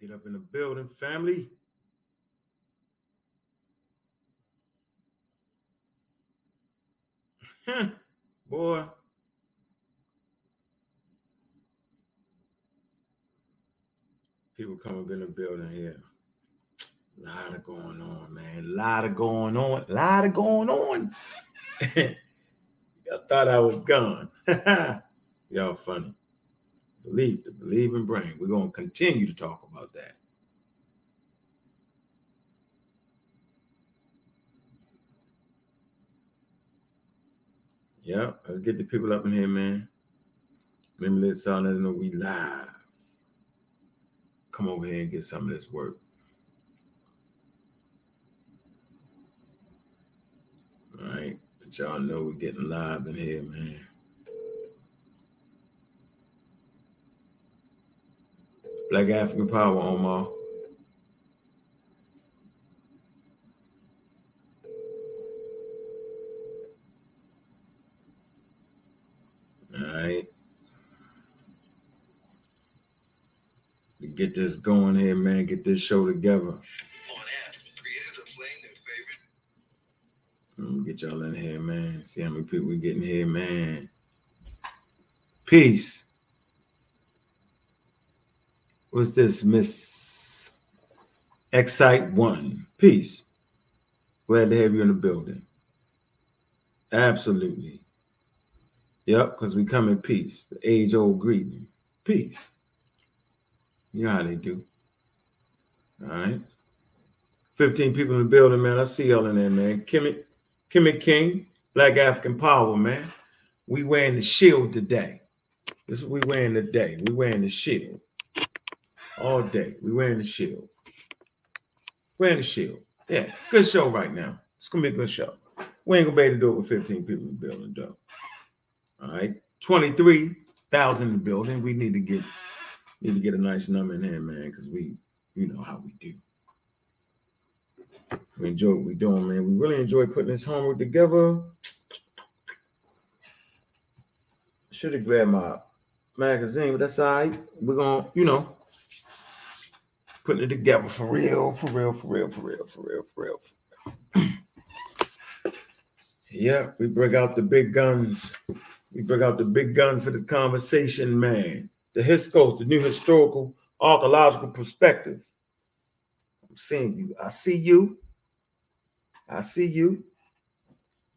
Get up in the building, family. Boy. People coming in the building here. A lot of going on, man. A lot of going on. A lot of going on. I thought I was gone. Y'all funny. Believe the believing brain. We're going to continue to talk about that. Yeah, let's get the people up in here, man. Let me let y'all know we live. Come over here and get some of this work. All right, but y'all know we're getting live in here, man. Black African Power, Omar. All right. Get this going here, man. Get this show together. Let me Get y'all in here, man. See how many people we getting here, man. Peace. What's this, Miss Excite One? Peace. Glad to have you in the building. Absolutely. Yep, because we come in peace. The age old greeting. Peace. You know how they do. All right. 15 people in the building, man. I see y'all in there, man. Kimmy, Kimmy King, Black African Power, man. We wearing the shield today. This is what we wearing today. We wearing the shield all day. We wearing the shield. Wearing the shield. Yeah, good show right now. It's gonna be a good show. We ain't gonna be able to do it with 15 people in the building, though. All right, 23,000 in the building. We need to get need to get a nice number in here, man, because we you know how we do. We enjoy what we're doing, man. We really enjoy putting this homework together. Should have grabbed my magazine, but that's all right. We're gonna, you know, putting it together for real, for real, for real, for real, for real, for real. For real. yeah, we bring out the big guns. We bring out the big guns for this conversation, man. The HISCOs, the new historical archaeological perspective. I'm seeing you. I see you. I see you.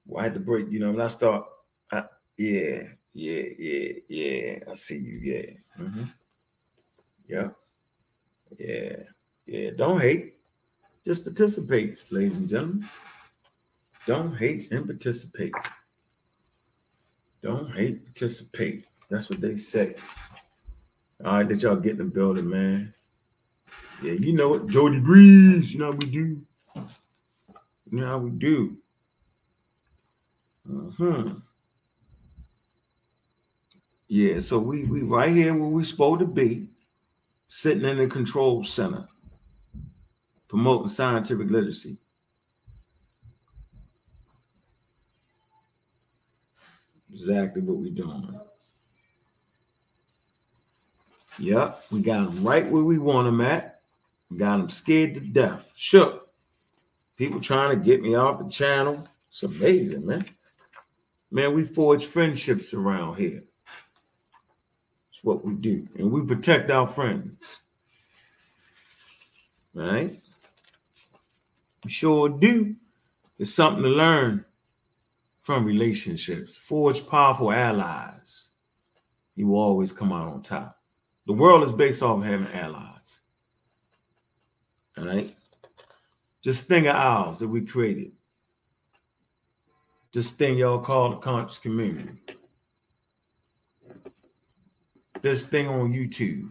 Well, I had to break, you know, when I start, I, yeah, yeah, yeah, yeah. I see you. Yeah. Mm-hmm. Yeah. Yeah, yeah. Don't hate. Just participate, ladies and gentlemen. Don't hate and participate. Don't hate, participate. That's what they say. All right, that y'all get in the building, man. Yeah, you know it. Jody Breeze, you know how we do. You know how we do. Uh-huh. Yeah, so we we right here where we supposed to be sitting in the control center, promoting scientific literacy. Exactly what we're doing. Yep, we got them right where we want them at. We got them scared to death, shook. People trying to get me off the channel. It's amazing, man. Man, we forge friendships around here what we do, and we protect our friends. Right? We sure do. It's something to learn from relationships. Forge powerful allies. You will always come out on top. The world is based off of having allies. All right? Just thing of ours that we created. This thing y'all call the conscious community this thing on YouTube,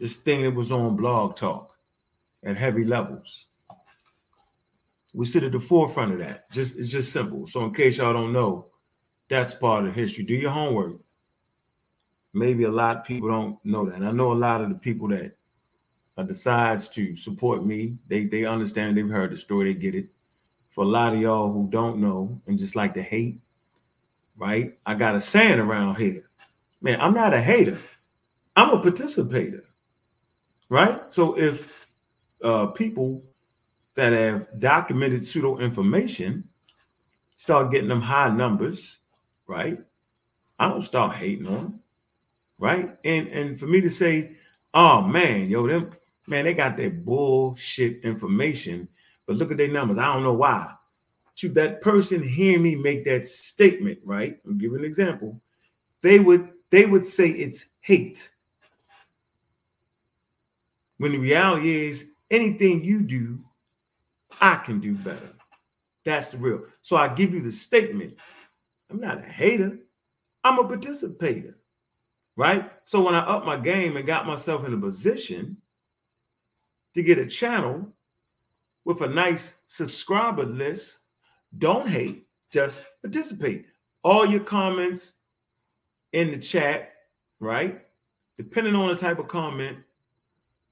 this thing that was on Blog Talk at heavy levels. We sit at the forefront of that. Just it's just simple. So in case y'all don't know, that's part of history. Do your homework. Maybe a lot of people don't know that. And I know a lot of the people that decides to support me, they they understand, they've heard the story, they get it. For a lot of y'all who don't know and just like to hate, right? I got a saying around here. Man, I'm not a hater. I'm a participator, right? So if uh, people that have documented pseudo information start getting them high numbers, right? I don't start hating on them, right? And and for me to say, oh man, yo, them man, they got that bullshit information, but look at their numbers. I don't know why. To that person hearing me make that statement, right? I'll give an example. They would they would say it's hate. When the reality is anything you do, I can do better. That's the real. So I give you the statement. I'm not a hater. I'm a participator. Right? So when I up my game and got myself in a position to get a channel with a nice subscriber list, don't hate, just participate. All your comments in the chat, right? Depending on the type of comment,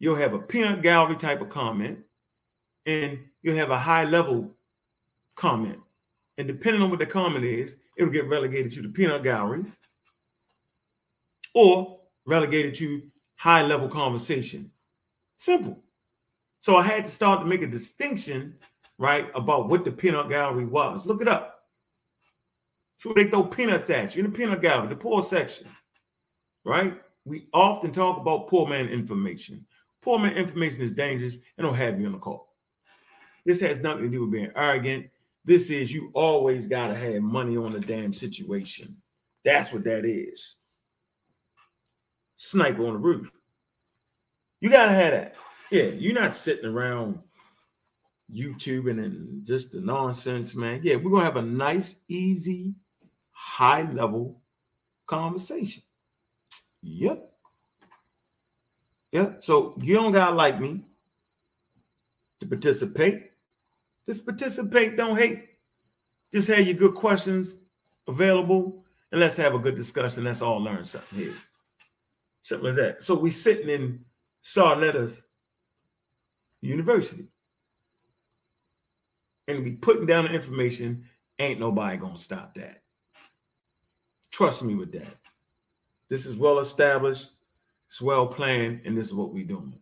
you'll have a peanut gallery type of comment and you'll have a high level comment. And depending on what the comment is, it'll get relegated to the peanut gallery or relegated to high level conversation. Simple. So I had to start to make a distinction, right, about what the peanut gallery was. Look it up. So they throw peanuts at you in the peanut gallery, the poor section, right? We often talk about poor man information. Poor man information is dangerous and don't have you on the call. This has nothing to do with being arrogant. This is you always got to have money on the damn situation. That's what that is. Sniper on the roof. You got to have that. Yeah, you're not sitting around YouTubing and just the nonsense, man. Yeah, we're going to have a nice, easy, high level conversation. Yep. Yep. So you don't got to like me to participate. Just participate, don't hate. Just have your good questions available and let's have a good discussion. Let's all learn something here. Simple as that. So we sitting in Sa Neter's University. And we putting down the information. Ain't nobody gonna stop that. Trust me with that. This is well established, it's well planned, and this is what we're doing.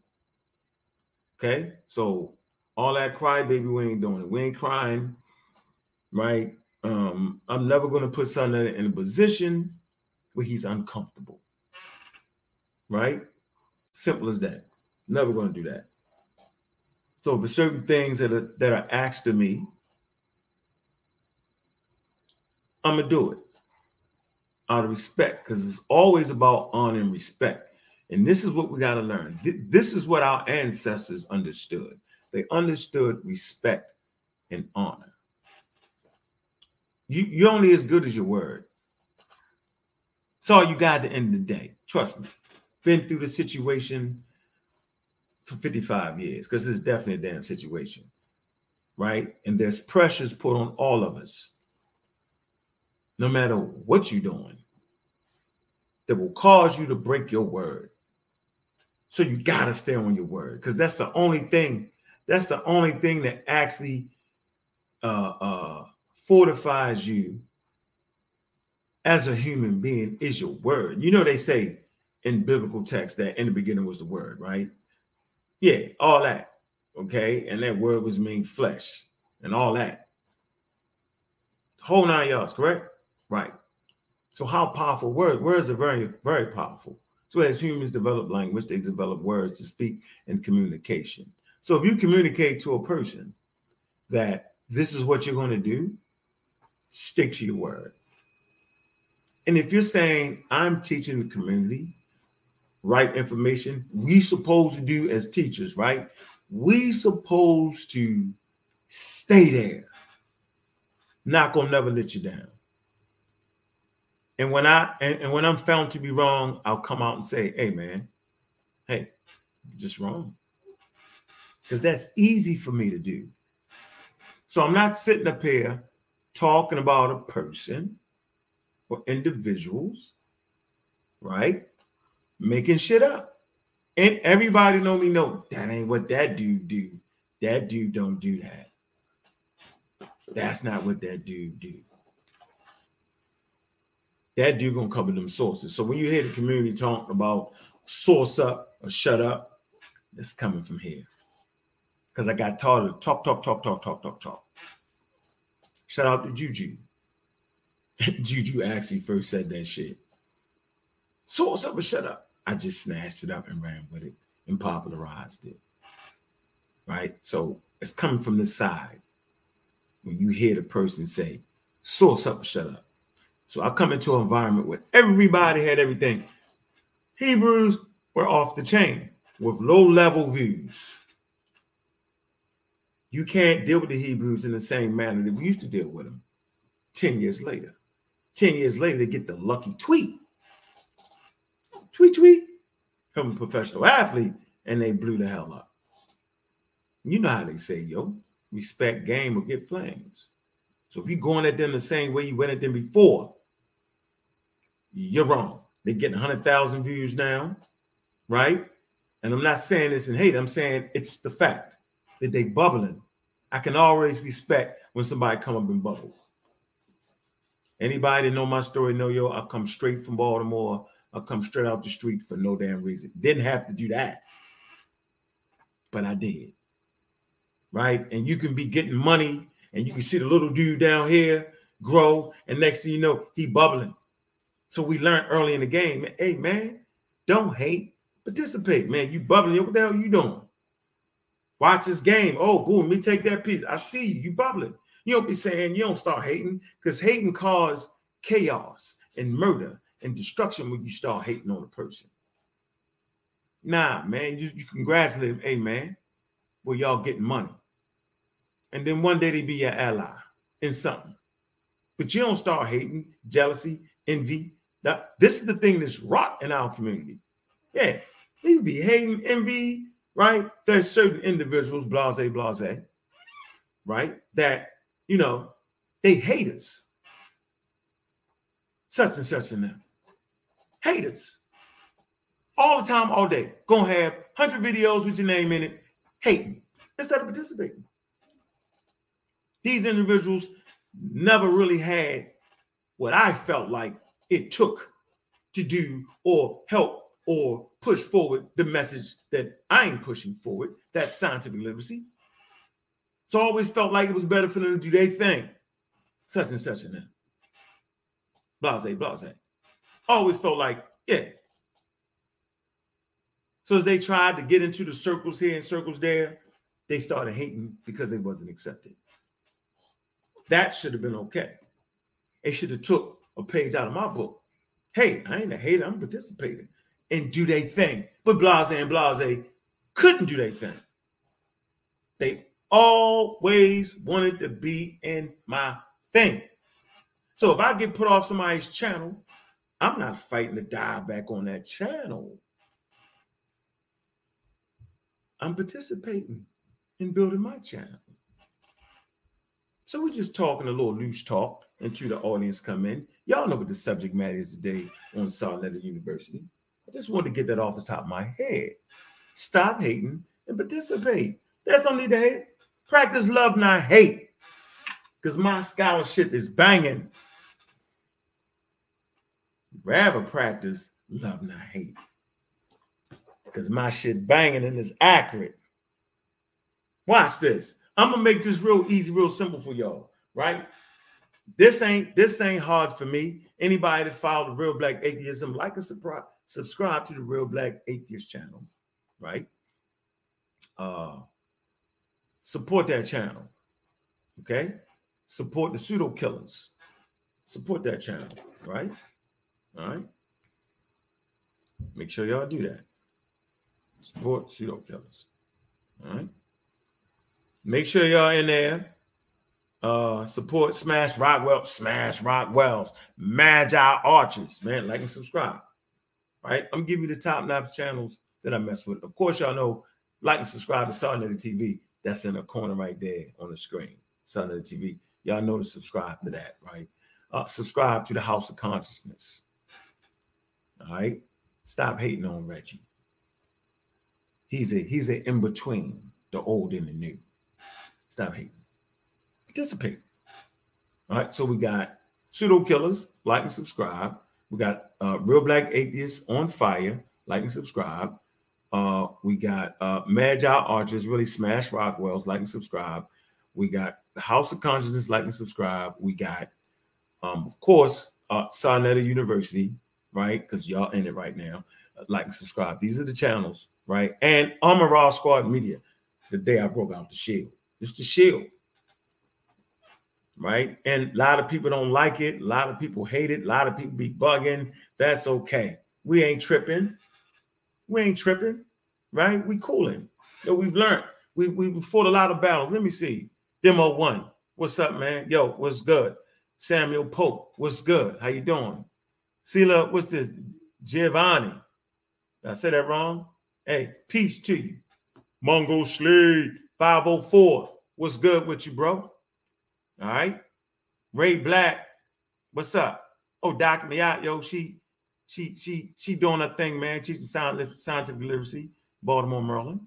Okay, so all that cry, baby, we ain't doing it. We ain't crying, right? Um, I'm never to put someone in a position where he's uncomfortable, right? Simple as that. Never to do that. So for certain things that are that are asked of me, I'm gonna do it out of respect because it's always about honor and respect. And this is what we got to learn. This is what our ancestors understood. They understood respect and honor. You, you're only as good as your word. It's all you got at the end of the day. Trust me. Been through the situation for 55 years because it's definitely a damn situation. Right? And there's pressures put on all of us, no matter what you're doing, that will cause you to break your word. So you got to stay on your word because that's the only thing that's the only thing that actually uh, uh, fortifies you as a human being is your word. You know, they say in biblical text that in the beginning was the word, right? Yeah, all that. Okay. And that word was mean flesh and all that. Whole nine yards, correct? Right. So, how powerful words? Words are very, very powerful. So, as humans develop language, they develop words to speak and communication. So if you communicate to a person that this is what you're going to do, stick to your word. And if you're saying, I'm teaching the community right information, we supposed to do as teachers, right? We supposed to stay there. Not gonna never let you down. And when I and, and when I'm found to be wrong, I'll come out and say, hey man, hey, just wrong because that's easy for me to do. So I'm not sitting up here talking about a person or individuals, right? Making shit up. And everybody know me know that ain't what that dude do. That dude don't do that. That's not what that dude do. That dude gonna cover them sources. So when you hear the community talking about source up or shut up, it's coming from here. Because I got taught to talk, talk, talk, talk, talk, talk, talk. Shout out to Juju. Juju actually first said that shit. Source up or shut up? I just snatched it up and ran with it and popularized it. Right? So it's coming from the side when you hear the person say, source up or shut up. So I come into an environment where everybody had everything. Hebrews were off the chain with low level views. You can't deal with the Hebrews in the same manner that we used to deal with them 10 years later. 10 years later, they get the lucky tweet. Tweet, tweet from a professional athlete, and they blew the hell up. You know how they say, yo, respect game or get flames. So if you're going at them the same way you went at them before, you're wrong. They're getting 100,000 views now, right? And I'm not saying this in hate. I'm saying it's the fact that they bubbling. I can always respect when somebody come up and bubble. Anybody that know my story know yo, I come straight from Baltimore. I come straight out the street for no damn reason. Didn't have to do that, but I did. Right, and you can be getting money, and you can see the little dude down here grow, and next thing you know, he bubbling. So we learned early in the game, hey man, don't hate, participate, man. You bubbling, what the hell you doing? Watch this game. Oh, boom, me take that piece. I see you, you bubbling. You don't be saying you don't start hating because hating cause chaos and murder and destruction when you start hating on a person. Nah, man, you, you congratulate him. Hey, man, well, y'all getting money. And then one day they be your ally in something. But you don't start hating, jealousy, envy. Now, this is the thing that's rot in our community. Yeah, you be hating, envy, right? There's certain individuals, blase, blase, right? That, you know, they hate us. Such and such and them. Haters. All the time, all day. Gonna have 100 videos with your name in it, hating instead of participating. These individuals never really had what I felt like it took to do or help or push forward the message that I'm pushing forward, that scientific literacy. So I always felt like it was better for them to do their thing, such and such and that. Blase, blase. Always felt like, yeah. So as they tried to get into the circles here and circles there, they started hating because they wasn't accepted. That should have been okay. They should have took a page out of my book. Hey, I ain't a hater, I'm participating and do their thing. But Blase and Blase couldn't do their thing. They always wanted to be in my thing. So if I get put off somebody's channel, I'm not fighting to dive back on that channel. I'm participating in building my channel. So we're just talking a little loose talk until the audience come in. Y'all know what the subject matter is today on Solid University. I just wanted to get that off the top of my head. Stop hating and participate. That's only the. Practice love, not hate. Because my scholarship is banging. Rather practice love, not hate. Because my shit banging and it's accurate. Watch this. I'm gonna make this real easy, real simple for y'all, right? This ain't this ain't hard for me. Anybody that followed real black atheism, like a surprise, subscribe to the Real Black Atheist channel, right? Uh, support that channel, okay? Support the pseudo killers. Support that channel, right? All right. Make sure y'all do that. Support pseudo killers. All right. Make sure y'all in there. Uh, support Smash Rockwell, Smash Rockwell's Magi Archers, man. Like and subscribe right? I'm giving you the top notch channels that I mess with. Of course, y'all know like and subscribe to the TV. That's in the corner right there on the screen. The TV. Y'all know to subscribe to that, right? Uh, subscribe to the House of Consciousness. All right. Stop hating on Reggie. He's a he's a in between the old and the new. Stop hating. Participate. All right. So we got pseudo killers. Like and subscribe. We got uh, Real Black Atheists on fire. Like and subscribe. Uh, we got uh, Magi Archers, really smash Rockwell's, like and subscribe. We got the House of Consciousness, like and subscribe. We got, um, of course, uh, Sa Neter University, right? Because y'all in it right now. Like and subscribe. These are the channels, right? And Raw Squad Media. The day I broke out the shield. It's the shield right? And a lot of people don't like it. A lot of people hate it. A lot of people be bugging. That's okay. We ain't tripping. We ain't tripping, right? We cooling. Yo, we've learned. We we fought a lot of battles. Let me see. Demo one. What's up, man? Yo, what's good? Samuel Pope. What's good? How you doing? Sela, what's this? Giovanni. Did I say that wrong? Hey, peace to you. Mongo Slade 504. What's good with you, bro? All right. Ray Black, what's up? Oh, Dr. me out, yo. She she she she doing her thing, man. She's Teaching scientific literacy, Baltimore, Maryland.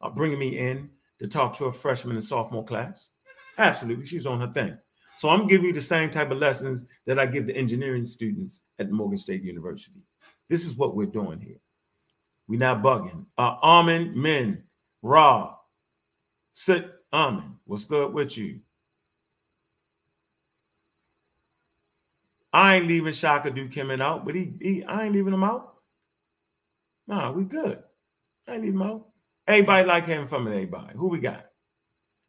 Uh, bringing me in to talk to a freshman and sophomore class. Absolutely, she's on her thing. So I'm giving you the same type of lessons that I give the engineering students at Morgan State University. This is what we're doing here. We're not bugging. Uh, Armin Min, Ra, Sit Armin, what's good with you? I ain't leaving Shaka Duke coming out, but he, he I ain't leaving him out. Nah, we good. I ain't leaving him out. Everybody like having fun with everybody. Who we got?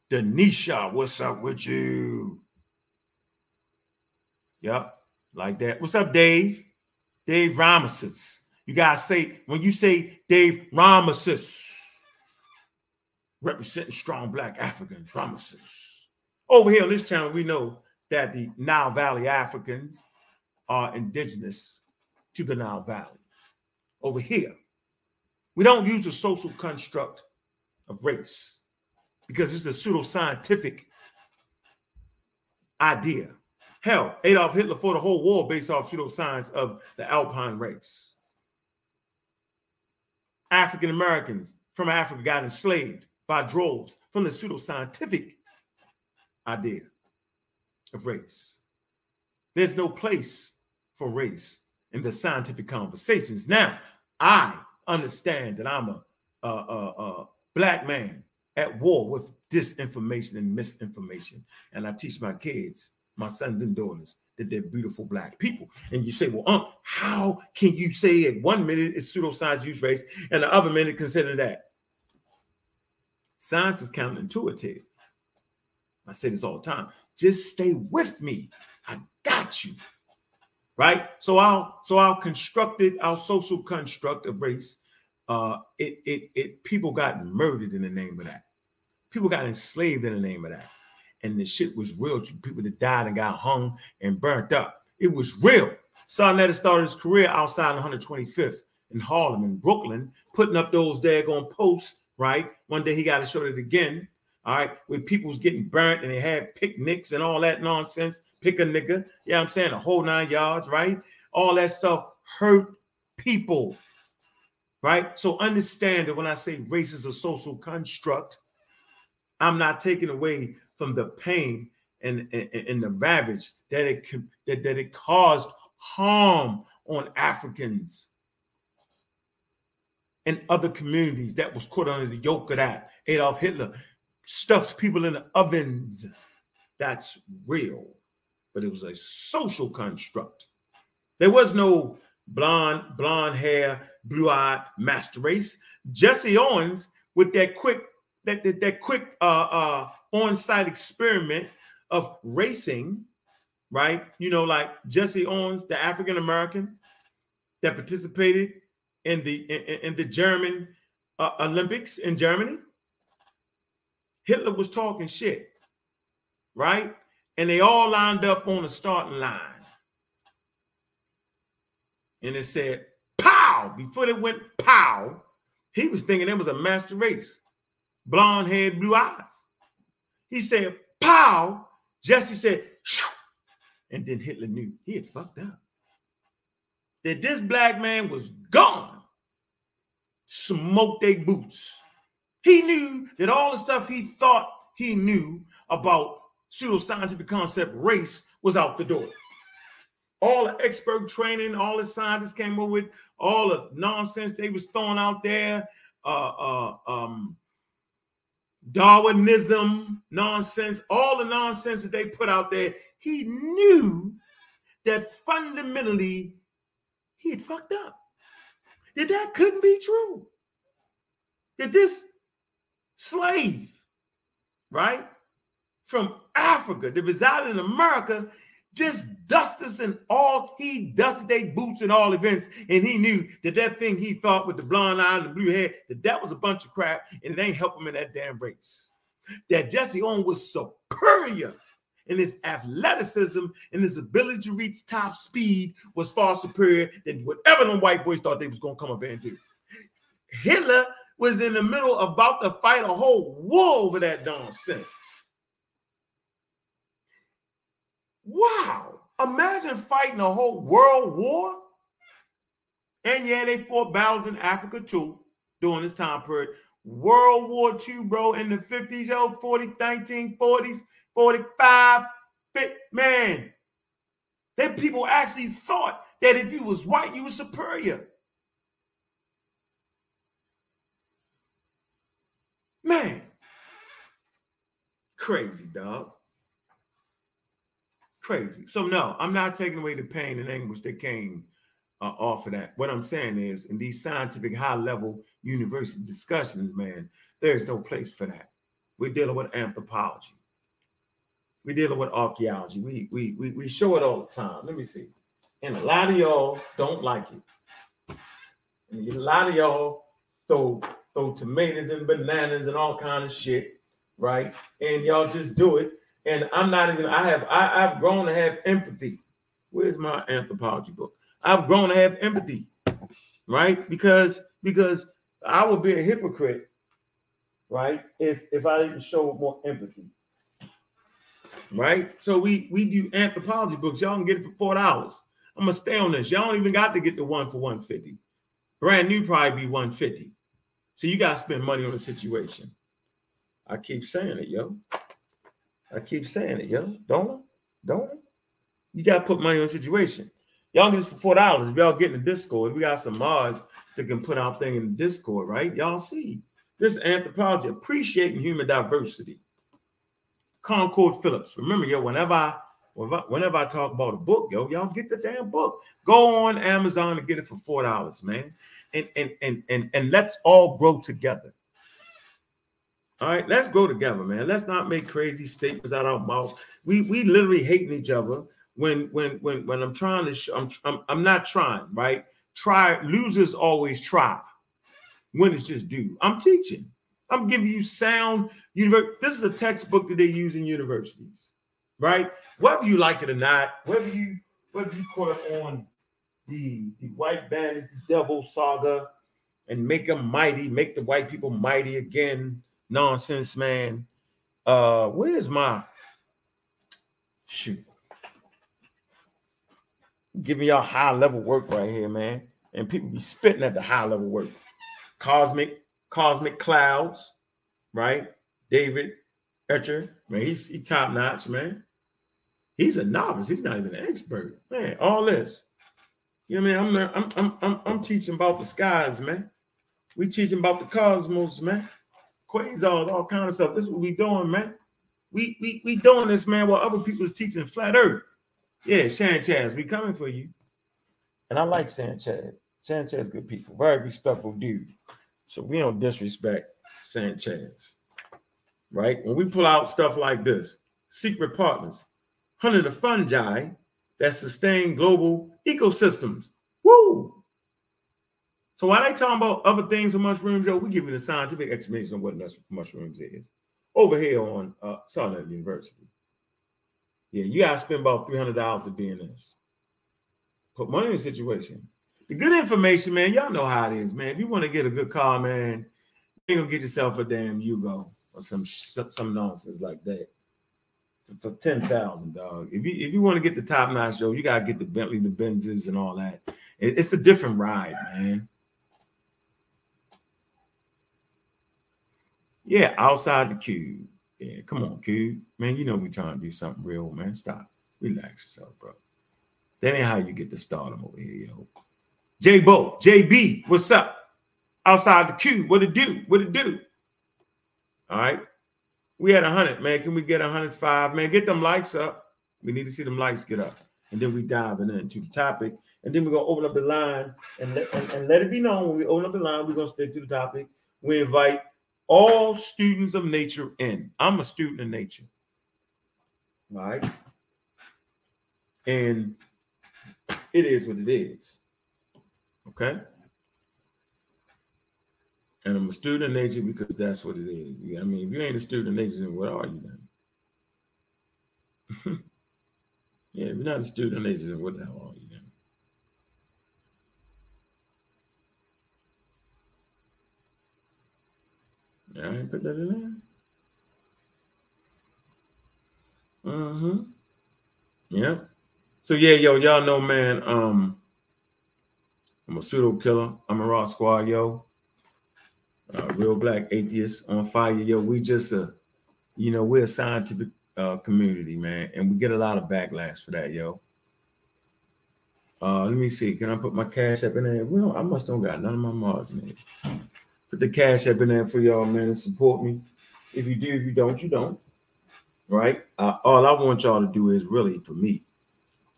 Denisha, what's up with you? Yep, like that. What's up, Dave? Dave Rameses. You gotta say when you say Dave Rameses, representing strong black Africans, Rameses. Over here on this channel, we know that the Nile Valley Africans are indigenous to the Nile Valley. Over here, we don't use the social construct of race because it's a pseudoscientific idea. Hell, Adolf Hitler fought a whole war based off pseudoscience of the Alpine race. African Americans from Africa got enslaved by droves from the pseudoscientific idea of race. There's no place for race in the scientific conversations. Now, I understand that I'm a, a, a, a black man at war with disinformation and misinformation. And I teach my kids, my sons and daughters, that they're beautiful black people. And you say, well, um, how can you say at one minute it's pseudoscience use race and the other minute consider that? Science is counterintuitive. I say this all the time. Just stay with me. I got you right? So our so our constructed our social construct of race, uh, it it it people got murdered in the name of that. People got enslaved in the name of that, and the shit was real to people that died and got hung and burnt up. It was real. Sa Neter started his career outside 125th in Harlem in Brooklyn, putting up those daggone posts. Right. One day he got to show it again. All right, where people was getting burnt and they had picnics and all that nonsense pick a nigga, yeah, I'm saying a whole nine yards, right? All that stuff hurt people, right? So understand that when I say race is a social construct, I'm not taking away from the pain and, and, and the ravage that it that, that it caused harm on Africans and other communities that was caught under the yoke of that. Adolf Hitler stuffed people in ovens. That's real but it was a social construct. There was no blonde, blonde hair, blue-eyed master race. Jesse Owens with that quick, that that, that quick uh, uh, on-site experiment of racing, right? You know, like Jesse Owens, the African American that participated in the in, in the German uh, Olympics in Germany. Hitler was talking shit, right? and they all lined up on the starting line. And it said, pow! Before it went pow, he was thinking it was a master race. Blonde head, blue eyes. He said, pow! Jesse said, Shoo! and then Hitler knew he had fucked up. That this black man was gone. Smoked their boots. He knew that all the stuff he thought he knew about pseudoscientific concept race was out the door. All the expert training, all the scientists came up with, all the nonsense they was throwing out there, uh, uh, um, Darwinism nonsense, all the nonsense that they put out there, he knew that fundamentally he had fucked up. That that couldn't be true. That this slave, right, from Africa that resided in America just dusted and all he dusted their boots and all events, and he knew that that thing he thought with the blonde eye and the blue hair that that was a bunch of crap, and it ain't help him in that damn race. That Jesse Owens was superior in his athleticism and his ability to reach top speed was far superior than whatever the white boys thought they was gonna come up and do. Hitler was in the middle about to fight a whole war over that nonsense. Wow. Imagine fighting a whole world war. And yeah, they fought battles in Africa too during this time period. World War II, bro, in the 50s, yo, 40, 1940s, 45. Fit, man, that people actually thought that if you was white, you was superior. Man, crazy, dog. Crazy. So no, I'm not taking away the pain and anguish that came uh, off of that. What I'm saying is, in these scientific high level university discussions, man, there's no place for that. We're dealing with anthropology. We're dealing with archaeology. We we we, we show it all the time. Let me see. And a lot of y'all don't like it. And a lot of y'all throw throw tomatoes and bananas and all kind of shit, right? And y'all just do it and I'm not even. I have. I, I've grown to have empathy. Where's my anthropology book? I've grown to have empathy, right? Because because I would be a hypocrite, right? If if I didn't show more empathy, right? So we we do anthropology books. Y'all can get it for four dollars. I'm gonna stay on this. Y'all don't even got to get the one for 150. Brand new probably be 150. So you gotta spend money on the situation. I keep saying it, yo. I keep saying it, yo. Don't? Don't? You gotta put money on the situation. Y'all get this for four dollars. If y'all get in the Discord, we got some mods that can put our thing in the Discord, right? Y'all see this anthropology appreciating human diversity. Concord Phillips. Remember, yo, whenever I whenever I talk about a book, yo, y'all get the damn book. Go on Amazon and get it for four dollars, man. And and and and and let's all grow together. All right, let's grow together, man. Let's not make crazy statements out of our mouth. We we literally hating each other when when when when I'm trying to. Sh- I'm, I'm I'm not trying, right? Try losers always try. Winners just do. I'm teaching. I'm giving you sound. This is a textbook that they use in universities, right? Whether you like it or not, whether you whether you caught on the the white bandits, the devil saga, and make them mighty, make the white people mighty again nonsense, man. Uh, where's my shoot? Giving y'all high level work right here, man. And people be spitting at the high level work. Cosmic, cosmic clouds, right? David Eicher, man, he's he top notch, man. He's a novice. He's not even an expert, man. All this, you know, what I mean, I'm I'm I'm I'm teaching about the skies, man. We teaching about the cosmos, man quasars, all kind of stuff. This is what we doing, man. We we we doing this, man, while other people is teaching flat earth. Yeah, Sanchez, we coming for you. And I like Sanchez. Sanchez, good people, very respectful dude. So we don't disrespect Sanchez. Right? When we pull out stuff like this, secret partners, hunting the fungi that sustain global ecosystems. Woo! So while they talking about other things with mushrooms, yo, we give you the scientific explanation of what mushrooms is over here on uh, Southern University. Yeah, you gotta spend about three hundred dollars to be in this. Put money in the situation. The good information, man, y'all know how it is, man. If you want to get a good car, man, you gonna get yourself a damn Yugo or some some nonsense like that for ten thousand, dog. If you if you want to get the top notch show, you gotta get the Bentley, the Benzes, and all that. It, it's a different ride, man. Yeah, outside the cube. Yeah, come on, cube. Man, you know we trying to do something real, man. Stop. Relax yourself, bro. That ain't how you get the stardom over here, yo. J Bo, JB, what's up? outside the cube, What it do? What it do? All right. We had a hundred, man. Can we get a hundred five? Man, get them likes up. We need to see them likes get up. And then we diving into the topic. And then we're gonna open up the line and let, and, and let it be known when we open up the line, we're gonna stick to the topic. We invite all students of nature in. I'm a student of nature. Right. And it is what it is. Okay. And I'm a student nature because that's what it is. I mean, if you ain't a student nature, then what are you then? yeah, if you're not a student nature, then what the hell are you then? All right, put that in there. Mm-hmm. Yeah. So yeah, yo, y'all know, man. Um, I'm a pseudo killer. I'm a raw squad, yo uh, real black atheists on fire. Yo, we just a, you know, we're a scientific uh, community, man, and we get a lot of backlash for that, yo. Uh, let me see. Can I put my cash up in there? Well, I must don't got none of my Mars, man. Put the cash up in there for y'all, man, and support me. If you do, if you don't, you don't. Right? Uh, all I want y'all to do is really for me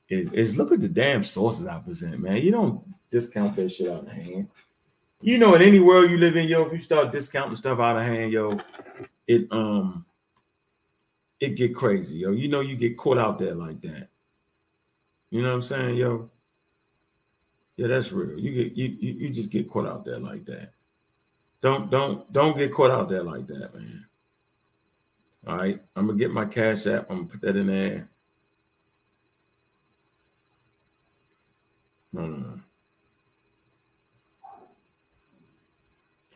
is, is look at the damn sources I present, man. You don't discount that shit out of hand you know, in any world you live in, yo, if you start discounting stuff out of hand, yo, it um it get crazy, yo. You know, you get caught out there like that. You know what I'm saying, yo? Yeah, that's real. You get you you, you just get caught out there like that. Don't don't don't get caught out there like that, man. All right, I'm gonna get my cash app. I'm gonna put that in there. No, no, no.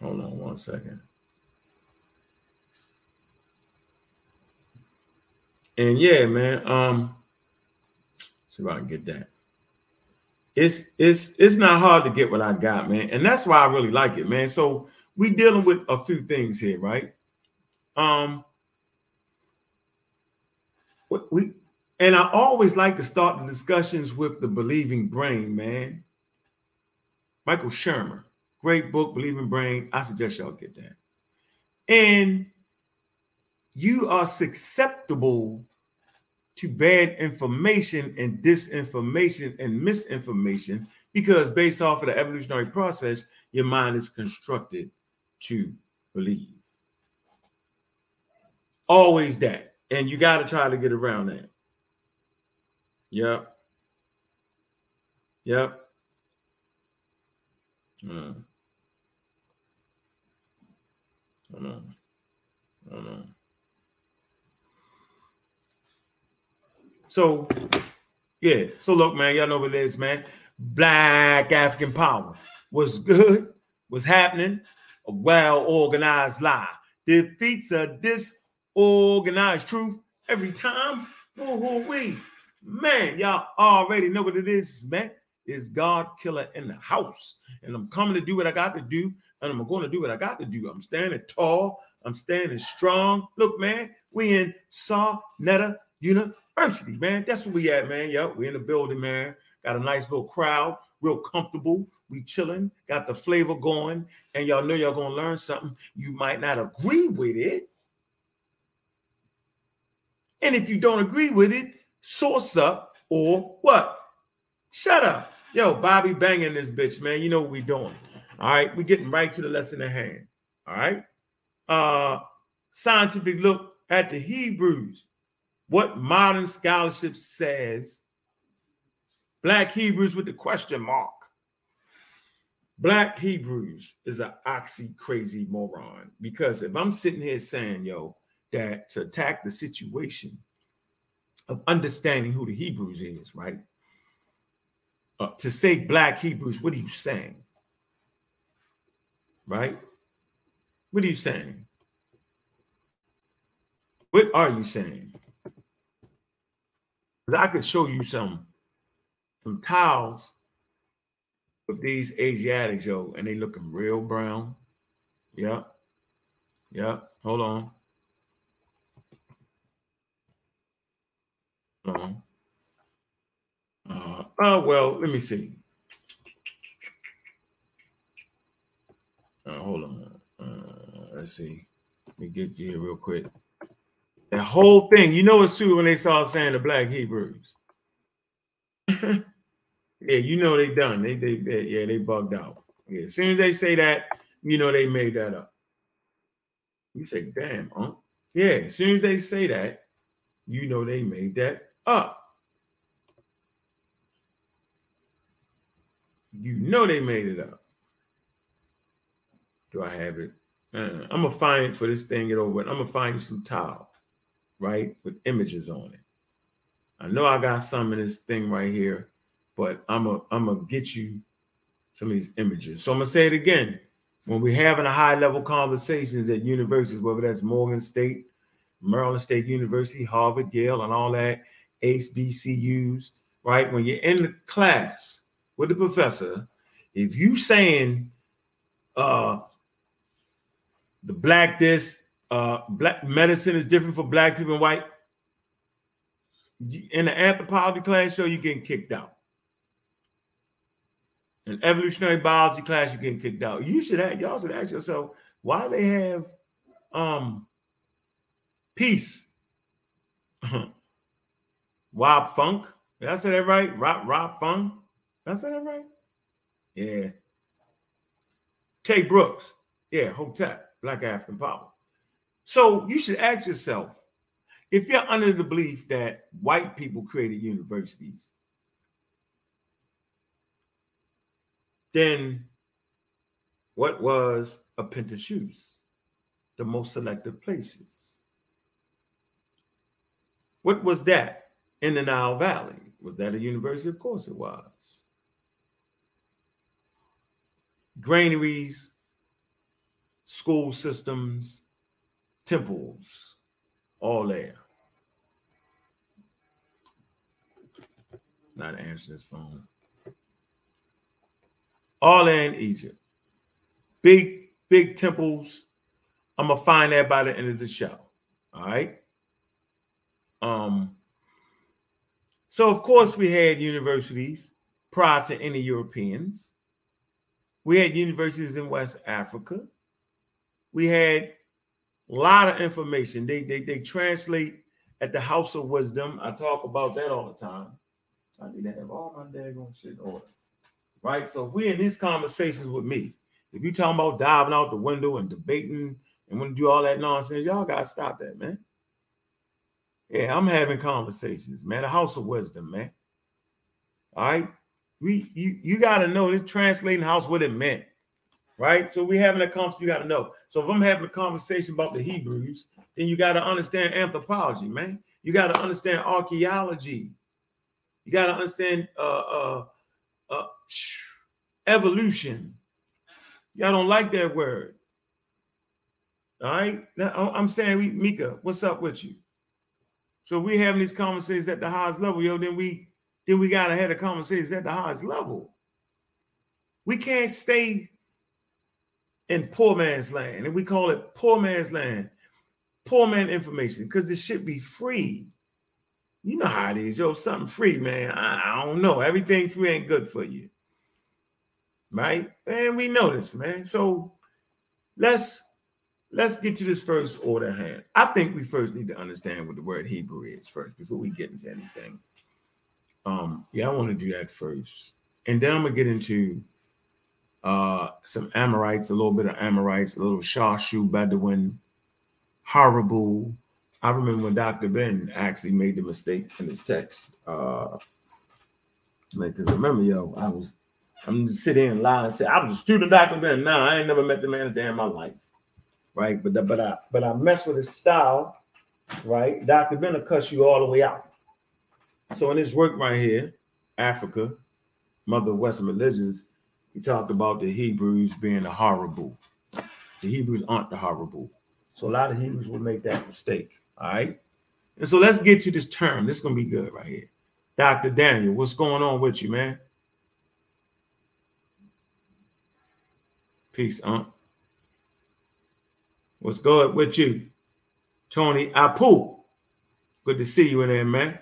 Hold on one second. And yeah, man. Um, see if I can get that. It's it's it's not hard to get what I got, man, and that's why I really like it, man. So we dealing with a few things here, right? Um, we and I always like to start the discussions with the believing brain, man. Michael Shermer. Great book, Believing Brain. I suggest y'all get that. And you are susceptible to bad information and disinformation and misinformation because based off of the evolutionary process, your mind is constructed to believe. Always that. And you got to try to get around that. Yep. Yep. Mm. I know. I know. So, yeah. So look, man, y'all know what it is, man. Black African power was good, was happening. A well organized lie defeats a disorganized truth every time. Woo we man, y'all already know what it is, man. Is God killer in the house, and I'm coming to do what I got to do and I'm going to do what I got to do. I'm standing tall. I'm standing strong. Look, man, we in Sa Neter University, man. That's where we at, man. Yep, we in the building, man. Got a nice little crowd, real comfortable. We chilling, got the flavor going, and y'all know y'all gonna learn something. You might not agree with it, and if you don't agree with it, source up or what? Shut up. Yo, Bobby banging this bitch, man. You know what we doing. All right, we're getting right to the lesson at hand. All right. Uh scientific look at the Hebrews. What modern scholarship says Black Hebrews with the question mark. Black Hebrews is an oxy crazy moron because if I'm sitting here saying, yo, that to attack the situation of understanding who the Hebrews is, right? Uh, to say Black Hebrews, what are you saying? Right? What are you saying? What are you saying? Because I could show you some some towels of these Asiatics, yo, and they looking real brown. Yep. Yep. Hold on. Hold on. Uh, oh, well, let me see. Uh, hold on. Uh, let's see. Let me get you here real quick. That whole thing, you know, it's true when they start saying the Black Hebrews. yeah, you know they done. They, they, they, yeah, they bugged out. Yeah, as soon as they say that, you know they made that up. You say, damn, huh? Yeah, as soon as they say that, you know they made that up. You know they made it up. Do I have it? Uh, I'm gonna find it for this thing get over. it. I'm gonna find some tile, right, with images on it. I know I got some in this thing right here, but I'm gonna I'm gonna get you some of these images. So I'm gonna say it again. When we're having a high level conversations at universities, whether that's Morgan State, Maryland State University, Harvard, Yale, and all that, HBCUs, right? When you're in the class with the professor, if you saying uh the black this uh black medicine is different for black people and white in the anthropology class show you're getting kicked out in evolutionary biology class you're getting kicked out you should have y'all should ask yourself why they have um peace Rob Funk. Did I say that right? Rob Rob Funk. Did I say that right? Yeah. Tay Brooks. Yeah, Hotel, Black African Power. So you should ask yourself if you're under the belief that white people created universities, then what was a Pentecost? The most selective places. What was that in the Nile Valley? Was that a university? Of course it was. Granaries, school systems, temples, all there. Not answering this phone. All in Egypt. Big, big temples. I'm gonna find that by the end of the show. All right. Um, so of course we had universities prior to any Europeans. We had universities in West Africa we had a lot of information. They, they, they translate at the House of Wisdom. I talk about that all the time. I need to have all my daggone shit in order. Right? So if we in these conversations with me, if you talking about diving out the window and debating and want to do all that nonsense, y'all gotta stop that, man. Yeah, I'm having conversations, man. The House of Wisdom, man. All right. We you you gotta know this translating house what it meant right? So we're having a conversation, you got to know. So if I'm having a conversation about the Hebrews, then you got to understand anthropology, man. You got to understand archaeology. You got to understand uh, uh, uh, evolution. Y'all don't like that word. All right. Now, I'm saying, we, Mika, what's up with you? So we having these conversations at the highest level, yo. Then we then we gotta have the conversations at the highest level. We can't stay in poor man's land. And we call it poor man's land, poor man information, because it should be free. You know how it is, yo. Something free, man. I, I don't know. Everything free ain't good for you. Right? And we know this, man. So let's let's get to this first order hand. I think we first need to understand what the word Hebrew is first before we get into anything. Um, yeah, I want to do that first. And then I'm gonna get into uh, some Amorites, a little bit of Amorites, a little Shashu, Bedouin, Habiru. I remember when Dr. Ben actually made the mistake in his text. Uh, cause remember, yo, I was, I'm just sitting and lie and say I was a student of Dr. Ben. Nah, I ain't never met the man a day in my life, right? But the, but I but I mess with his style, right? Dr. Ben will cuss you all the way out. So in this work right here, Africa, Mother of Western Religions, he talked about the Hebrews being the Habiru. The Hebrews aren't the Habiru. So a lot of Hebrews will make that mistake. All right. And so let's get to this term. This is gonna be good right here. Dr. Daniel, what's going on with you, man? Peace, Aunt. What's good with you? Tony Apu. Good to see you in there, man.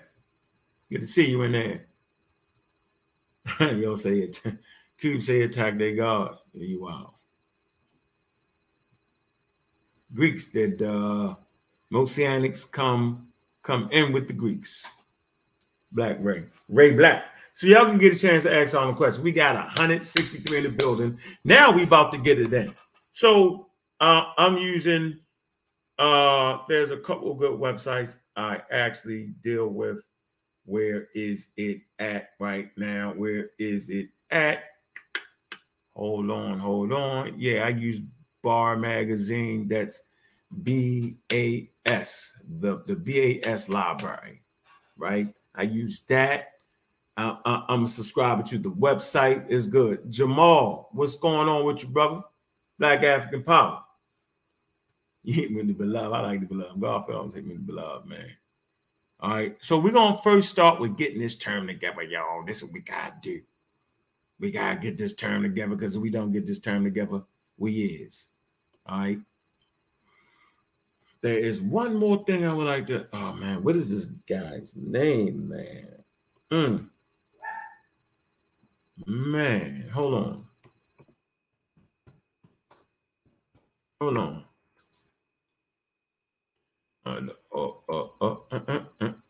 Good to see you in there. You'll say it. Cube say attack their God. You wow. Greeks that uh Mosianics come come in with the Greeks. Black Ray. Ray Black. So y'all can get a chance to ask all the questions. We got 163 in the building. Now we about to get it in. So uh, I'm using uh there's a couple good websites I actually deal with. Where is it at right now? Where is it at? Hold on, hold on. Yeah, I use Bar Magazine. That's B A S, the, the BAS library, right? I use that. I, I'm a subscriber to the website. is good. Jamal, what's going on with you, brother? Black African Power. You hit me in the beloved. I like the beloved. God always hit me in the beloved, man. All right. So we're gonna first start with getting this term together, y'all. This is what we gotta do. We gotta get this term together because if we don't get this term together, we is. All right. There is one more thing I would like to. Oh man, what is this guy's name, man? Mm. Man, hold on. Hold on. Uh, uh, uh,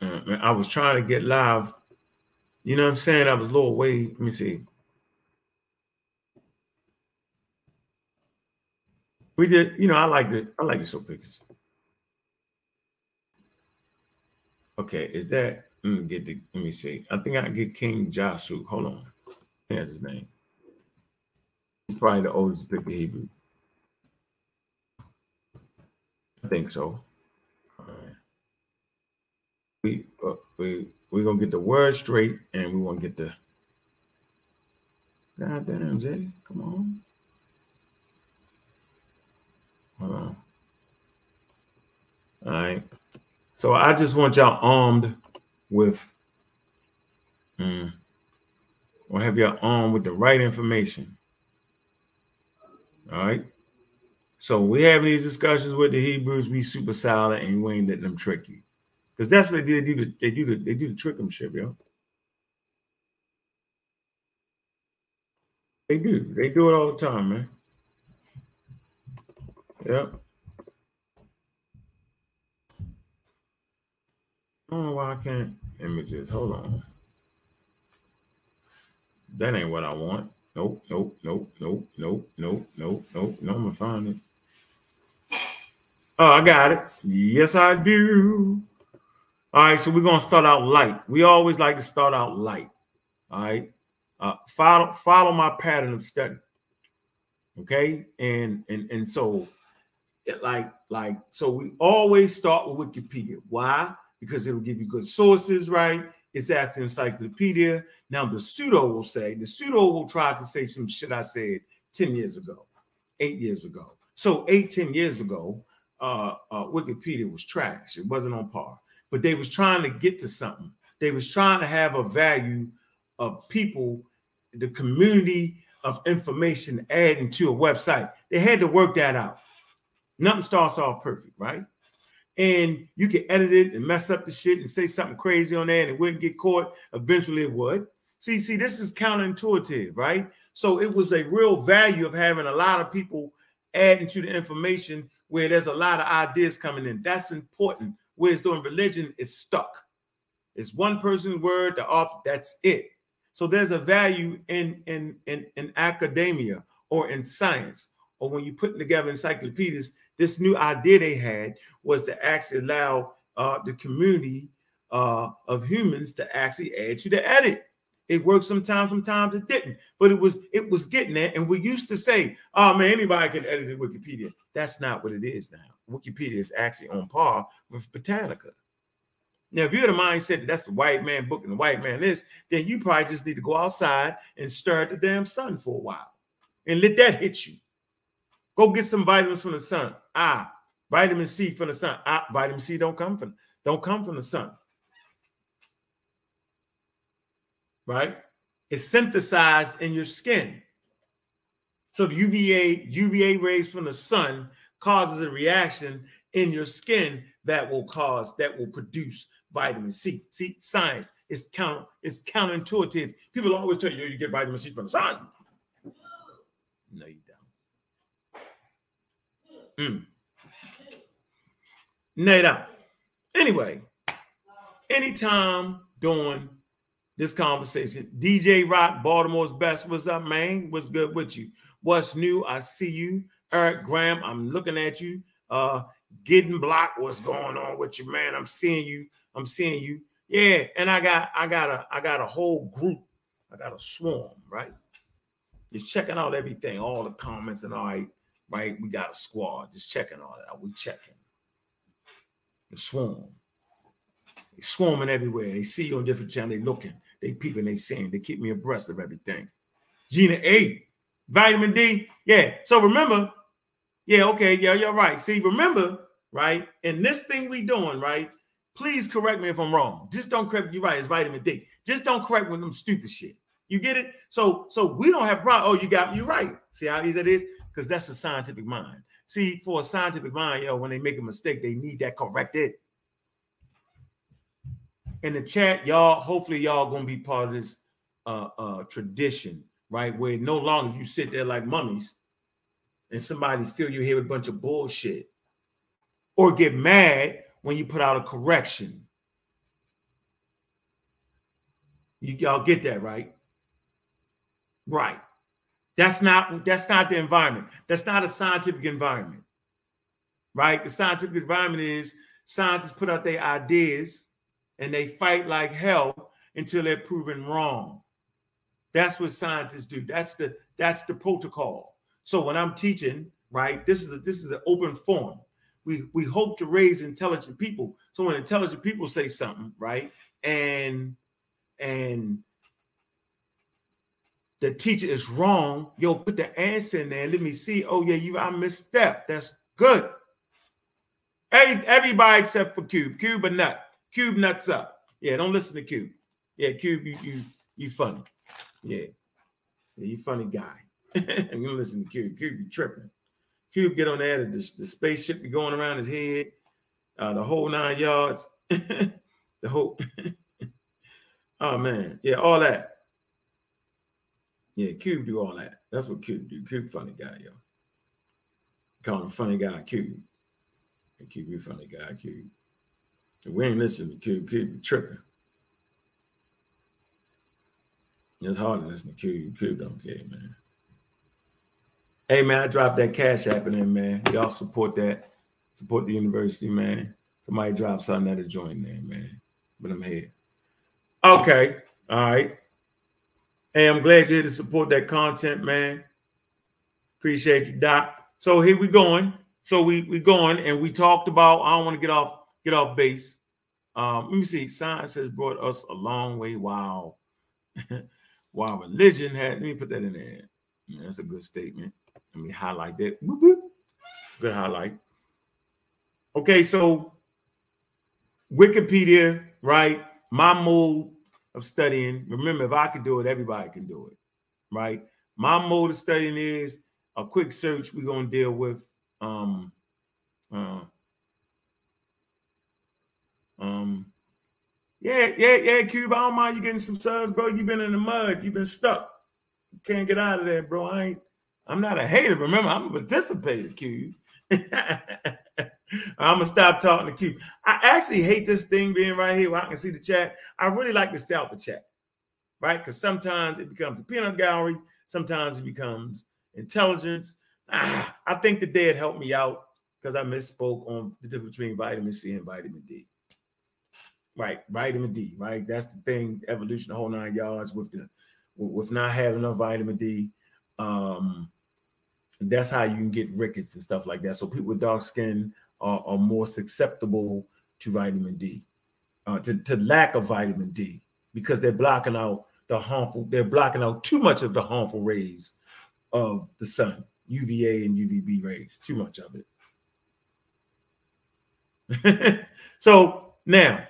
man, I was trying to get live. You know what I'm saying? I was a little way. Let me see. We did, you know, I like it. I like to show pictures. Okay, is that let me get the let me see. I think I get King Jehu. Hold on. That's his name. He's probably the oldest of Hebrew. I think so. All right. We uh, we we're gonna get the word straight and we want to get the God damn Jay. Come on. On. All right. So I just want y'all armed with, mm, or have y'all armed with the right information. All right. So we having these discussions with the Hebrews, we super solid, and you ain't letting them trick you, because that's what they do. The, they do the they do the trick them shit, yo. They do. They do it all the time, man. Yep. I don't know why I can't images. Hold on. That ain't what I want. Nope, nope, nope, nope, nope, nope, nope, nope. No, I'm gonna find it. Oh, I got it. Yes, I do. All right, so we're gonna start out light. We always like to start out light. All right. Uh, follow follow my pattern of study. Okay, and and and so like like so we always start with Wikipedia. Why? because it'll give you good sources, right? It's at the encyclopedia. Now, the pseudo will say, the pseudo will try to say some shit I said 10 years ago, eight years ago. So, eight, 10 years ago, uh, uh, Wikipedia was trash. It wasn't on par, but they was trying to get to something. They was trying to have a value of people, the community of information adding to a website. They had to work that out. Nothing starts off perfect, right? and you can edit it and mess up the shit and say something crazy on there and it wouldn't get caught. Eventually it would. See, see, this is counterintuitive, right? So it was a real value of having a lot of people adding to the information where there's a lot of ideas coming in. That's important. Whereas doing religion is stuck. It's one person's word, the off, that's it. So there's a value in in in, in academia or in science, or when you're putting together encyclopedias this new idea they had was to actually allow uh, the community uh, of humans to actually add to the edit. It worked sometimes, sometimes it didn't, but it was it was getting there. And we used to say, "Oh man, anybody can edit Wikipedia." That's not what it is now. Wikipedia is actually on par with Britannica. Now, if you're the mindset that that's the white man book and the white man list, then you probably just need to go outside and stare at the damn sun for a while and let that hit you. Go get some vitamins from the sun. Ah, vitamin C from the sun. Ah, vitamin C don't come from don't come from the sun. Right? It's synthesized in your skin. So the UVA UVA rays from the sun causes a reaction in your skin that will cause that will produce vitamin C. See, science is counter it's counterintuitive. People always tell you you get vitamin C from the sun. Mm. Nada. Anyway, anytime during this conversation, DJ Rock, Baltimore's best. What's up, man? What's good with you? What's new? I see you. Eric Graham, I'm looking at you. Uh, getting blocked. What's going on with you, man? I'm seeing you. I'm seeing you. Yeah, and I got I got a I got a whole group. I got a swarm, right? Just checking out everything, all the comments and all right, right. We got a squad just checking all that. We checking. The swarm. They swarming everywhere. They see you on different channels. They looking. They peeping. They saying. They keep me abreast of everything. Gina A, vitamin D. Yeah. So remember, yeah, okay, yeah, you're right. See, remember, right? In this thing we doing, right? Please correct me if I'm wrong. Just don't correct. You're right. It's vitamin D. Just don't correct with them stupid shit. You get it? So, so we don't have problem. Oh, you got you right. See how easy it is? Because that's a scientific mind. See, for a scientific mind, yo, when they make a mistake, they need that corrected. In the chat, y'all, hopefully y'all gonna be part of this uh uh tradition, right? Where no longer you sit there like mummies and somebody fill your head with a bunch of bullshit or get mad when you put out a correction. You, y'all get that, right? Right. That's not that's not the environment. That's not a scientific environment. Right? The scientific environment is scientists put out their ideas and they fight like hell until they're proven wrong. That's what scientists do. That's the that's the protocol. So when I'm teaching, right, this is a, this is an open forum. We we hope to raise intelligent people. So when intelligent people say something, right, and and the teacher is wrong, yo, put the answer in there. Let me see. Oh yeah, you I misstep. That's good. Every, everybody except for Cube. Cube a nut. Cube nuts up. Yeah, don't listen to Cube. Yeah, Cube, you you you funny. Yeah, yeah you funny guy. I'm gonna listen to Cube. Cube be tripping. Cube get on there, the, the spaceship be going around his head, uh, the whole nine yards, the whole. oh man, yeah, all that. Yeah, Cube do all that. That's what Cube do. Cube funny guy, yo. Call him funny guy, Cube. And Cube be funny guy, Cube. We ain't listening to Cube. Cube be tripping. It's hard to listen to Cube. Cube don't care, man. Hey man, I dropped that cash app in there, man. Y'all support that. Support the university, man. Somebody drop something at a joint there, man. But I'm here. Okay. All right. Hey, I'm glad you're here to support that content, man. Appreciate you, Doc. So here we going. So we we going and we talked about. I don't want to get off get off base. Um, let me see. Science has brought us a long way. Wow. wow, religion had. Let me put that in there. Yeah, that's a good statement. Let me highlight that. Boop, boop. Good highlight. Okay, so Wikipedia, right? My mode of studying. Remember, if I can do it, everybody can do it, right? My mode of studying is a quick search. We're gonna deal with um uh, um yeah, yeah, yeah, Cube. I don't mind you getting some subs, bro. You've been in the mud, you've been stuck. You can't get out of there, bro. I ain't I'm not a hater. Remember, I'm a participator, Q. I'm gonna stop talking to Q. I actually hate this thing being right here where I can see the chat. I really like to stay out the chat, right? Because sometimes it becomes a peanut gallery, sometimes it becomes intelligence. Ah, I think the dead helped me out because I misspoke on the difference between vitamin C and vitamin D. Right, vitamin D, right? That's the thing, evolution, the whole nine yards with the with not having enough vitamin D. Um, that's how you can get rickets and stuff like that. So people with dark skin are, are more susceptible to vitamin D, uh, to, to lack of vitamin D, because they're blocking out the harmful, they're blocking out too much of the harmful rays of the sun, UVA and UVB rays, too much of it. so now,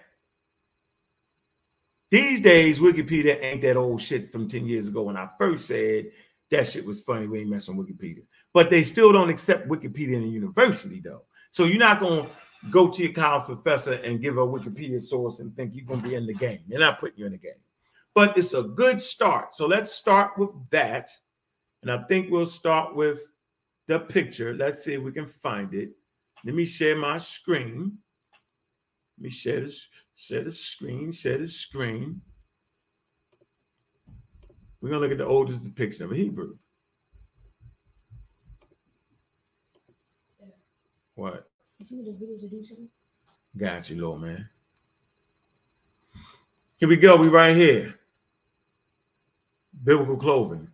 these days, Wikipedia ain't that old shit from 10 years ago when I first said that shit was funny. We ain't messing with Wikipedia but they still don't accept Wikipedia in the university though. So you're not going to go to your college professor and give a Wikipedia source and think you're going to be in the game. They're not putting you in the game. But it's a good start. So let's start with that. And I think we'll start with the picture. Let's see if we can find it. Let me share my screen. Let me share this, share the screen, share the screen. We're gonna look at the oldest depiction of a Hebrew. What? You see the videos are doing? Got you, Lord man. Here we go. We right here. Biblical clothing.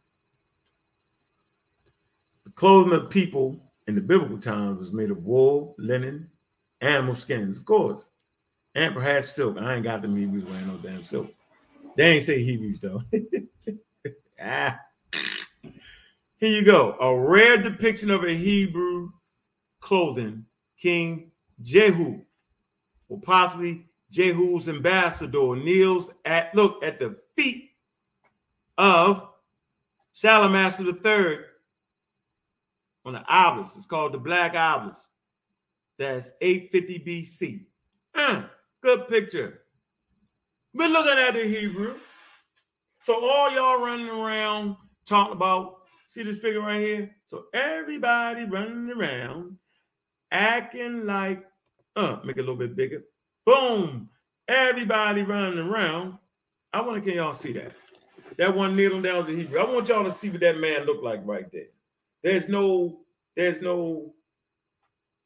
The clothing of people in the biblical times was made of wool, linen, animal skins, of course, and perhaps silk. I ain't got the Hebrews wearing no damn silk. They ain't say Hebrews though. ah. Here you go. A rare depiction of a Hebrew clothing, King Jehu, or possibly Jehu's ambassador, kneels at look at the feet of Shalmaneser III on the obelisk. It's called the Black Obelisk. That's 850 BC. Mm, good picture. We're looking at the Hebrew. So all y'all running around talking about, see this figure right here? So everybody running around acting like, uh, make it a little bit bigger. Boom. Everybody running around. I want to can y'all see that? That one kneeling down to Hebrew. I want y'all to see what that man looked like right there. There's no, there's no,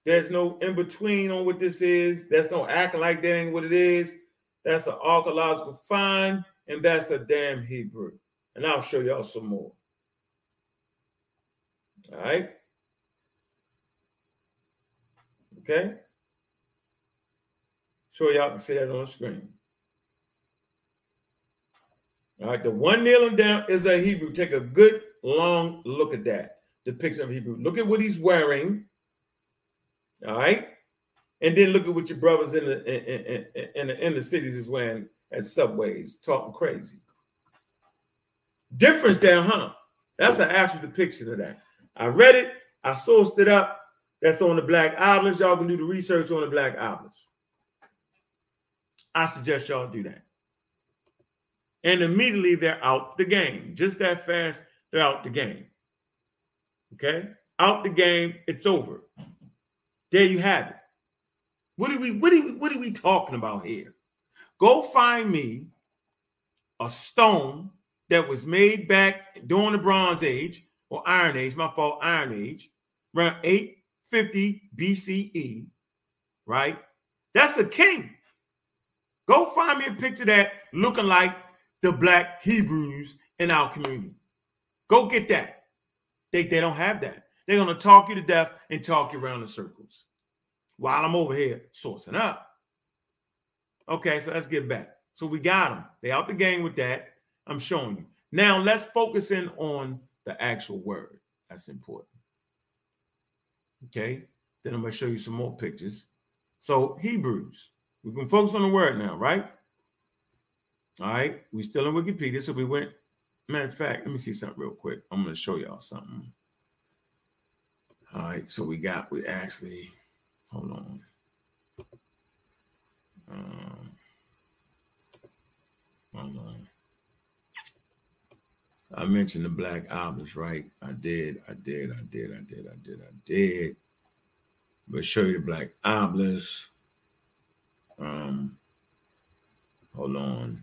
there's no in between on what this is. That's no acting like that ain't what it is. That's an archaeological find, and that's a damn Hebrew. And I'll show y'all some more. All right. Okay. Sure, y'all can see that on the screen. All right, the one kneeling down is a Hebrew. Take a good long look at that depiction of Hebrew. Look at what he's wearing. All right, and then look at what your brothers in the in, in, in the inner cities is wearing at subways, talking crazy. Difference there, huh? That's an actual depiction of that. I read it. I sourced it up. That's on the Black Obelisk. Y'all can do the research on the Black Obelisk. I suggest y'all do that and immediately they're out the game. Just that fast, they're out the game. Okay? Out the game, it's over. There you have it. What are we what are we, what are we talking about here? Go find me a stone that was made back during the Bronze Age or Iron Age, my fault, Iron Age, around 850 BCE, right? That's a king. Go find me a picture that looking like the black Hebrews in our community. Go get that. They, they don't have that. They're going to talk you to death and talk you around in circles while I'm over here sourcing up. Okay, so let's get back. So we got them. They out the game with that. I'm showing you. Now let's focus in on the actual word. That's important. Okay, then I'm going to show you some more pictures. So Hebrews, we can focus on the word now, right? All right, we still in Wikipedia, so we went. Matter of fact, let me see something real quick. I'm going to show y'all something. All right, so we got we actually hold on. Um, hold on. I mentioned the Black Obelisk, right? I did, I did, I did, I did, I did, I did. But show you the Black Obelisk. Um, hold on.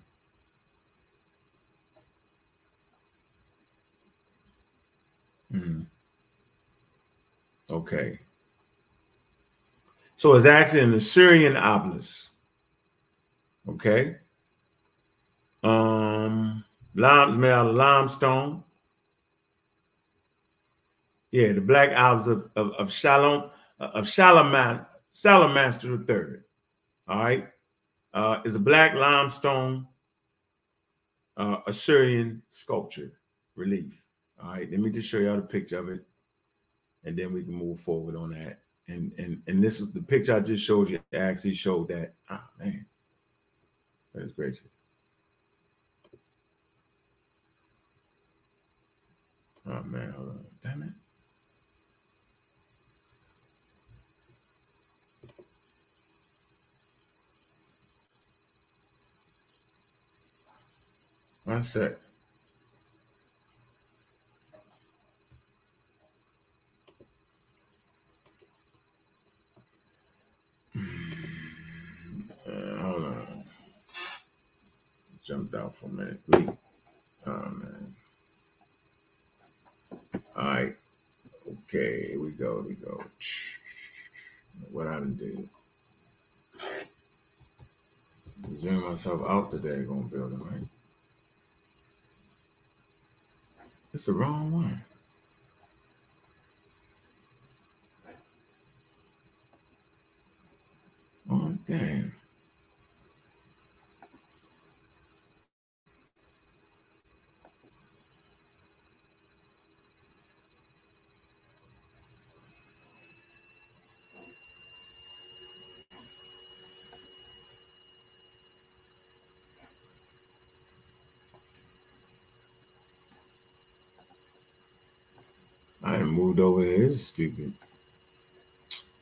Hmm. Okay. So it's actually an Assyrian obelisk. Okay. Um, lime made out of limestone. Yeah, the black obelisk of, of, of Shalom of Shalaman, Salamaster the third. All right. Uh, is a black limestone uh, Assyrian sculpture relief. All right, let me just show y'all the picture of it, and then we can move forward on that. And and and this is the picture I just showed you. Actually showed that. Ah man, that is gracious. Oh man, hold on, damn it. One sec. Uh, hold on. Jumped out for a minute. Oh man. All right. Okay, here we go. Here we go. What I done did. Zoom myself out the daggone building, right? It's the wrong one. Oh, damn. I done moved over here. This is stupid.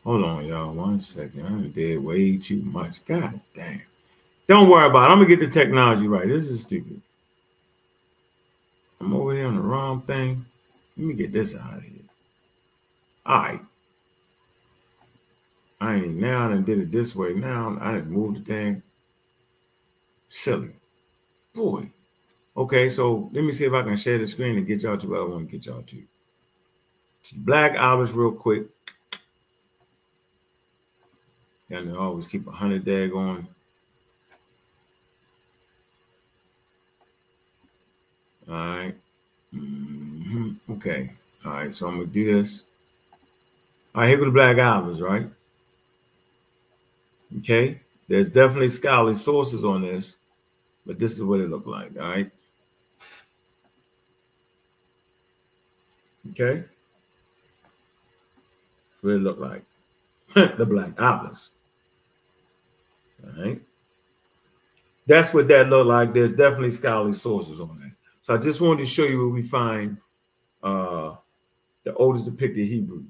Hold on, y'all. One second. I did way too much. God damn. Don't worry about it. I'm gonna get the technology right. This is stupid. I'm over here on the wrong thing. Let me get this out of here. All right. I ain't now and did it this way. Now I didn't move the thing. Silly. Boy. Okay, so let me see if I can share the screen and get y'all to where I want to get y'all to. Black Obelisk real quick. And they always keep a hundred day going. All right. Mm-hmm. Okay. All right. So I'm gonna do this. All right. Here go the Black Obelisk, right? Okay. There's definitely scholarly sources on this, but this is what it looked like. All right. Okay. It look like? the Black Obelisk. All right. That's what that looked like. There's definitely scholarly sources on that. So I just wanted to show you where we find uh, the oldest depicted Hebrew.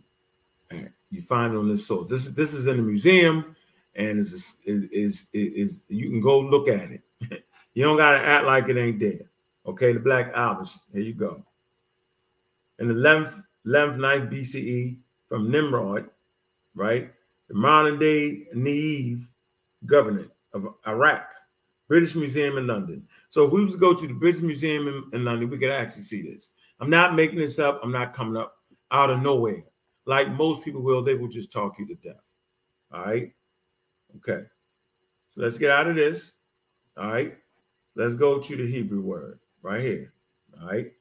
Right. You find it on this source. This is this is in the museum, and is is is you can go look at it. you don't gotta act like it ain't there. Okay, the Black Obelisk. Here you go. In the 11th, 11th, 9th BCE, from Nimrud, right? The modern day Nineveh Governorate of Iraq, British Museum in London. So if we was to go to the British Museum in, in, London, we could actually see this. I'm not making this up. I'm not coming up out of nowhere. Like most people will, they will just talk you to death. All right. Okay. So let's get out of this. All right. Let's go to the Hebrew word right here. All right.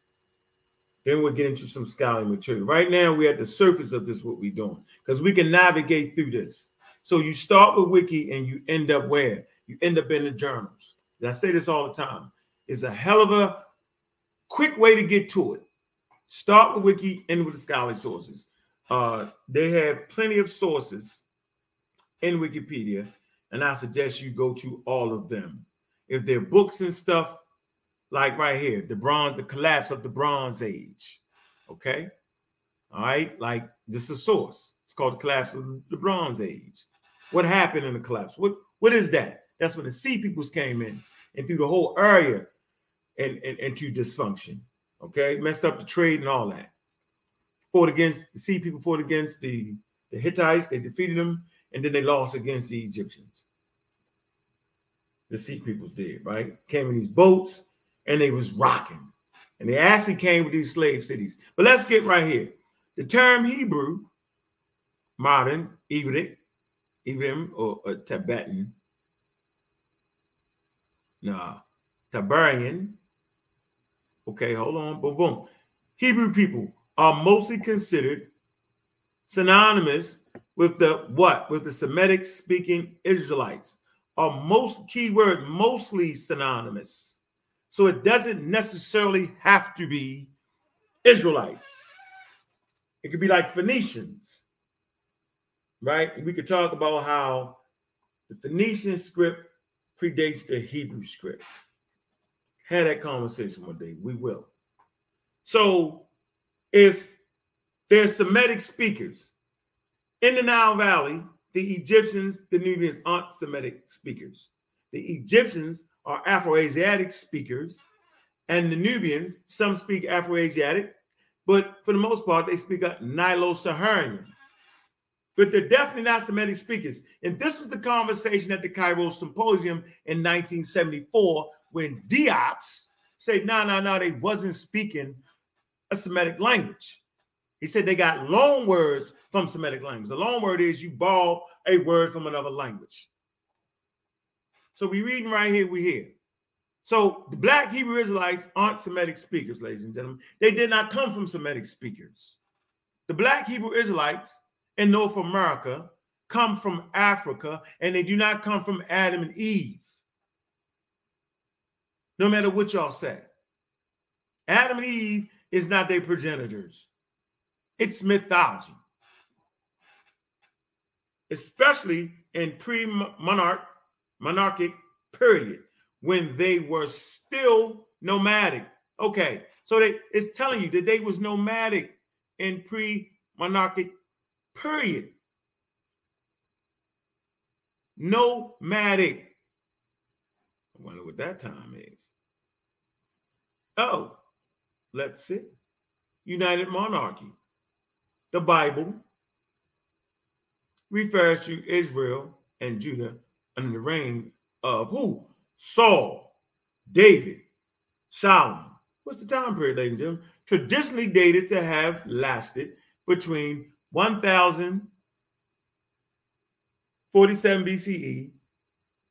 Then we'll get into some scholarly material. Right now, we're at the surface of this, what we're doing, because we can navigate through this. So you start with Wiki and you end up where? You end up in the journals. I say this all the time. It's a hell of a quick way to get to it. Start with Wiki, end with the scholarly sources. Uh, they have plenty of sources in Wikipedia, and I suggest you go to all of them. If they're books and stuff, like right here, the bronze, the collapse of the Bronze Age. Okay. All right. Like this is source. It's called the collapse of the Bronze Age. What happened in the collapse? What what is that? That's when the sea peoples came in and through the whole area and, and into dysfunction. Okay, messed up the trade and all that. Fought against the sea people, fought against the, the Hittites, they defeated them, and then they lost against the Egyptians. The sea peoples did, right? Came in these boats and they was rocking. And they actually came with these slave cities. But let's get right here. The term Hebrew, modern, Ivrit, Ivrim, or, or Tibetan, nah, Tiberian. Okay, hold on. Boom, boom. Hebrew people are mostly considered synonymous with the what? With the Semitic speaking Israelites. Are most keyword mostly synonymous so it doesn't necessarily have to be Israelites. It could be like Phoenicians, right? We could talk about how the Phoenician script predates the Hebrew script. Had that conversation one day. We will. So if there's Semitic speakers in the Nile Valley, the Egyptians, the Nubians aren't Semitic speakers. The Egyptians are Afro-Asiatic speakers, and the Nubians, some speak Afro-Asiatic, but for the most part, they speak a Nilo-Saharan. But they're definitely not Semitic speakers. And this was the conversation at the Cairo Symposium in 1974 when Diops said, no, no, no, they wasn't speaking a Semitic language. He said they got loan words from Semitic language. The loan word is you borrow a word from another language. So we reading right here, we hear. So the black Hebrew Israelites aren't Semitic speakers, ladies and gentlemen. They did not come from Semitic speakers. The black Hebrew Israelites in North America come from Africa and they do not come from Adam and Eve. No matter what y'all say. Adam and Eve is not their progenitors. It's mythology. Especially in pre-monarch monarchic period when they were still nomadic. Okay, so they it's telling you that they was nomadic in pre-monarchic period. Nomadic. I wonder what that time is. Oh, let's see. United monarchy. The Bible refers to Israel and Judah under the reign of who? Saul, David, Solomon. What's the time period, ladies and gentlemen? Traditionally dated to have lasted between 1047 BCE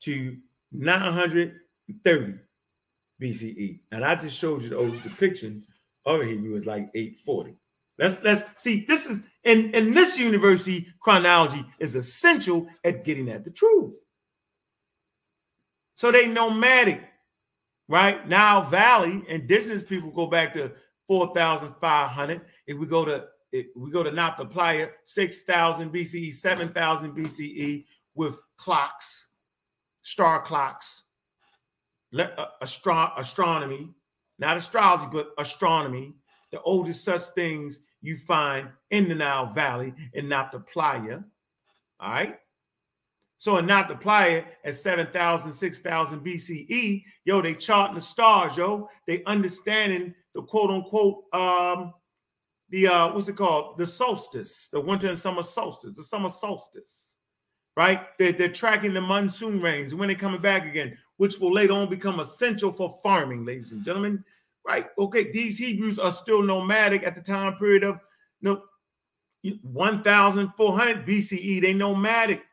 to 930 BCE. And I just showed you the old depiction of Hebrew is like 840. Let's let's see. This is in in this university chronology is essential at getting at the truth. So they nomadic, right? Nile Valley indigenous people go back to 4,500. If we go to if we go to Nabta 6,000 BCE, 7,000 BCE with clocks, star clocks, uh, astro- astronomy, not astrology, but astronomy, the oldest such things you find in the Nile Valley in Playa. All right. So in Nabta Playa at 7,000, 6,000 BCE, yo, they charting the stars, yo. They understanding the quote unquote, um, the, uh, what's it called? The solstice, the winter and summer solstice, the summer solstice, right? They're, they're tracking the monsoon rains and when they're coming back again, which will later on become essential for farming, ladies and gentlemen, right? Okay, these Hebrews are still nomadic at the time period of no 1,400 BCE. They nomadic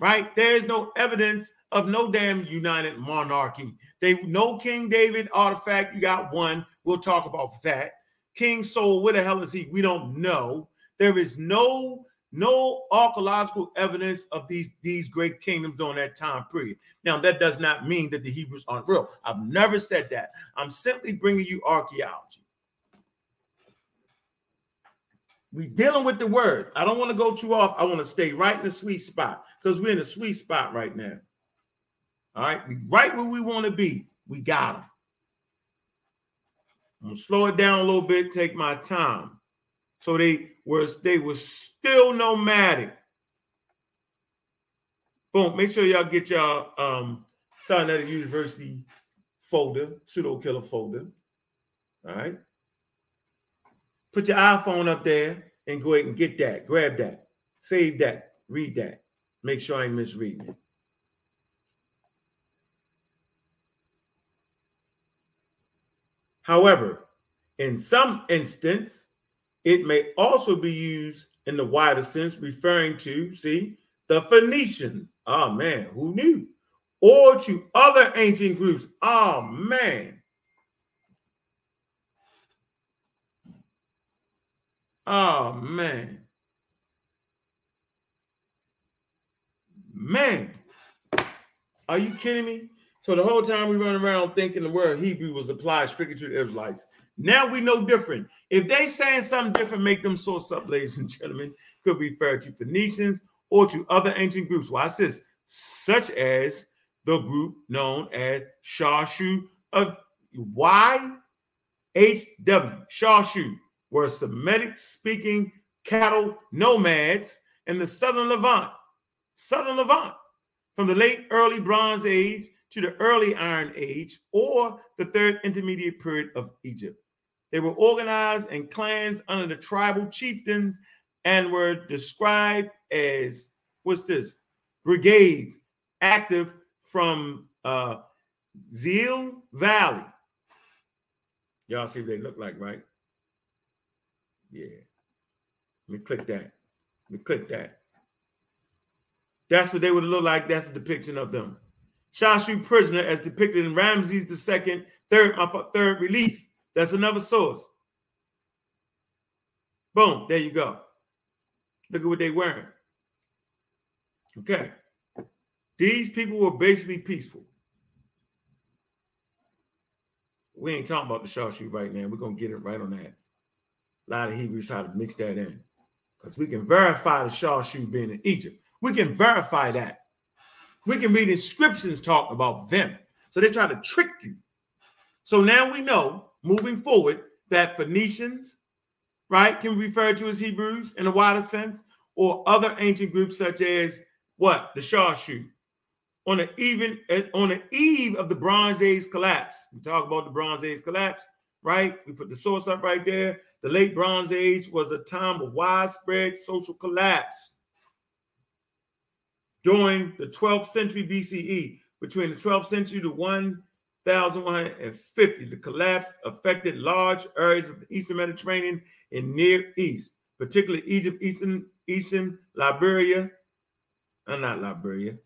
right? There is no evidence of no damn united monarchy. They no King David artifact. You got one. We'll talk about that. King Saul, where the hell is he? We don't know. There is no no archaeological evidence of these these great kingdoms during that time period. Now that does not mean that the Hebrews aren't real. I've never said that. I'm simply bringing you archaeology. We dealing with the word. I don't want to go too off. I want to stay right in the sweet spot because we're in a sweet spot right now. All right, right where we want to be. We got them. I'm gonna slow it down a little bit, take my time. So they were they were still nomadic. Boom. Make sure y'all get y'all um Sinaitic University folder, pseudo killer folder. All right. Put your iPhone up there and go ahead and get that. Grab that. Save that. Read that. Make sure I ain't misreading it. However, in some instance, it may also be used in the wider sense, referring to, see, the Phoenicians. Oh man, who knew? Or to other ancient groups. Oh man. Oh man. Man, are you kidding me? So the whole time we run around thinking the word Hebrew was applied strictly to the Israelites. Now we know different. If they saying something different, make them source up, ladies and gentlemen. Could refer to Phoenicians or to other ancient groups. Watch this, such as the group known as Shashu uh, of YHW. Shashu were Semitic speaking cattle nomads in the southern Levant Southern Levant, from the late early Bronze Age to the early Iron Age, or the third intermediate period of Egypt. They were organized in clans under the tribal chieftains and were described as what's this? Brigades active from uh, Jezreel Valley. Y'all see what they look like, right? Yeah. Let me click that. Let me click that. That's what they would look like. That's a depiction of them. Shashu prisoner as depicted in Ramses the second, third, uh, third relief. That's another source. Boom, there you go. Look at what they were wearing. Okay. These people were basically peaceful. We ain't talking about the Shashu right now. We're gonna get it right on that. A lot of Hebrews try to mix that in. Because we can verify the Shashu being in Egypt. We can verify that. We can read inscriptions talking about them. So they try to trick you. So now we know, moving forward, that Phoenicians, right, can be referred to as Hebrews in a wider sense, or other ancient groups such as what? The Shashu. On the even on the eve of the Bronze Age collapse. We talk about the Bronze Age collapse, right? We put the source up right there. The late Bronze Age was a time of widespread social collapse during the 12th century BCE. Between the 12th century to 1150, the collapse affected large areas of the Eastern Mediterranean and Near East, particularly Egypt, Eastern, Eastern Liberia, uh, not Liberia,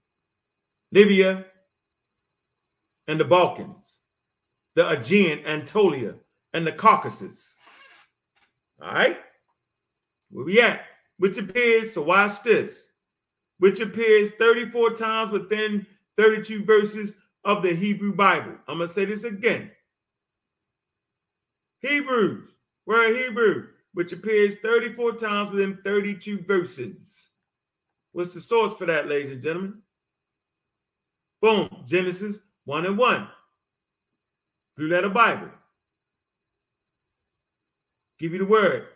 Libya, and the Balkans, the Aegean, Anatolia, and the Caucasus. All right, where we at? Which appears, so watch this which appears 34 times within 32 verses of the Hebrew Bible. I'm going to say this again. Hebrews, where Hebrew, which appears 34 times within 32 verses. What's the source for that, ladies and gentlemen? Boom, Genesis 1 and 1. Blue letter Bible. Give you the word.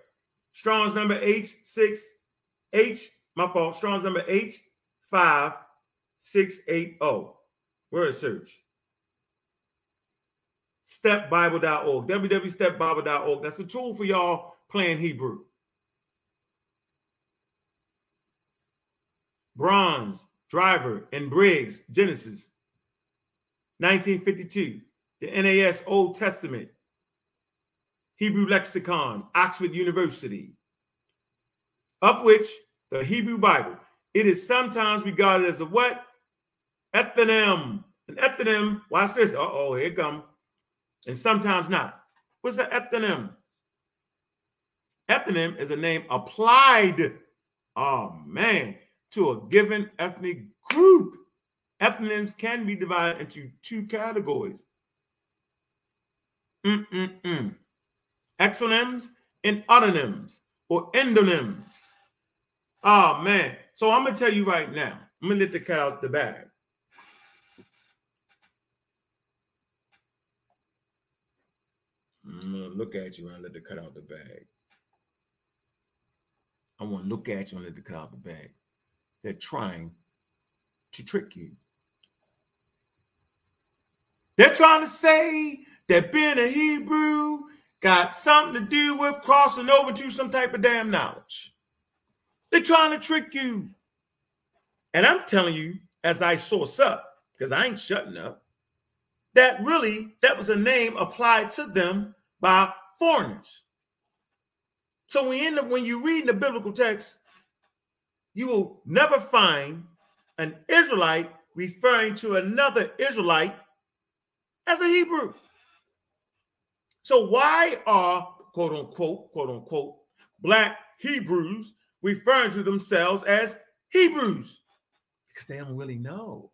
Strong's number H6, H my fault. Strong's number H5680. Where is search? Stepbible.org. www.stepbible.org. That's a tool for y'all playing Hebrew. Brown, Driver, and Briggs, Genesis. 1952. The NAS Old Testament. Hebrew Lexicon, Oxford University. Of which the Hebrew Bible. It is sometimes regarded as a what? Ethnym. An ethnym, watch this. Uh-oh, here it come. And sometimes not. What's the ethnym? Ethnym is a name applied, oh man, to a given ethnic group. Ethnonyms can be divided into two categories. Mm-mm-mm. Exonyms and autonyms or endonyms. Oh man. So I'm gonna tell you right now. I'm gonna let the cat out the bag. I'm gonna look at you and let the cut out the bag. I want to look at you and let the cut out the bag. They're trying to trick you. They're trying to say that being a Hebrew got something to do with crossing over to some type of damn knowledge. They're trying to trick you. And I'm telling you, as I source up, because I ain't shutting up, that really that was a name applied to them by foreigners. So when you, when you read the biblical text, you will never find an Israelite referring to another Israelite as a Hebrew. So why are quote unquote, quote unquote, black Hebrews referring to themselves as Hebrews because they don't really know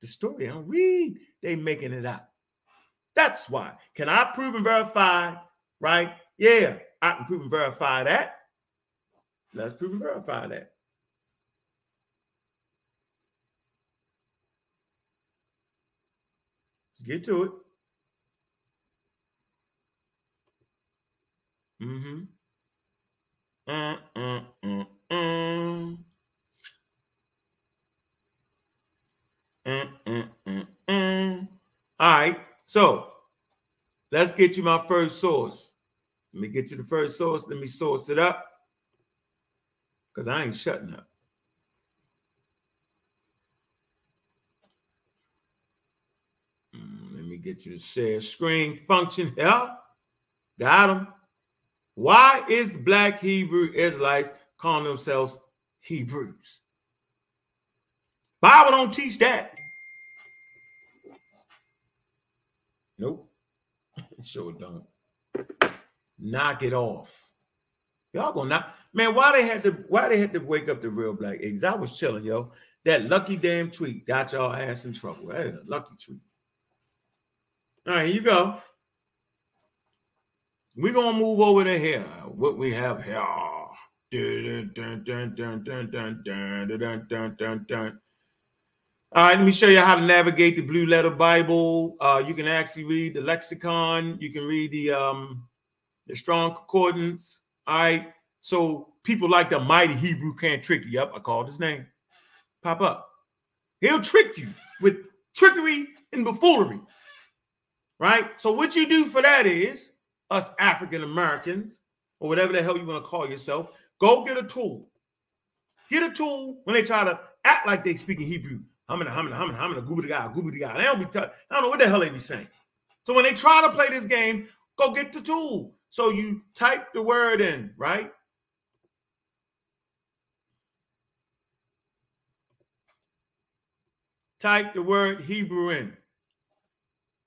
the story. They don't read, they making it up. That's why. Can I prove and verify? Right? Yeah, I can prove and verify that. Let's prove and verify that. Let's get to it. Mm-hmm. Mm, mm, mm, mm. Mm, mm, mm, mm. All right, so let's get you my first source. Let me get you the first source. Let me source it up because I ain't shutting up. Mm, let me get you the share screen function here. Got them. Why is black Hebrew Israelites calling themselves Hebrews? Bible don't teach that. Nope. sure don't. Knock it off. Y'all gonna knock man. Why they had to why they had to wake up the real black eggs? I was chilling, yo. That lucky damn tweet got y'all ass in trouble. That is a lucky tweet. All right, here you go. We're going to move over to here. What we have here. All right, let me show you how to navigate the Blue Letter Bible. Uh, you can actually read the lexicon. You can read the um, the Strong Concordance. All right, so people like the mighty Hebrew can't trick you. Up, I called his name. Pop up. He'll trick you with trickery and buffoonery. Right. So what you do for that is us African Americans or whatever the hell you want to call yourself, go get a tool. Get a tool when they try to act like they speak in Hebrew. I'm in a, I'm in a, I'm in a, I'm in a gooby guy, gooby guy. They don't be, I don't know what the hell they be saying. So when they try to play this game, go get the tool. So you type the word in, right? Type the word Hebrew in.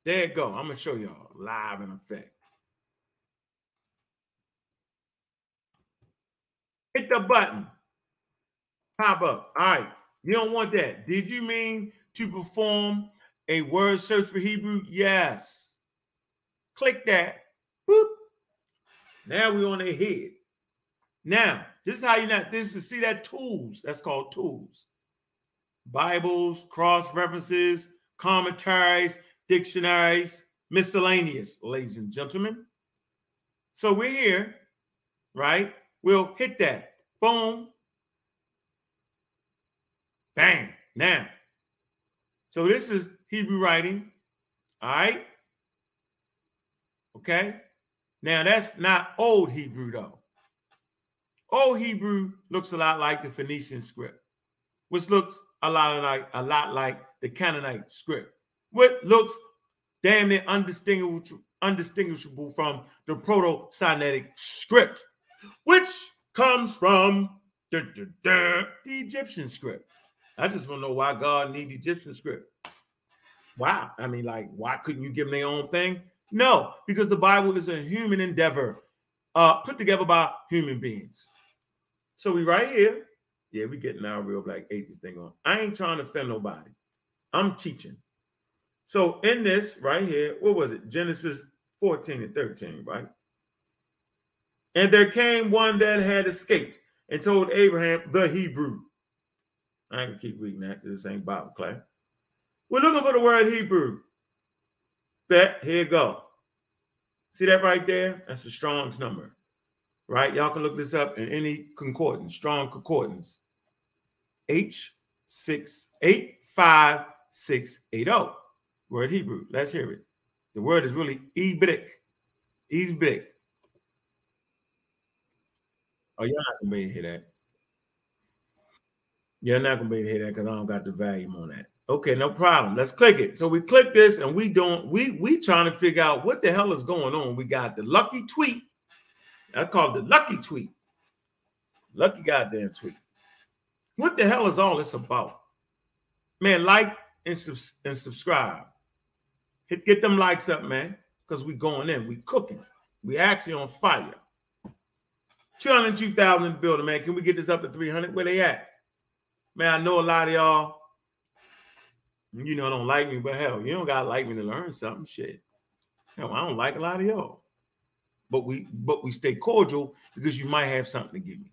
There it go. I'm gonna show y'all live in effect. Hit the button. Pop up. All right. You don't want that. Did you mean to perform a word search for Hebrew? Yes. Click that. Boop. Now we're on their head. Now, this is how you not this is see that tools. That's called tools. Bibles, cross references, commentaries, dictionaries, miscellaneous, ladies and gentlemen. So we're here, right? We'll hit that. Boom. Bang. Now. So this is Hebrew writing. All right. Okay. Now that's not old Hebrew though. Old Hebrew looks a lot like the Phoenician script, which looks a lot like a lot like the Canaanite script, which looks damn near undistinguishable, undistinguishable from the Proto-Sinaitic script, which comes from the Egyptian script. I just want to know why God need Egyptian script. Wow. I mean, like, why couldn't you give them their own thing? No, because the Bible is a human endeavor uh, put together by human beings. So we right here. Yeah, we getting our real black ages thing on. I ain't trying to offend nobody. I'm teaching. So in this right here, what was it? Genesis 14 and 13, right? And there came one that had escaped and told Abraham the Hebrew. I gonna keep reading that because this ain't Bible class. We're looking for the word Hebrew. Bet here you go. See that right there? That's the Strong's number, right? Y'all can look this up in any concordance, Strong concordance. H six eight five six eight zero. Word Hebrew. Let's hear it. The word is really Ebrik. Ebrik. Oh, you're not gonna be able to hear that. You're not gonna be able to hear that because I don't got the volume on that. Okay, no problem. Let's click it. So we click this and we don't we we trying to figure out what the hell is going on. We got the lucky tweet. I call it the lucky tweet. Lucky goddamn tweet. What the hell is all this about? Man, like and, sub- and subscribe. Hit get them likes up, man. Because we going in. We cooking. We actually on fire. 202,000 in the building, man. Can we get this up to 300? Where they at? Man, I know a lot of y'all you know, don't like me, but hell, you don't gotta like me to learn something. Shit. Hell, I don't like a lot of y'all. But we but we stay cordial because you might have something to give me.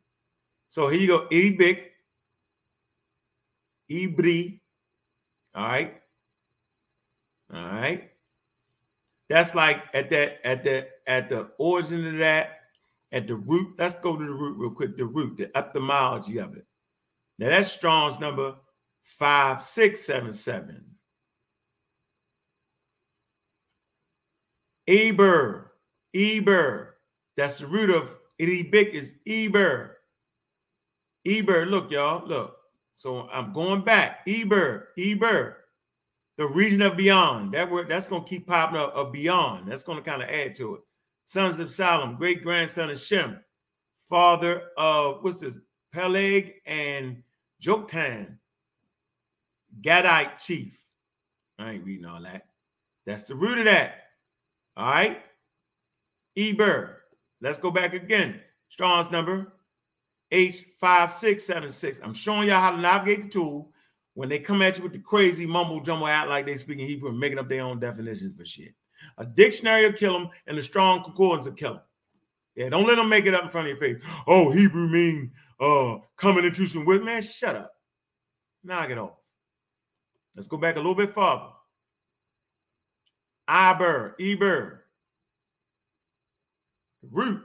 So here you go. Ebik. Ibri. All right. All right. That's like at that at the at the origin of that, at the root. Let's go to the root real quick. The root, the etymology of it. Now that's Strong's number 5677. Eber, Eber. That's the root of Iribik is Eber. Eber, look, y'all, look. So I'm going back. Eber, Eber. the region of beyond. That word that's going to keep popping up of beyond. That's going to kind of add to it. Sons of Salem, great grandson of Shem, father of what's this? Peleg and Joktan, Gadite chief. I ain't reading all that. That's the root of that. All right. Eber. Let's go back again. Strong's number H5676. I'm showing y'all how to navigate the tool when they come at you with the crazy mumble jumble out like they speaking Hebrew and making up their own definitions for shit. A dictionary will kill them, and a strong concordance will kill them. Yeah, don't let them make it up in front of your face. Oh, Hebrew mean uh coming into some with man. Shut up. Knock it off. Let's go back a little bit farther. Eber, Eber. Root.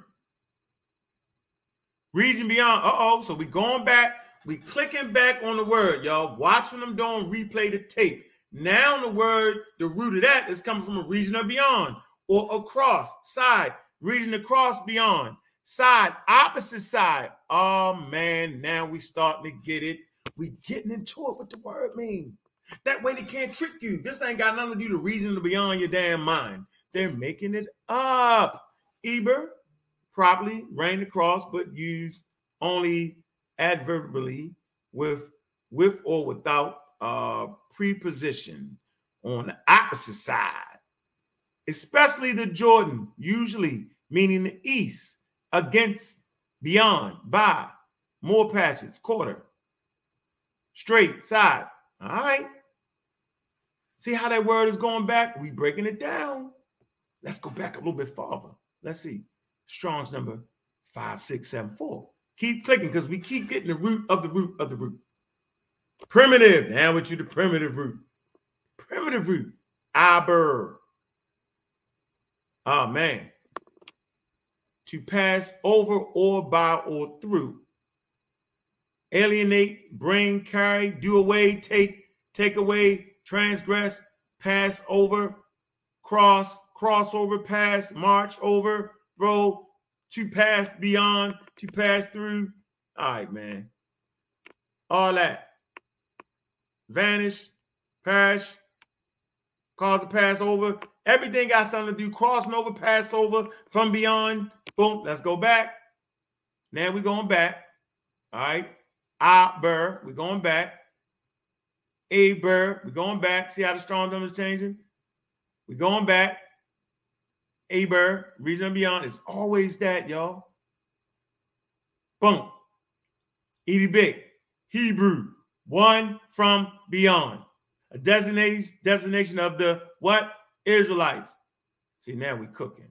Region beyond. Uh-oh. So we going back. We clicking back on the word, y'all. Watch when I'm doing replay the tape. Now the word, the root of that is coming from a region of beyond or across, side, region across, beyond, side, opposite side. Oh man, now we starting to get it. We getting into it. What the word mean? That way they can't trick you. This ain't got nothing to do with reason to beyond your damn mind. They're making it up. Eber, properly ran across, but used only adverbially with with or without uh, preposition on the opposite side, especially the Jordan, usually meaning the east, against, beyond, by, more passage, quarter, straight, side. All right. See how that word is going back? We breaking it down. Let's go back a little bit farther. Let's see. Strong's number 5674. Keep clicking because we keep getting the root of the root of the root. Primitive. Now with you the primitive root. Primitive root. Aber. Oh man. To pass over or by or through. Alienate, bring, carry, do away, take, take away, transgress, pass over, cross, cross over, pass, march over, throw, to pass beyond, to pass through. All right, man. All that vanish, perish, cause a Passover. Everything got something to do. Crossing over, Passover, from beyond. Boom. Let's go back. Now we're going back. All right. Aber, we're going back. Aber, we're going back. See how the strong number is changing? We're going back. Aber, region and beyond. It's always that, y'all. Boom. Edie Big, Hebrew, one from beyond. A designation, designation of the what? Israelites. See, now we cooking.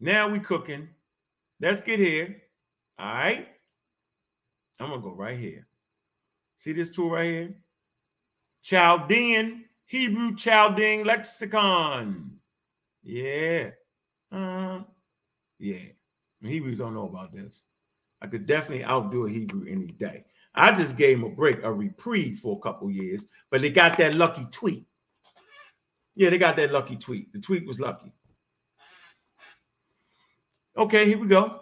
Now we cooking. Let's get here. All right. I'm gonna go right here. See this tool right here? Chaldean, Hebrew Chaldean lexicon. Yeah. Uh, yeah. Hebrews don't know about this. I could definitely outdo a Hebrew any day. I just gave him a break, a reprieve for a couple years, but they got that lucky tweet. Yeah, they got that lucky tweet. The tweet was lucky. Okay, here we go.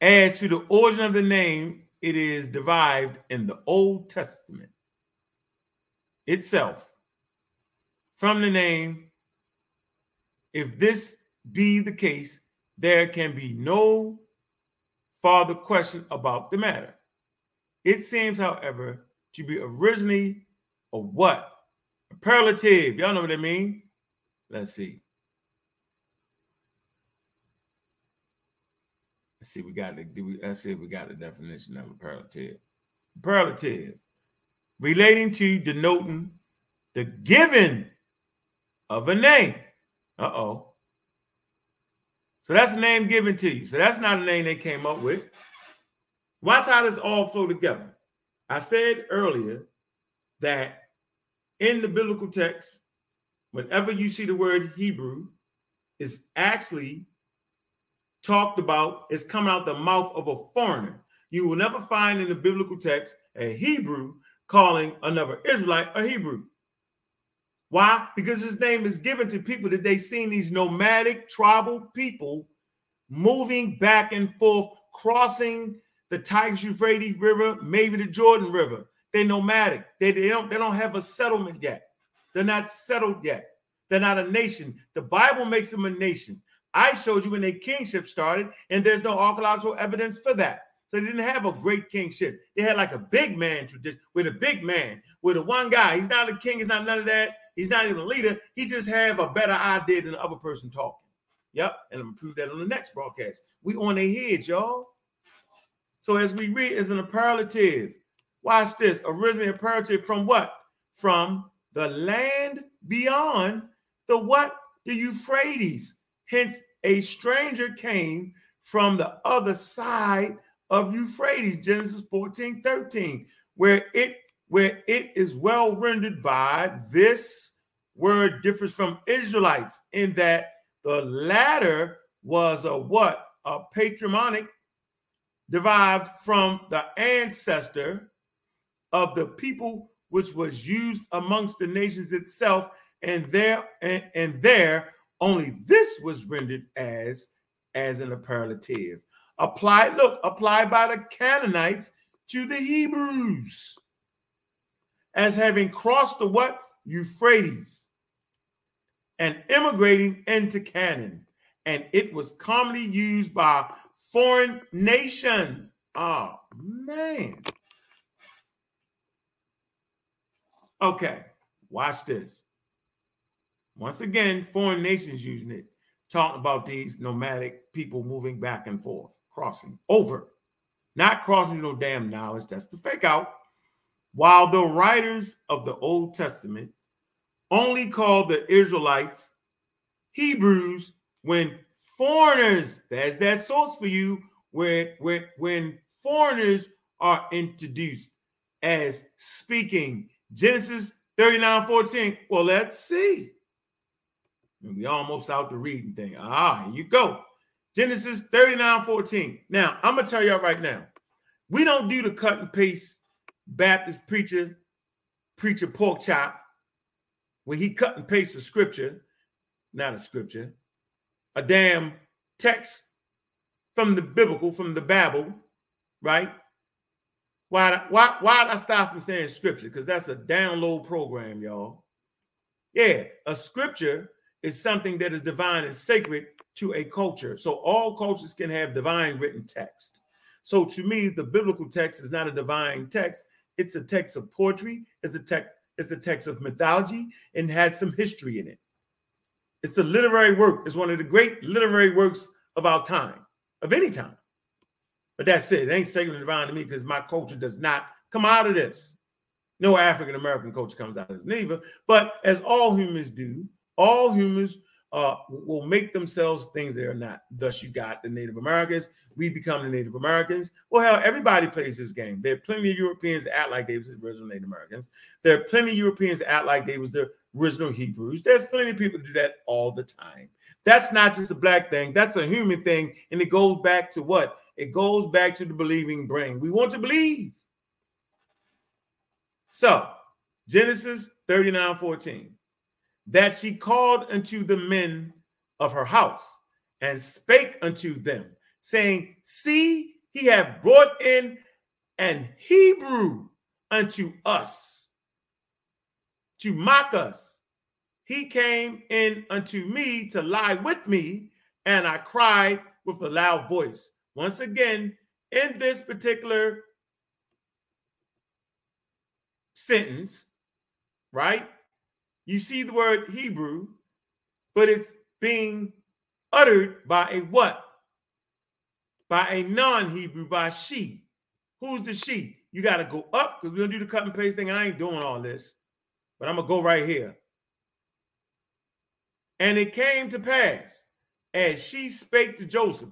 As to the origin of the name, it is derived in the Old Testament itself from the name. If this be the case, there can be no farther question about the matter. It seems, however, to be originally a what? A superlative. Y'all know what I mean? Let's see. Let's see, we got the do we let's see if we got the definition of a superlative. Superlative relating to denoting the giving of a name. Uh-oh. So that's a name given to you. So that's not a name they came up with. Watch how this all flow together. I said earlier that in the biblical text, whenever you see the word Hebrew, is actually talked about, it's coming out the mouth of a foreigner. You will never find in the biblical text a Hebrew calling another Israelite a Hebrew. Why? Because his name is given to people that they seen these nomadic tribal people moving back and forth, crossing the Tigris Euphrates River, maybe the Jordan River. They're nomadic. They, they don't they don't have a settlement yet. They're not settled yet. They're not a nation. The Bible makes them a nation. I showed you when their kingship started, and there's no archaeological evidence for that. So they didn't have a great kingship. They had like a big man tradition with a big man, with a one guy. He's not a king, he's not none of that. He's not even a leader. He just have a better idea than the other person talking. Yep. And I'm gonna prove that on the next broadcast. We on their heads, y'all. So as we read as an imperative, watch this. Originally imperative from what? From the land beyond the what? The Euphrates. Hence, a stranger came from the other side of Euphrates, Genesis 14, 13, where it where it is well rendered by this word differs from Israelites in that the latter was a what? A patronymic derived from the ancestor of the people which was used amongst the nations itself, and there and, and there only this was rendered as as an appellative. Applied, look, applied by the Canaanites to the Hebrews as having crossed the what? Euphrates and immigrating into Canaan. And it was commonly used by foreign nations. Oh, man. Okay, watch this. Once again, foreign nations using it, talking about these nomadic people moving back and forth, crossing over, not crossing no damn knowledge. That's the fake out. While the writers of the Old Testament only called the Israelites Hebrews when foreigners, there's that source for you, where when, when foreigners are introduced as speaking Genesis 39 14. Well, let's see. And we almost out the reading thing. Ah, here you go. Genesis 39 14. Now, I'm going to tell y'all right now, we don't do the cut and paste Baptist preacher, preacher pork chop, where he cut and paste a scripture, not a scripture, a damn text from the biblical, from the Bible, right? Why, why, why did I stop from saying scripture? Because that's a download program, y'all. Yeah, a scripture is something that is divine and sacred to a culture. So all cultures can have divine written text. So to me, the biblical text is not a divine text. It's a text of poetry. It's a text. It's a text of mythology and had some history in it. It's a literary work. It's one of the great literary works of our time, of any time. But that's it. It ain't sacred and divine to me because my culture does not come out of this. No African American culture comes out of this, neither. But as all humans do, all humans uh, will make themselves things they are not. Thus, you got the Native Americans. We become the Native Americans. Well, hell, everybody plays this game. There are plenty of Europeans that act like they was the original Native Americans. There are plenty of Europeans that act like they was the original Hebrews. There's plenty of people do that all the time. That's not just a black thing. That's a human thing, and it goes back to what? It goes back to the believing brain. We want to believe. So, Genesis 39 14. That she called unto the men of her house and spake unto them, saying, See, he hath brought in an Hebrew unto us to mock us. He came in unto me to lie with me, and I cried with a loud voice. Once again, in this particular sentence, right? You see the word Hebrew, but it's being uttered by a what? By a non-Hebrew, by she. Who's the she? You got to go up because we're gonna do the cut and paste thing. I ain't doing all this, but I'm gonna go right here. And it came to pass as she spake to Joseph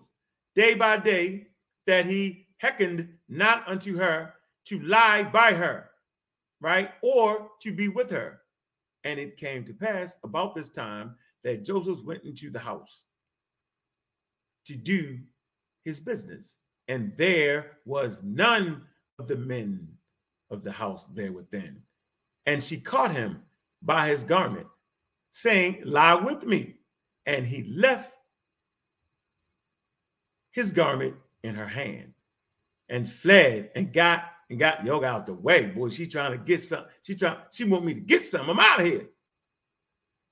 day by day that he heckened not unto her to lie by her, right? Or to be with her. And it came to pass about this time that Joseph went into the house to do his business. And there was none of the men of the house there within. And she caught him by his garment, saying, Lie with me. And he left his garment in her hand. and fled and got and got yoga out the way. Boy, she trying to get some. She trying. She want me to get some. I'm out of here.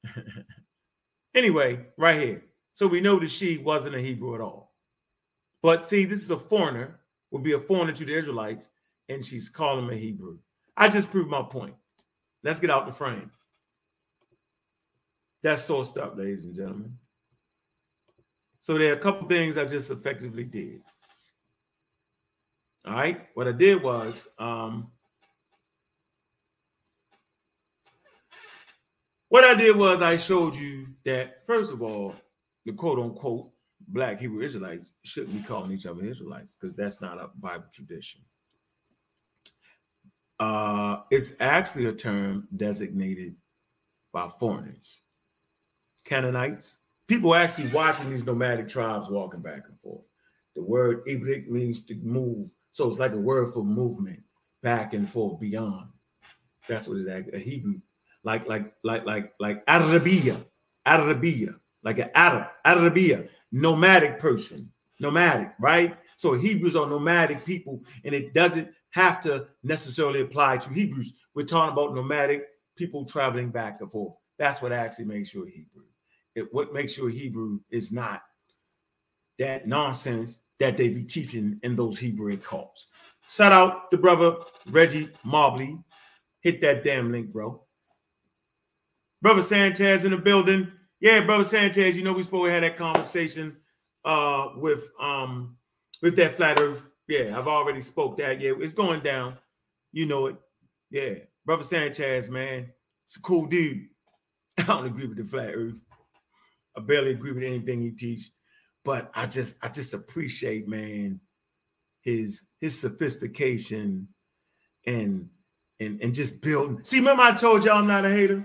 anyway, right here. So we know that she wasn't a Hebrew at all. But see, this is a foreigner. Would be a foreigner to the Israelites, and she's calling him a Hebrew. I just proved my point. Let's get out the frame. That's sourced up, ladies and gentlemen. So there are a couple things I just effectively did. All right. What I did was um, what I did was I showed you that first of all, the quote unquote black Hebrew Israelites shouldn't be calling each other Israelites because that's not a Bible tradition. Uh, it's actually a term designated by foreigners, Canaanites, people actually watching these nomadic tribes walking back and forth. The word Ibrik means to move so it's like a word for movement, back and forth, beyond. That's what it's like, a Hebrew, like like like like like Arabia, Arabia, like an Arab, Arabia, nomadic person, nomadic, right? So Hebrews are nomadic people, and it doesn't have to necessarily apply to Hebrews. We're talking about nomadic people traveling back and forth. That's what actually makes you a Hebrew. It, what makes you a Hebrew is not that nonsense that they be teaching in those Hebrew cults. Shout out to brother Reggie Mobley. Hit that damn link, bro. Brother Sanchez in the building. Yeah, brother Sanchez, you know we supposed to have that conversation uh with um with that flat earth. Yeah, I've already spoke that. Yeah, it's going down. You know it. Yeah, brother Sanchez, man, it's a cool dude. I don't agree with the flat earth. I barely agree with anything he teach but I just I just appreciate man his his sophistication and and and just building. See, remember I told y'all I'm not a hater.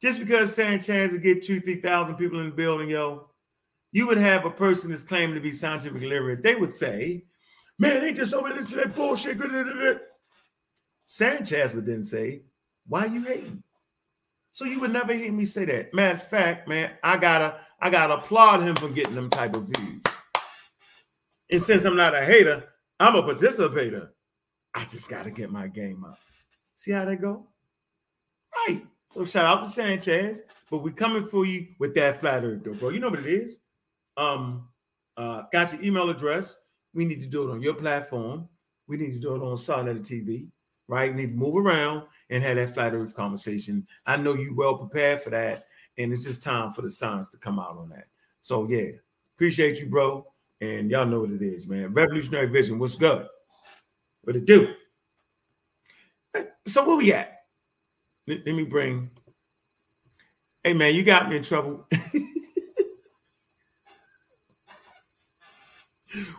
Just because Sanchez would get two, three thousand people in the building, yo, you would have a person that's claiming to be scientific literate. They would say, "Man, they just over this that bullshit." Sanchez would then say, "Why you hating?" So you would never hear me say that. Matter of fact, man, I gotta I gotta applaud him for getting them type of views. And since I'm not a hater, I'm a participator. I just gotta get my game up. See how that go? Right. So shout out to Sanchez, but we coming for you with that flat earth though, bro. You know what it is. Um, uh, got your email address. We need to do it on your platform. We need to do it on Sa Neter TV, right? We need to move around and have that flat earth conversation. I know you well prepared for that and it's just time for the signs to come out on that. So yeah, appreciate you, bro. And y'all know what it is, man. Revolutionary Vision, what's good? What it do? So where we at? Let, let me bring. Hey man, you got me in trouble.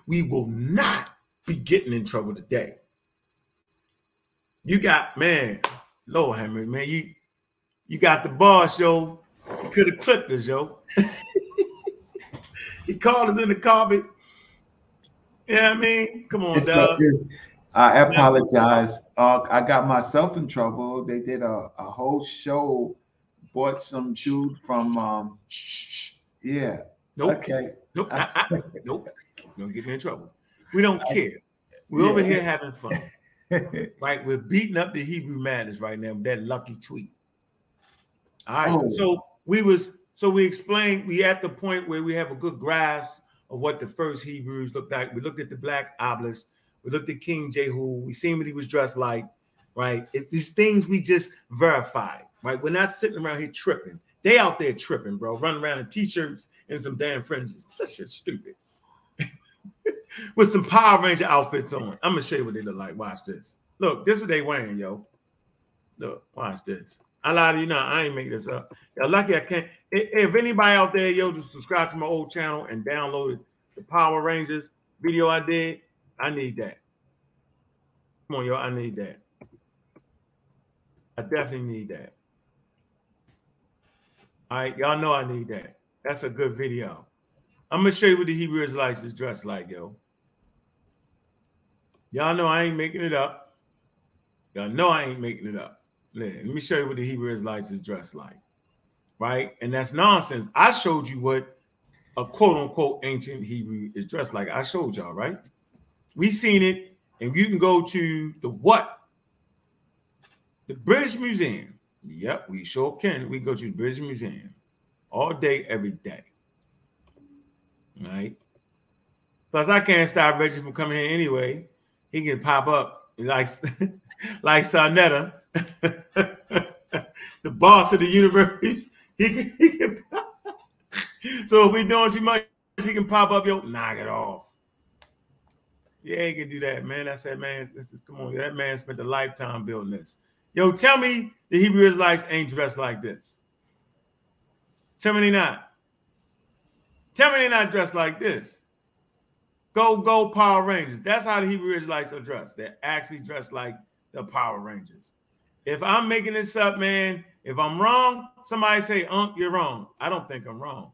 we will not be getting in trouble today. You got man, Lord Henry, man, you you got the bar show could have clipped us, yo. he called us in the carpet. Yeah, I mean, come on, dog. I apologize. Uh, I got myself in trouble. They did a, a whole show, bought some dude from um yeah. Nope. Okay. Nope. I, I, nope. Don't get me in trouble. We don't care. We're yeah. over here having fun. right? We're beating up the Hebrew madness right now with that lucky tweet. All right. Oh. So we was so we explained we at the point where we have a good grasp of what the first Hebrews looked like. We looked at the black obelisk. We looked at King Jehu. We seen what he was dressed like, right? It's these things we just verified, right? We're not sitting around here tripping. They out there tripping, bro, running around in t-shirts and some damn fringes. That's just stupid. With some Power Ranger outfits on. I'm gonna show you what they look like. Watch this. Look, this is what they wearing, yo. Look, watch this. I lie to you now. I ain't making this up. Lucky I can't. If anybody out there, yo, to subscribe to my old channel and download the Power Rangers video I did, I need that. Come on, yo, I need that. I definitely need that. All right, y'all know I need that. That's a good video. I'm gonna show you what the Hebrew Israelites is dressed like, yo. Y'all know I ain't making it up. Y'all know I ain't making it up. Let me show you what the Hebrew Israelites is dressed like. Right? And that's nonsense. I showed you what a quote unquote ancient Hebrew is dressed like. I showed y'all, right? We seen it, and you can go to the what? The British Museum. Yep, we sure can. We go to the British Museum all day, every day. Right? Plus, I can't stop Reggie from coming here anyway. He can pop up like like Sa Neter, the boss of the universe. He can, he can so if we doing too much, he can pop up, yo, knock it off. Yeah, he can do that, man. I said, man, this is come on. That man spent a lifetime building this. Yo, tell me the Hebrew Israelites ain't dressed like this. Tell me they not. Tell me they're not dressed like this. Go, go, Power Rangers. That's how the Hebrew Israelites are dressed. They're actually dressed like the Power Rangers. If I'm making this up, man, if I'm wrong, somebody say, Unc, you're wrong. I don't think I'm wrong.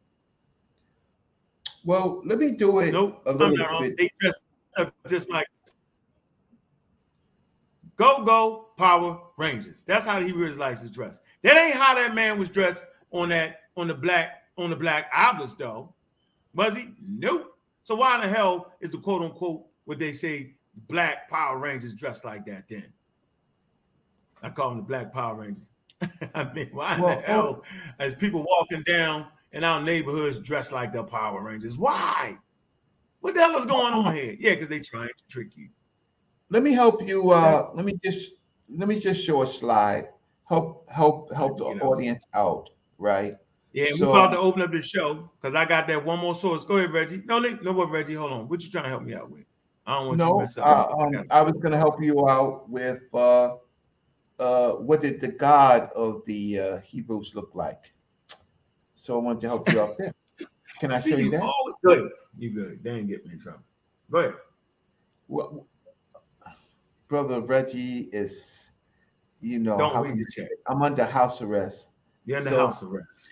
Well, let me do it Nope, a I'm little not wrong. bit. They dress up just like Go Go Power Rangers. That's how the Hebrew Israelites is dressed. That ain't how that man was dressed on that on the black on the black obelisk though. Was he? Nope. So why in the hell is the quote unquote what they say black Power Rangers dressed like that then? I call them the black Power Rangers. I mean, why Well, the hell as people walking down in our neighborhoods dressed like the Power Rangers? Why? What the hell is going on here? Yeah, because they trying to trick you. Let me help you. Uh, let me just let me just show a slide. Help help help the You know. audience out, right? Yeah, So- we're about to open up the show because I got that one more source. Go ahead, Reggie. No, no, what, Reggie? Hold on. What you trying to help me out with? I don't want you to mess up. uh, I um, got- I was going to help you out with uh, uh, what did the God of the uh, Hebrews look like? So I wanted to help you out there. Can I See, show you that? always- Good. You good. They ain't get me in trouble. Go ahead. Well, brother Reggie is, you know, Don't how read the chat. I'm under house arrest. You're the So- house arrest.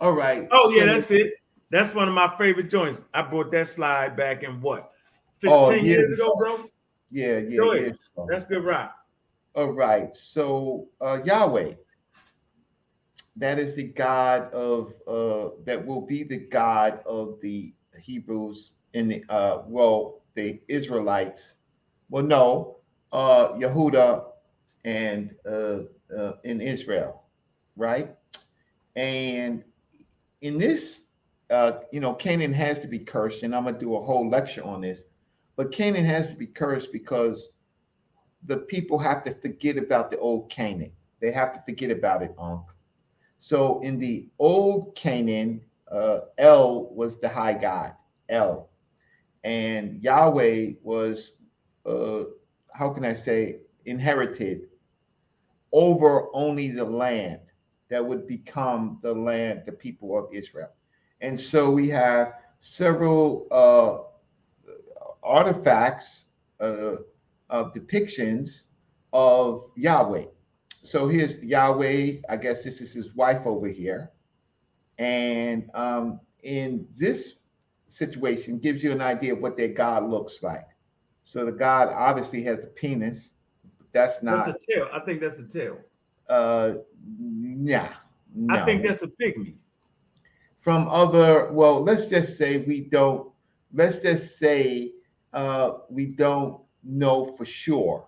All right. Oh, yeah, so- that's it. That's one of my favorite joints. I brought that slide back in what? 15 Oh, years years ago, bro? Yeah, yeah, Go ahead. yeah. That's good rock. All right. So uh, Yahweh, that is the God of uh, that will be the God of the Hebrews in the uh, well, the Israelites. Well, no, uh, Yehuda and uh, uh, in Israel, right? And in this, uh, you know, Canaan has to be cursed, and I'm gonna do a whole lecture on this. But Canaan has to be cursed because the people have to forget about the old Canaan. They have to forget about it, Unc. So in the old Canaan, uh, El was the high god, El, and Yahweh was, uh, how can I say, inherited over only the land that would become the land, the people of Israel. And so we have several uh, artifacts, uh, of depictions of Yahweh. So here's Yahweh. I guess this is his wife over here. And um, in this situation, gives you an idea of what their God looks like. So the God obviously has a penis. That's not. That's a tail. I think that's a tail. uh, yeah. No. I think that's a pygmy. from other well let's just say we don't let's just say uh we don't know for sure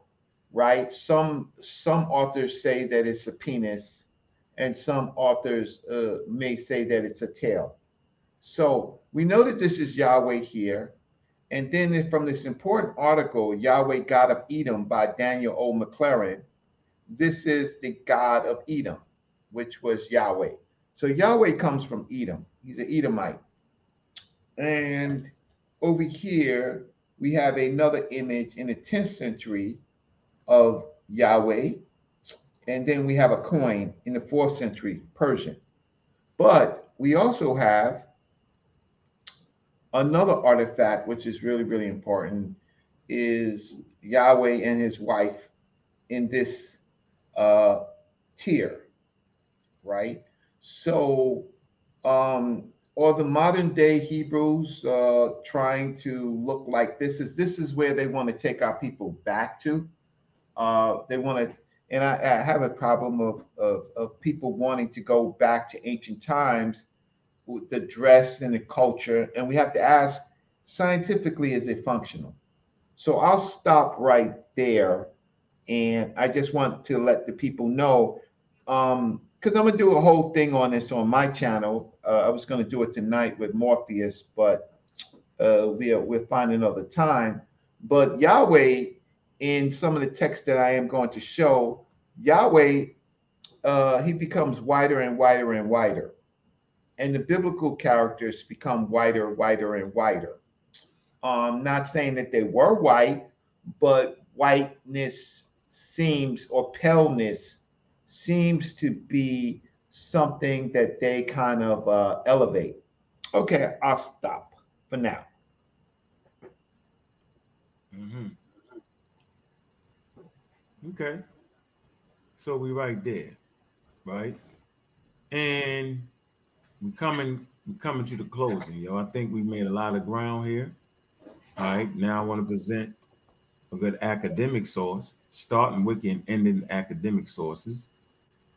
right some some authors say that it's a penis and some authors uh, may say that it's a tail so we know that this is yahweh here and then from this important article yahweh god of edom by daniel o mclaren this is the god of edom which was yahweh so Yahweh comes from Edom. He's an Edomite. And over here, we have another image in the 10th century of Yahweh. And then we have a coin in the 4th century Persian. But we also have another artifact, which is really, really important, is Yahweh and his wife in this uh, tier, right? So, um, or the modern day Hebrews uh, trying to look like this is this is where they want to take our people back to. Uh, they want to, and I, I have a problem of, of of people wanting to go back to ancient times with the dress and the culture, and we have to ask scientifically is it functional? So I'll stop right there. And I just want to let the people know, um, because I'm gonna do a whole thing on this on my channel. Uh, I was gonna do it tonight with Morpheus, but uh, we're we'll find another time. But Yahweh, in some of the text that I am going to show, Yahweh, uh, he becomes wider and wider and wider, and the biblical characters become wider, wider, and wider. Um, not saying that they were white, but whiteness seems or paleness seems to be something that they kind of uh, elevate. Okay, I'll stop for now. Mm-hmm. Okay. So we right there, right? And we coming we coming to the closing, yo. I think we made a lot of ground here. All right. Now I want to present a good academic source, starting with and ending academic sources.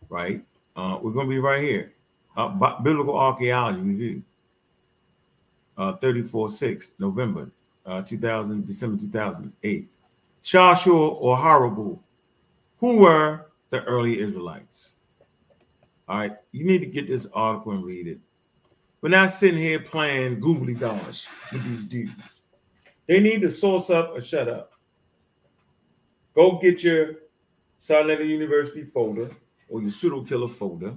Right. Uh, we're gonna be right here. Uh, Biblical Archaeology Review. Uh, 34-6, November uh, 2000, December 2008. Shasu or Habiru, who were the early Israelites? All right, you need to get this article and read it. We're not sitting here playing googly dosh with these dudes. They need to source up or shut up. Go get your Silent University folder or your pseudo killer folder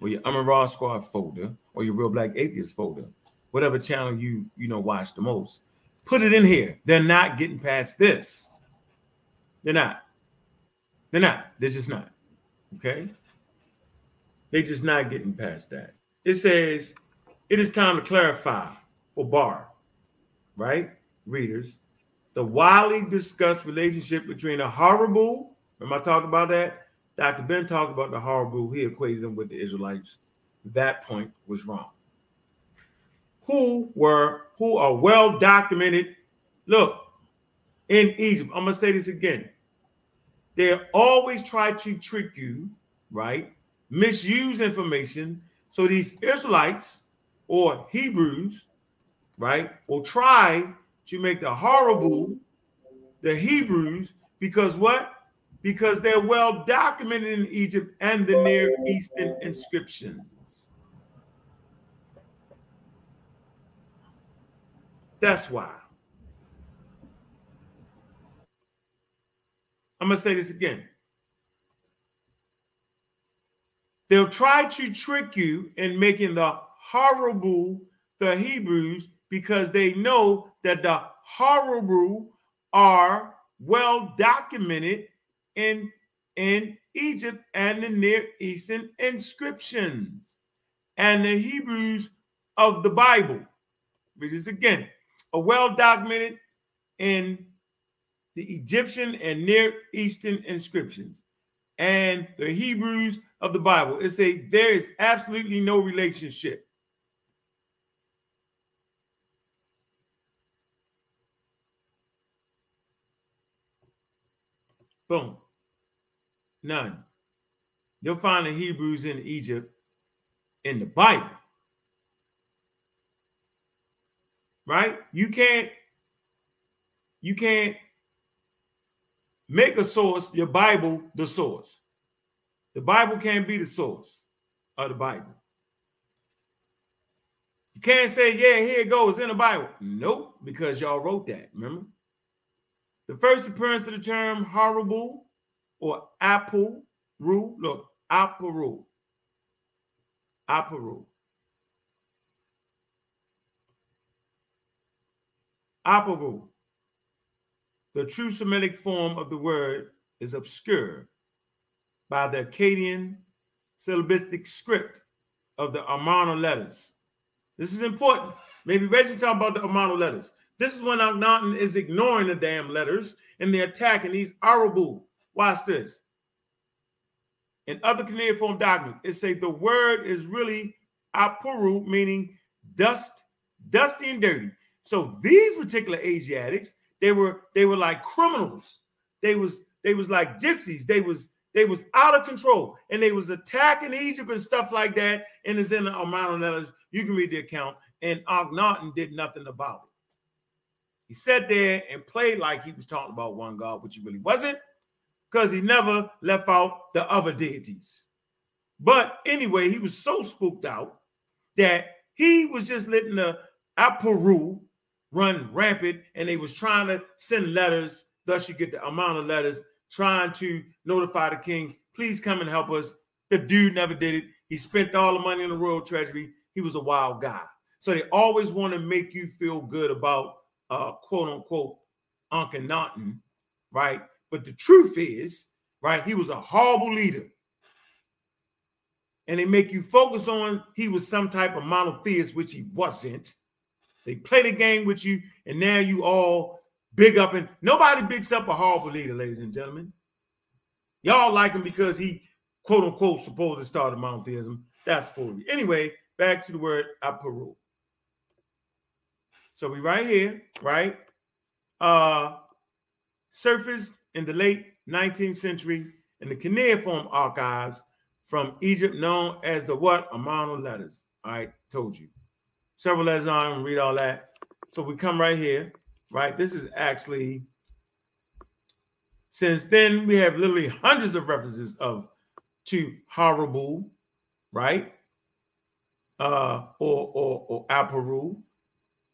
or your Amon Squad folder or your Real Black Atheist folder, whatever channel you you know watch the most Put it in here. They're not getting past this. They're not. They're not. They're just not. Okay. They're just not getting past that. It says it is time to clarify for Bar, right? Readers, the widely discussed relationship between a Habiru, remember I talked about that? Dr. Ben talked about the Habiru, he equated them with the Israelites. That point was wrong who were who are well documented. Look, in Egypt, I'm gonna say this again. They always try to trick you, right? Misuse information. So these Israelites or Hebrews, right, will try to make the Habiru the Hebrews because what? Because they're well documented in Egypt and the Near Eastern inscriptions. That's why. I'm going to say this again. They'll try to trick you in making the Habiru the Hebrews because they know that the Habiru are well documented in, in Egypt and the Near Eastern inscriptions and the Hebrews of the Bible. which is again a well documented in the Egyptian and Near Eastern inscriptions and the Hebrews of the Bible. It's a there is absolutely no relationship. Boom. None. You'll find the Hebrews in Egypt in the Bible. right? You can't you can't make a source, your Bible, the source. The Bible can't be the source of the Bible. You can't say, yeah, here it goes in the Bible. Nope, because y'all wrote that, remember? The first appearance of the term Habiru or apple rule, look, apple rule. Apple rule. Apavu. The true Semitic form of the word is obscured by the Akkadian syllabistic script of the Amarna letters. This is important. Maybe Reggie talk about the Amarna letters. This is when Akhenaten is ignoring the damn letters and they're attacking these Arabu. Watch this. In other cuneiform documents, it say the word is really apuru, meaning dust, dusty and dirty. So these particular Asiatics, they were they were like criminals. They was they was like gypsies. They was they was out of control and they was attacking Egypt and stuff like that. And it's in the Amarna letters. You can read the account. And Akhenaten did nothing about it. He sat there and played like he was talking about one God, which he really wasn't, because he never left out the other deities. But anyway, he was so spooked out that he was just letting the Aparu run rampant, and they was trying to send letters. Thus, you get the Amarna letters trying to notify the king, please come and help us. The dude never did it. He spent all the money in the royal treasury. He was a wild guy. So they always want to make you feel good about uh, quote unquote Akhenaten, right? But the truth is, right, he was a horrible leader. And they make you focus on he was some type of monotheist, which he wasn't. They play the game with you, and now you all big up and nobody bigs up a horrible leader, ladies and gentlemen. Y'all like him because he quote unquote supposed to start monotheism. That's for you. Anyway, back to the word Aparu. So we right here, right? Uh surfaced in the late 19th century in the cuneiform archives from Egypt, known as the what? Of letters. Right, told you. Several letters on, read all that. So we come right here, right? This is actually since then we have literally hundreds of references of to Habiru, right? Uh, or or or Aparu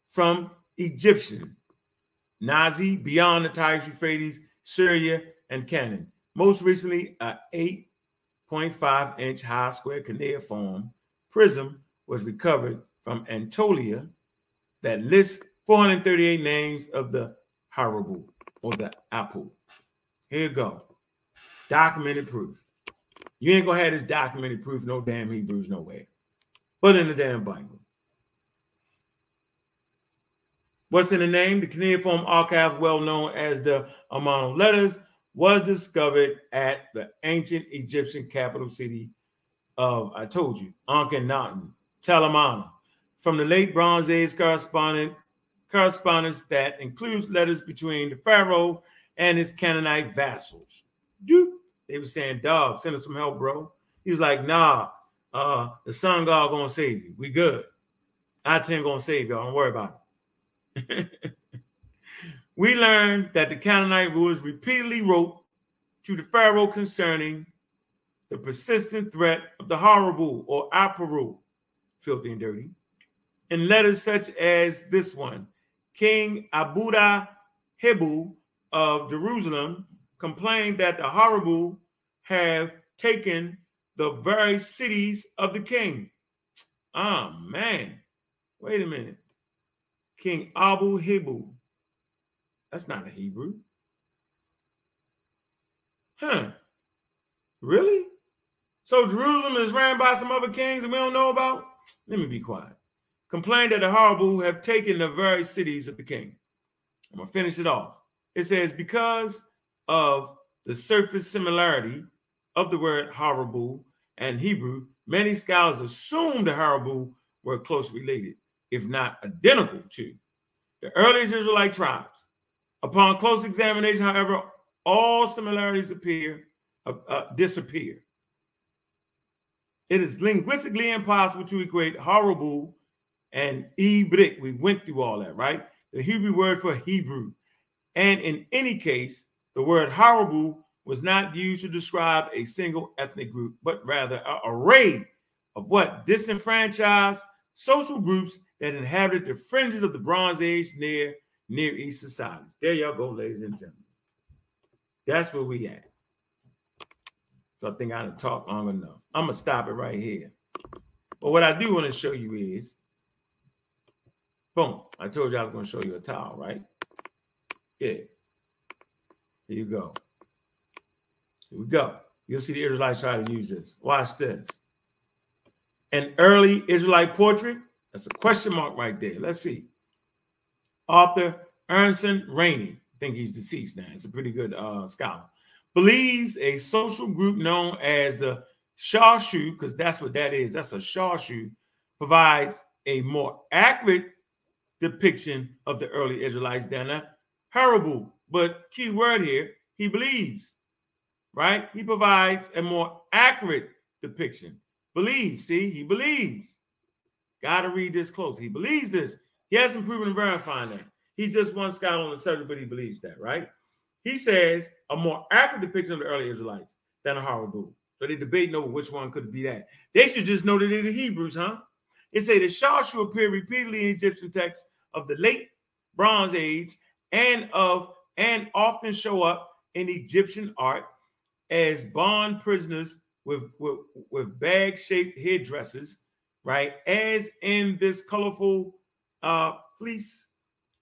from Egyptian, Nuzi, beyond the Tigris Euphrates, Syria, and Canaan. Most recently, a 8.5 inch high square cuneiform prism was recovered from Anatolia that lists 438 names of the Habiru or the apple. Here you go. Documented proof. You ain't gonna have this documented proof, no damn Hebrews, nowhere. But in the damn Bible. What's in the name? The cuneiform archive, well known as the Amarna letters, was discovered at the ancient Egyptian capital city of, I told you, Akhenaten, Tell el-Amarna. From the late Bronze Age correspondent, correspondence that includes letters between the pharaoh and his Canaanite vassals. Doop. They were saying, dog, send us some help, bro. He was like, nah, uh, the sun god gonna save you. We good. Aten gonna save y'all. Don't worry about it. we learned that the Canaanite rulers repeatedly wrote to the Pharaoh concerning the persistent threat of the Habiru or Aparu, filthy and dirty, in letters such as this one King Abuda Hebu of Jerusalem complained that the Habiru have taken the very cities of the king. Ah, oh, man. Wait a minute. King Abu Hebu. That's not a Hebrew. Huh. Really? So Jerusalem is ran by some other kings that we don't know about? Let me be quiet. Complained that the Habiru have taken the very cities of the king. I'm going to finish it off. It says, because of the surface similarity of the word Habiru and Hebrew, many scholars assume the Habiru were closely related, if not identical to the earliest Israelite tribes. Upon close examination, however, all similarities appear uh, uh, disappear. It is linguistically impossible to equate Habiru and ibri. We went through all that, right? The Hebrew word for Hebrew. And in any case, the word Habiru was not used to describe a single ethnic group, but rather an array of what disenfranchised social groups that inhabited the fringes of the Bronze Age near Near East societies. There y'all go, ladies and gentlemen. That's where we at. So I think I done talked long enough. I'm gonna stop it right here. But what I do want to show you is, boom. I told you I was gonna show you a towel, right? Yeah. Here you go. Here we go. You'll see the Israelites try to use this. Watch this. An early Israelite portrait. That's a question mark right there. Let's see. Author Anson Rainey. I think he's deceased now. He's a pretty good uh, scholar. Believes a social group known as the Shashu, because that's what that is. That's a Shashu, provides a more accurate depiction of the early Israelites than a Habiru, but key word here, he believes, right? He provides a more accurate depiction. Believes, see, he believes. Got to read this close. He believes this. He hasn't proven and verifying that. He's just one scholar on the subject, but he believes that, right? He says a more accurate depiction of the early Israelites than a Habiru. So they debate over which one could be that. They should just know that they're the Hebrews, huh? It say the Shashu appear repeatedly in Egyptian texts of the late Bronze Age and of and often show up in Egyptian art as bond prisoners with, with, with bag-shaped headdresses, right? As in this colorful uh, faience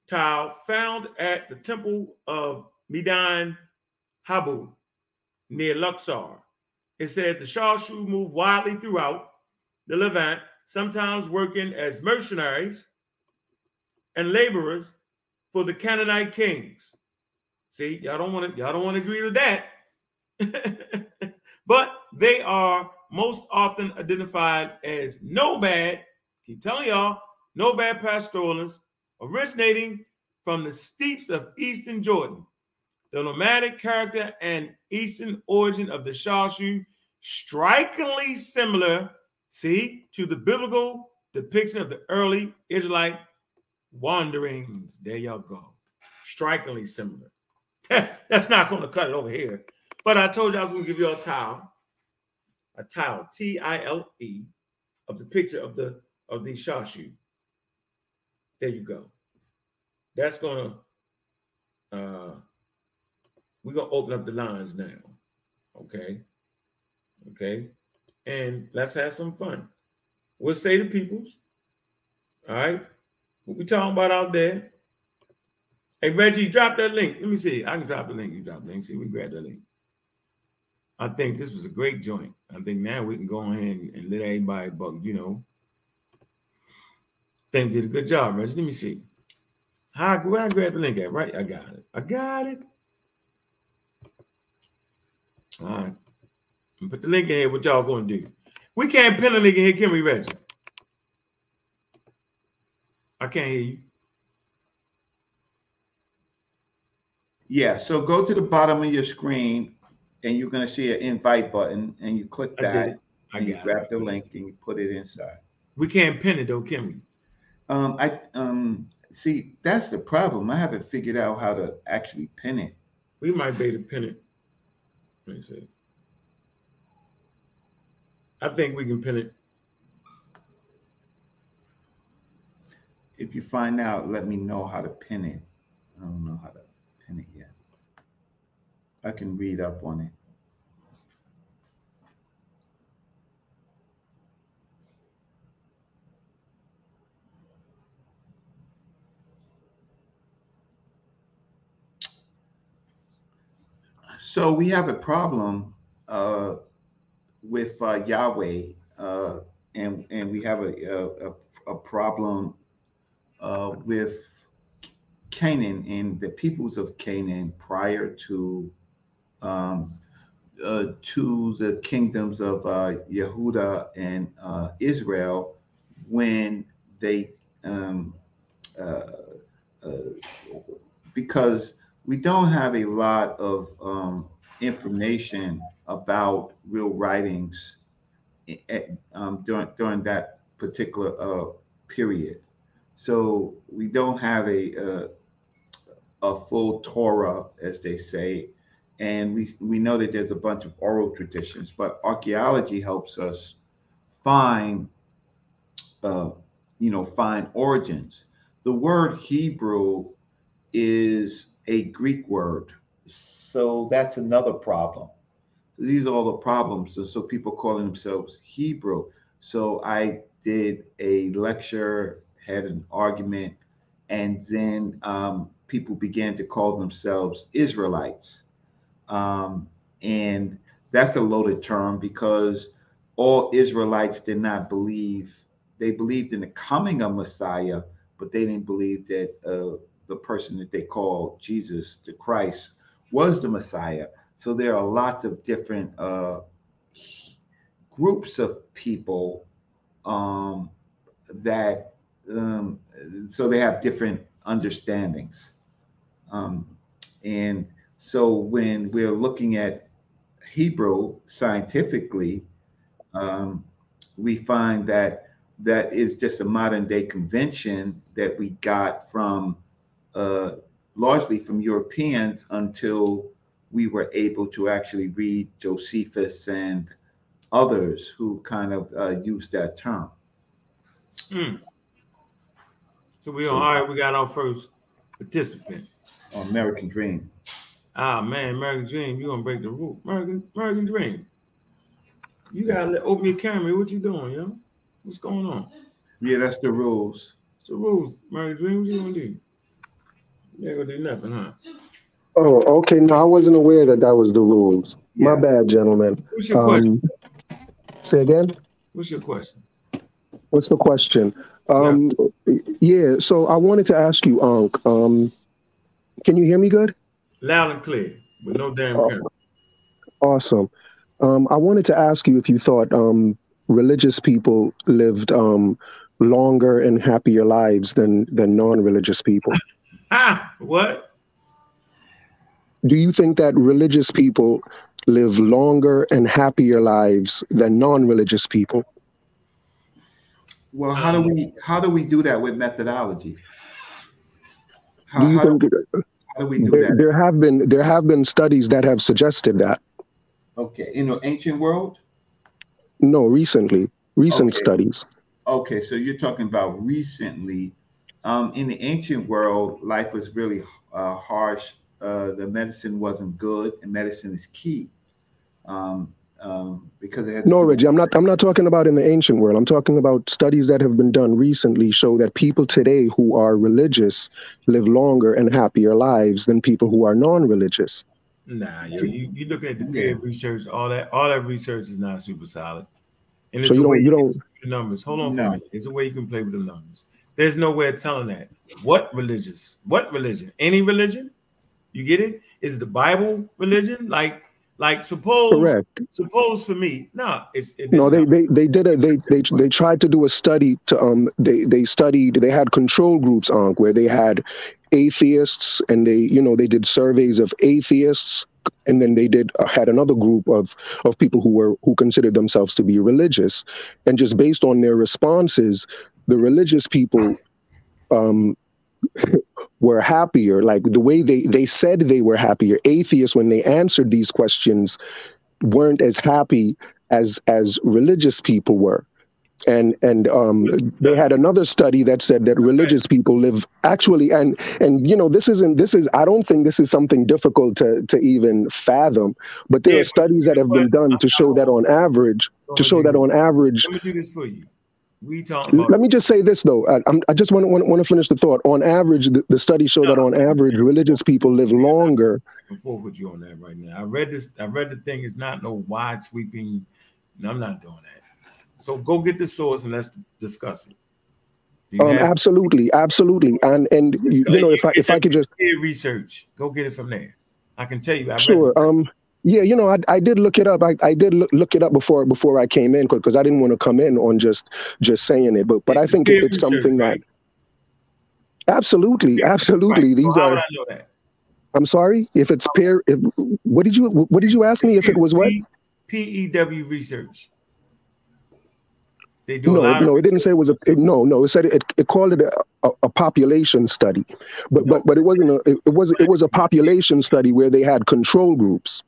tile found at the temple of Medinet Habu near Luxor. It says the Shashu moved widely throughout the Levant, sometimes working as mercenaries and laborers for the Canaanite kings. See, y'all don't want to y'all don't want to agree with that. but they are most often identified as nomad, keep telling y'all, nomad pastoralists originating from the steeps of eastern Jordan. The nomadic character and eastern origin of the Shashu strikingly similar, see, to the biblical depiction of the early Israelite wanderings. There y'all go. Strikingly similar. That's not going to cut it over here. But I told you I was going to give you a tile, a tile, T-I-L-E, of the picture of the of the Shashu. There you go. That's gonna uh we're gonna open up the lines now. Okay. Okay. And let's have some fun. We'll say the peoples. All right. What we talking about out there? Hey Reggie, drop that link. Let me see. I can drop the link. You drop the link. See, we grab the link. I think this was a great joint. I think now we can go ahead and, and let everybody, but you know, think did a good job, Reggie. Let me see. How where I grab the link at? Right, I got it. I got it. All right. Put the link in here. What y'all gonna do? We can't pin a link in here, can we, Reggie? I can't hear you. Yeah, so go to the bottom of your screen and you're gonna see an invite button and you click I that it. I and you grab it. the link and you put it inside. We can't pin it though, can we? Um, I um see that's the problem. I haven't figured out how to actually pin it. We might be able to pin it. Let me see. I think we can pin it. If you find out, let me know how to pin it. I don't know how to pin it yet. I can read up on it. So we have a problem uh, with uh, Yahweh, uh, and and we have a a, a problem uh, with Canaan and the peoples of Canaan prior to um, uh, to the kingdoms of uh, Yehuda and uh, Israel when they um, uh, uh, because we don't have a lot of um, information about real writings i- i- um, during during that particular uh, period. So we don't have a a full Torah, as they say, and we we know that there's a bunch of oral traditions, but archaeology helps us find, uh, you know, find origins. The word Hebrew is a Greek word, so that's another problem. These are all the problems. So, so people calling themselves Hebrew. So I did a lecture, had an argument, and then um, people began to call themselves Israelites. Um, and that's a loaded term because all Israelites did not believe, they believed in the coming of Messiah, but they didn't believe that uh, the person that they call Jesus, the Christ, was the Messiah. So there are lots of different uh, groups of people um, that, um, so they have different understandings. Um, and so when we're looking at Hebrew scientifically, um, we find that that is just a modern day convention that we got from uh, largely from Europeans until we were able to actually read Josephus and others who kind of uh, used that term. Hmm. So we all right. We got our first participant. American Dream. Ah man, American Dream, you gonna break the rule. American American Dream. You gotta let, open your camera. What you doing, yo? What's going on? Yeah, that's the rules. It's the rules. American Dream, what you gonna do? You ain't gonna do nothing, huh? Oh, okay. No, I wasn't aware that that was the rules. My bad, gentlemen. What's your question? Um, say again. What's your question? What's the question? Um, yeah. So I wanted to ask you, Unc. Um, can you hear me good? Loud and clear, with no damn camera. Awesome. Um, I wanted to ask you if you thought um, religious people lived um, longer and happier lives than than non-religious people. Ha! What? Do you think that religious people live longer and happier lives than non-religious people? Well, how do we how do we do that with methodology? How, Do you how, do, think how do we do there, that? there have been there have been studies that have suggested that? Okay, in the ancient world. No, recently, recent Okay. studies. Okay, so you're talking about recently. Um, in the ancient world, life was really uh, harsh. Uh, the medicine wasn't good, and medicine is key um, um, because it had to No, Reggie, I'm not. I'm not talking about in the ancient world. I'm talking about studies that have been done recently show that people today who are religious live longer and happier lives than people who are non-religious. Nah, yo, you you looking at the peer research, all that, all that research is not super solid. And So you a don't- way you don't- the numbers. Hold on for a minute. There's a way you can play with the numbers. There's no way of telling that. What religious? What religion? Any religion? You get it? Is the Bible religion? Like, like suppose Correct. suppose for me, no, it's it No, they, they they did a they they they tried to do a study to um they they studied they had control groups on where they had atheists and they you know they did surveys of atheists and then they did uh, had another group of of people who were who considered themselves to be religious and just based on their responses the religious people um were happier. Like the way they they said they were happier. Atheists when they answered these questions weren't as happy as as religious people were. And and um they had another study that said that religious people live actually and and you know this isn't this is i don't think this is something difficult to to even fathom but there Yeah, are studies that have been done to show that on average to show that on average Let me do this for you. We talking about let me just say this though I, I'm, I just want to want, to finish the thought on average the, the studies show that on average religious people live longer forth with you on that right now. I read this. I read the thing. It's not no wide sweeping. No, I'm not doing that. So go get the source and let's discuss it. Um absolutely absolutely and and you, you know if i if i could just research? Go get it from there. I can tell you. I read Sure. Um. Yeah. You know, I, I did look it up. I, I did look, look it up before before I came in because I didn't want to come in on just just saying it. But but It's I think it, it's something right? that absolutely absolutely Right. these are. would I know that? I'm sorry if it's peer. If, what did you what did you ask me if it was what? PEW research. They do a No, lot no, it didn't say it was a. It, no, no, it said it. It called it a, a, a population study, but but but it wasn't a. It, it was it was a population study where they had control groups,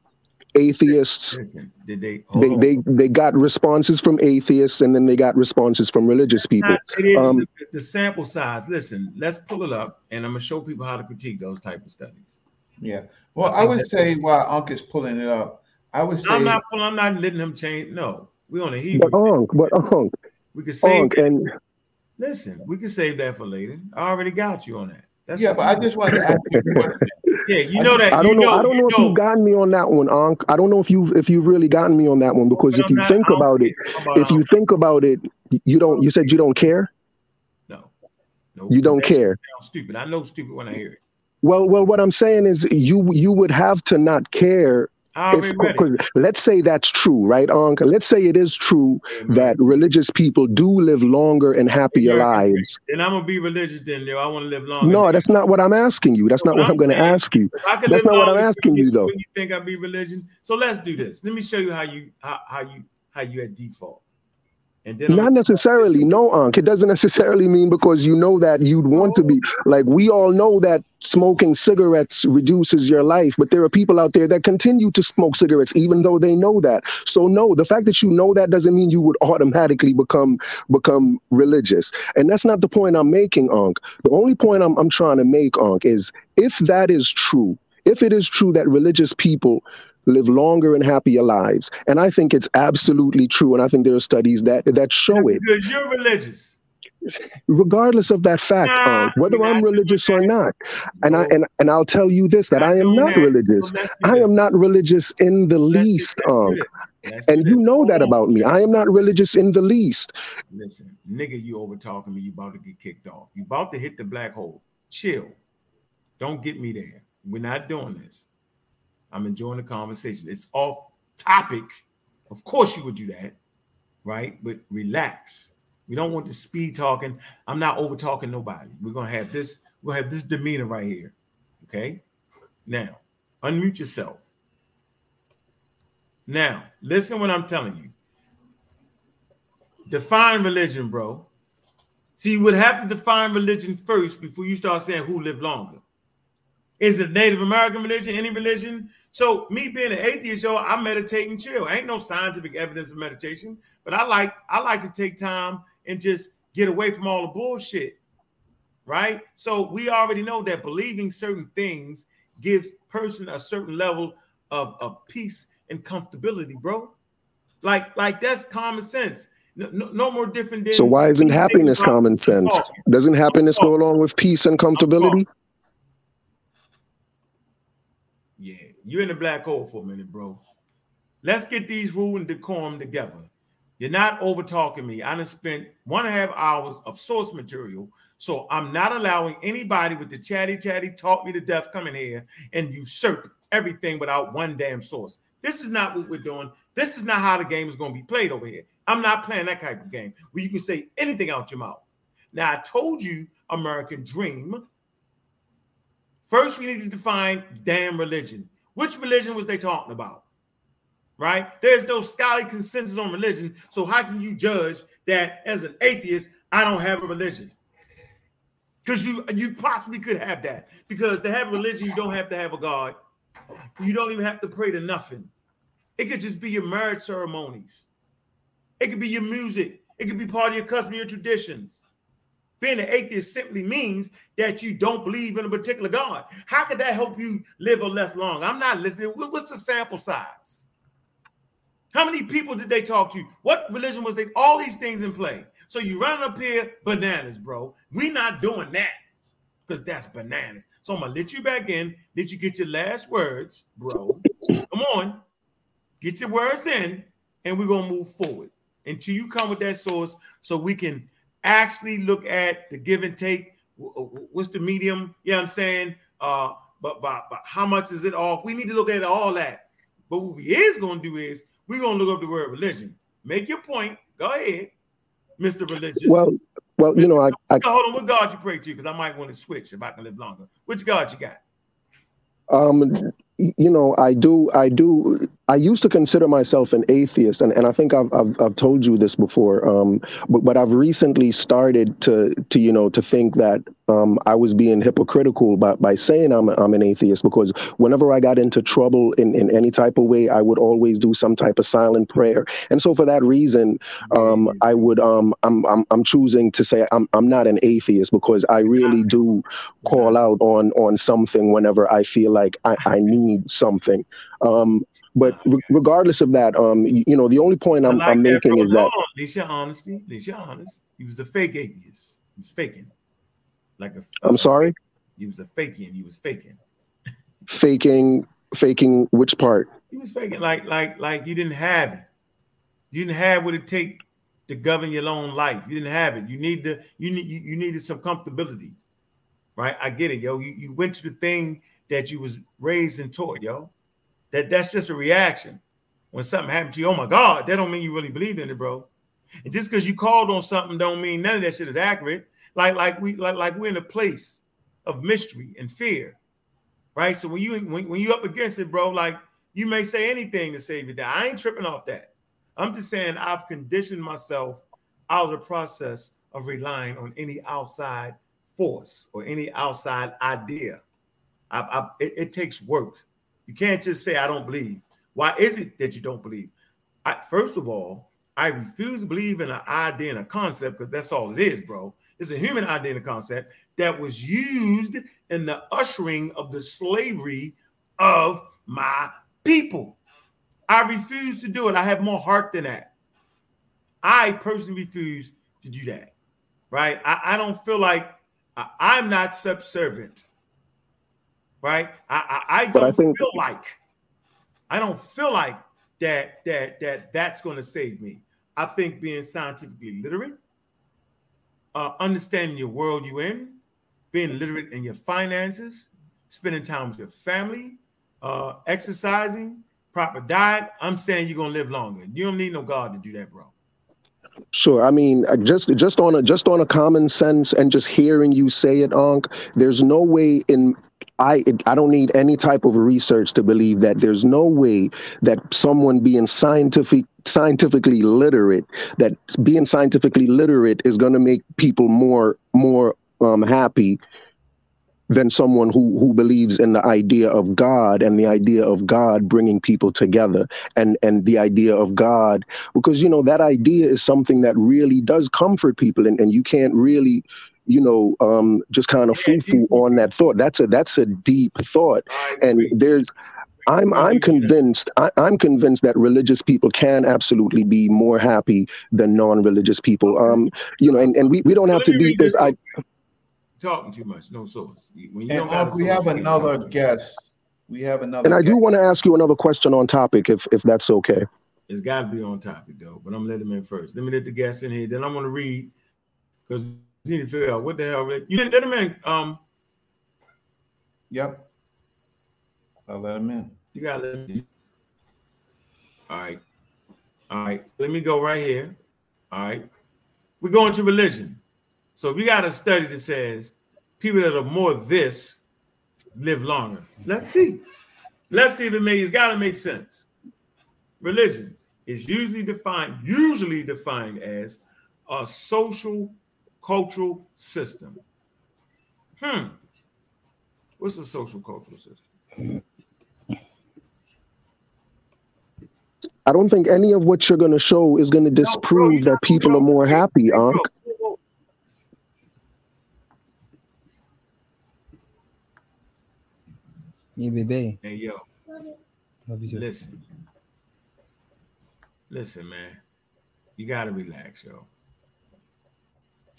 atheists. Listen, did they? hold They they they got responses from atheists and then they got responses from religious people. Not- it is Um, the, the sample size. Listen, let's pull it up, and I'm gonna show people how to critique those type of studies. Yeah. Well, I would say while Unc is pulling it up, I would say I'm not pulling. I'm not letting him change. No, we on the Hebrew. But Unc, but Unc, we can save. Unc, and Listen, we can save that for later. I already got you on that. That's yeah, but I just wanted to ask you a yeah. You know that. I don't you know. I don't you know if you've gotten me on that one, Unc. I don't know if you if you've really gotten me on that one because But if I'm you not- think I don't about it, about if you think about it, you don't. You said you don't care. no, no, you don't that shit care. Sounds stupid. I know stupid when I hear it. Well, well, what I'm saying is you you would have to not care I if let's say that's true, right, Unc? Let's say it is true that religious people do live longer and happier lives. And I'm gonna be religious. Then, Leo. I want to live longer. No, that's not what I'm asking you. That's not What I'm going to ask you. I That's not what I'm asking you, though. When you think I'd be religion, so let's do this. Let me show you how you how, how you how you at default. And then Not necessarily, no, Unc. It doesn't necessarily mean because you know that you'd want to be like we all know that smoking cigarettes reduces your life, but there are people out there that continue to smoke cigarettes even though they know that. So no, the fact that you know that doesn't mean you would automatically become become religious. And that's not the point I'm making, Unc. The only point I'm I'm trying to make, Unc, is if that is true, if it is true that religious people live longer and happier lives, and I think it's absolutely true, and I think there are studies that that show That's it because you're religious. regardless of that fact, Nah, um, whether I'm religious or not. And I and, and I'll tell you this that I am not that. Religious. I am not religious in the Let's least, let's do this. Let's do and you know that about me. I am not religious in the least. Listen, nigga, you over talking me. You about to get kicked off. You about to hit the black hole. Chill. Don't get me there. We're not doing this. I'm enjoying the conversation. It's off topic. Of course, you would do that, right? But relax. We don't want the speed talking. I'm not over talking nobody. We're gonna have this. We're gonna have this demeanor right here. Okay. Now, unmute yourself. Now, listen what I'm telling you. Define religion, bro. See, you would have to define religion first before you start saying who lived longer. Is it Native American religion, any religion? So, me being an atheist, yo, I meditate and chill. Ain't no scientific evidence of meditation, but I like I like to take time and just get away from all the bullshit. Right? So we already know that believing certain things gives person a certain level of, of peace and comfortability, bro. Like, like that's common sense. No, no, no more different than So why isn't happiness common sense? Doesn't happiness go along with peace and comfortability? Yeah, you're in the black hole for a minute, bro. Let's get these rule and decorum together. You're not over talking me. I done spent one and a half hours of source material, so I'm not allowing anybody with the chatty chatty talk me to death coming here and usurp everything without one damn source. This is not what we're doing. This is not how the game is going to be played over here. I'm not playing that type of game where you can say anything out your mouth. Now I told you American dream. First, we need to define damn religion. Which religion was they talking about? Right? There's no scholarly consensus on religion. So how can you judge that as an atheist, I don't have a religion? Because you you possibly could have that. Because to have a religion, you don't have to have a God. You don't even have to pray to nothing. It could just be your marriage ceremonies. It could be your music. It could be part of your custom, your traditions. Being an atheist simply means that you don't believe in a particular God. How could that help you live or less long? I'm not listening. What's the sample size? How many people did they talk to? What religion was they? All these things in play. So you run up here, bananas, bro. we not doing that because that's bananas. So I'm gonna let you back in, let you get your last words, bro. Come on, get your words in, and we're gonna move forward until you come with that source so we can actually look at the give and take. Wh- wh- What's the medium? Yeah, I'm saying, uh, but, but but how much is it off? We need to look at all that. But what we is gonna do is we're gonna look up the word religion. Make your point. Go ahead, Mr. Religious. Well, well, you know, I, I hold on. What God you pray to? Because I might want to switch if I can live longer. Which God you got? um you know i do i do i used to consider myself an atheist and, and i think I've, I've i've told you this before um but, but i've recently started to to you know to think that um i was being hypocritical by, by saying i'm i'm an atheist because whenever i got into trouble in in any type of way i would always do some type of silent prayer. And so for that reason um i would um i'm i'm, I'm choosing to say i'm i'm not an atheist because i really do call out on on something whenever I feel like I, I need something. Um, but re- regardless of that, um, y- you know, the only point I'm, like I'm that, making bro. is that on. Least your honesty. At least you're honest. He was a fake atheist. He was faking. Like a. I'm sorry, He was a faking. He was faking. faking faking which part? He was faking. Like like like you didn't have it. You didn't have what it take to govern your own life. You didn't have it. You need to. You need. You, you needed some comfortability. Right. I get it, yo. You, you went to the thing that you was raised and taught, yo. That that's just a reaction. When something happened to you, oh my God, that don't mean you really believed in it, bro. And just because you called on something don't mean none of that shit is accurate. Like like we like like we're in a place of mystery and fear, right? So when you when, when you up against it, bro, like you may say anything to save your day. I ain't tripping off that. I'm just saying I've conditioned myself out of the process of relying on any outside force or any outside idea. I, I, it, it, takes work. You can't just say, I don't believe. Why is it that you don't believe? I, first of all, I refuse to believe in an idea and a concept because that's all it is, bro. It's a human idea and a concept that was used in the ushering of the slavery of my people. I refuse to do it. I have more heart than that. I personally refuse to do that. Right? I, I don't feel like I, am not subservient. Right? I I, I don't I think- feel like I don't feel like that that that that's going to save me. I think being scientifically literate, uh, understanding your world you're in, being literate in your finances, spending time with your family, uh, exercising, proper diet. I'm saying you're gonna live longer. You don't need no God to do that, bro. Sure. I mean, uh, just just on a just on a common sense and just hearing you say it, Unc, there's no way in I I don't need any type of research to believe that there's no way that someone being scientific scientifically literate that being scientifically literate is going to make people more more um, happy than someone who who believes in the idea of God and the idea of God bringing people together and and the idea of God. Because you know that idea is something that really does comfort people and, and you can't really you know um, just kind of foo-foo on that thought that's a that's a deep thought and there's I'm I'm convinced I, am convinced that religious people can absolutely be more happy than non-religious people. Um, you know, and, and we, we don't have to beat this. I talking too much. No source. When you and uh, we have another guest. We have another. And I do want to ask you another question on topic, if if that's okay. It's got to be on topic though. But I'm letting him in first. Let me let the guest in here. Then I'm gonna read because to what the hell. You didn't let him in. Um. Yep. I'll let him in. You gotta let him in. All right. All right. Let me go right here. All right. We're going to religion. So if you got a study that says people that are more this live longer, let's see. Let's see if it makes it's got to make sense. Religion is usually defined usually defined as a social cultural system. Hmm. What's a social cultural system? I don't think any of what you're going to show is going to disprove no, bro, that people are more happy, Unc. Yeah, baby. Hey, yo. Love you too. Listen. Listen, man. You gotta relax, yo.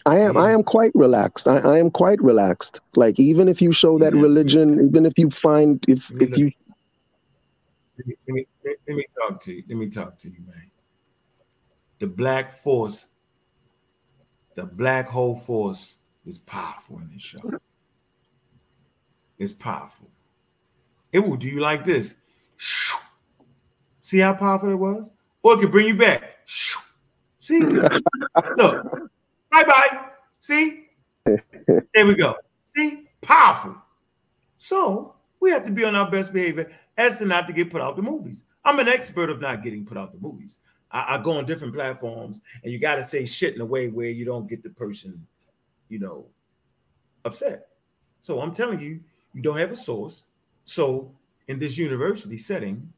I am. I am quite relaxed. I, I, am quite relaxed. Like even if you show that religion, even if you find if if you. Let me, let me, let me talk to you. Let me talk to you, man. The black force, the black hole force, is powerful in this show. It's powerful. It will do you like this. See how powerful it was? Or it could bring you back. See? Look. Bye bye. See? There we go. See? Powerful. So we have to be on our best behavior as to not to get put out the movies. I'm an expert of not getting put out the movies. I, I go on different platforms and you got to say shit in a way where you don't get the person, you know, upset. So I'm telling you, you don't have a source. So, in this university setting,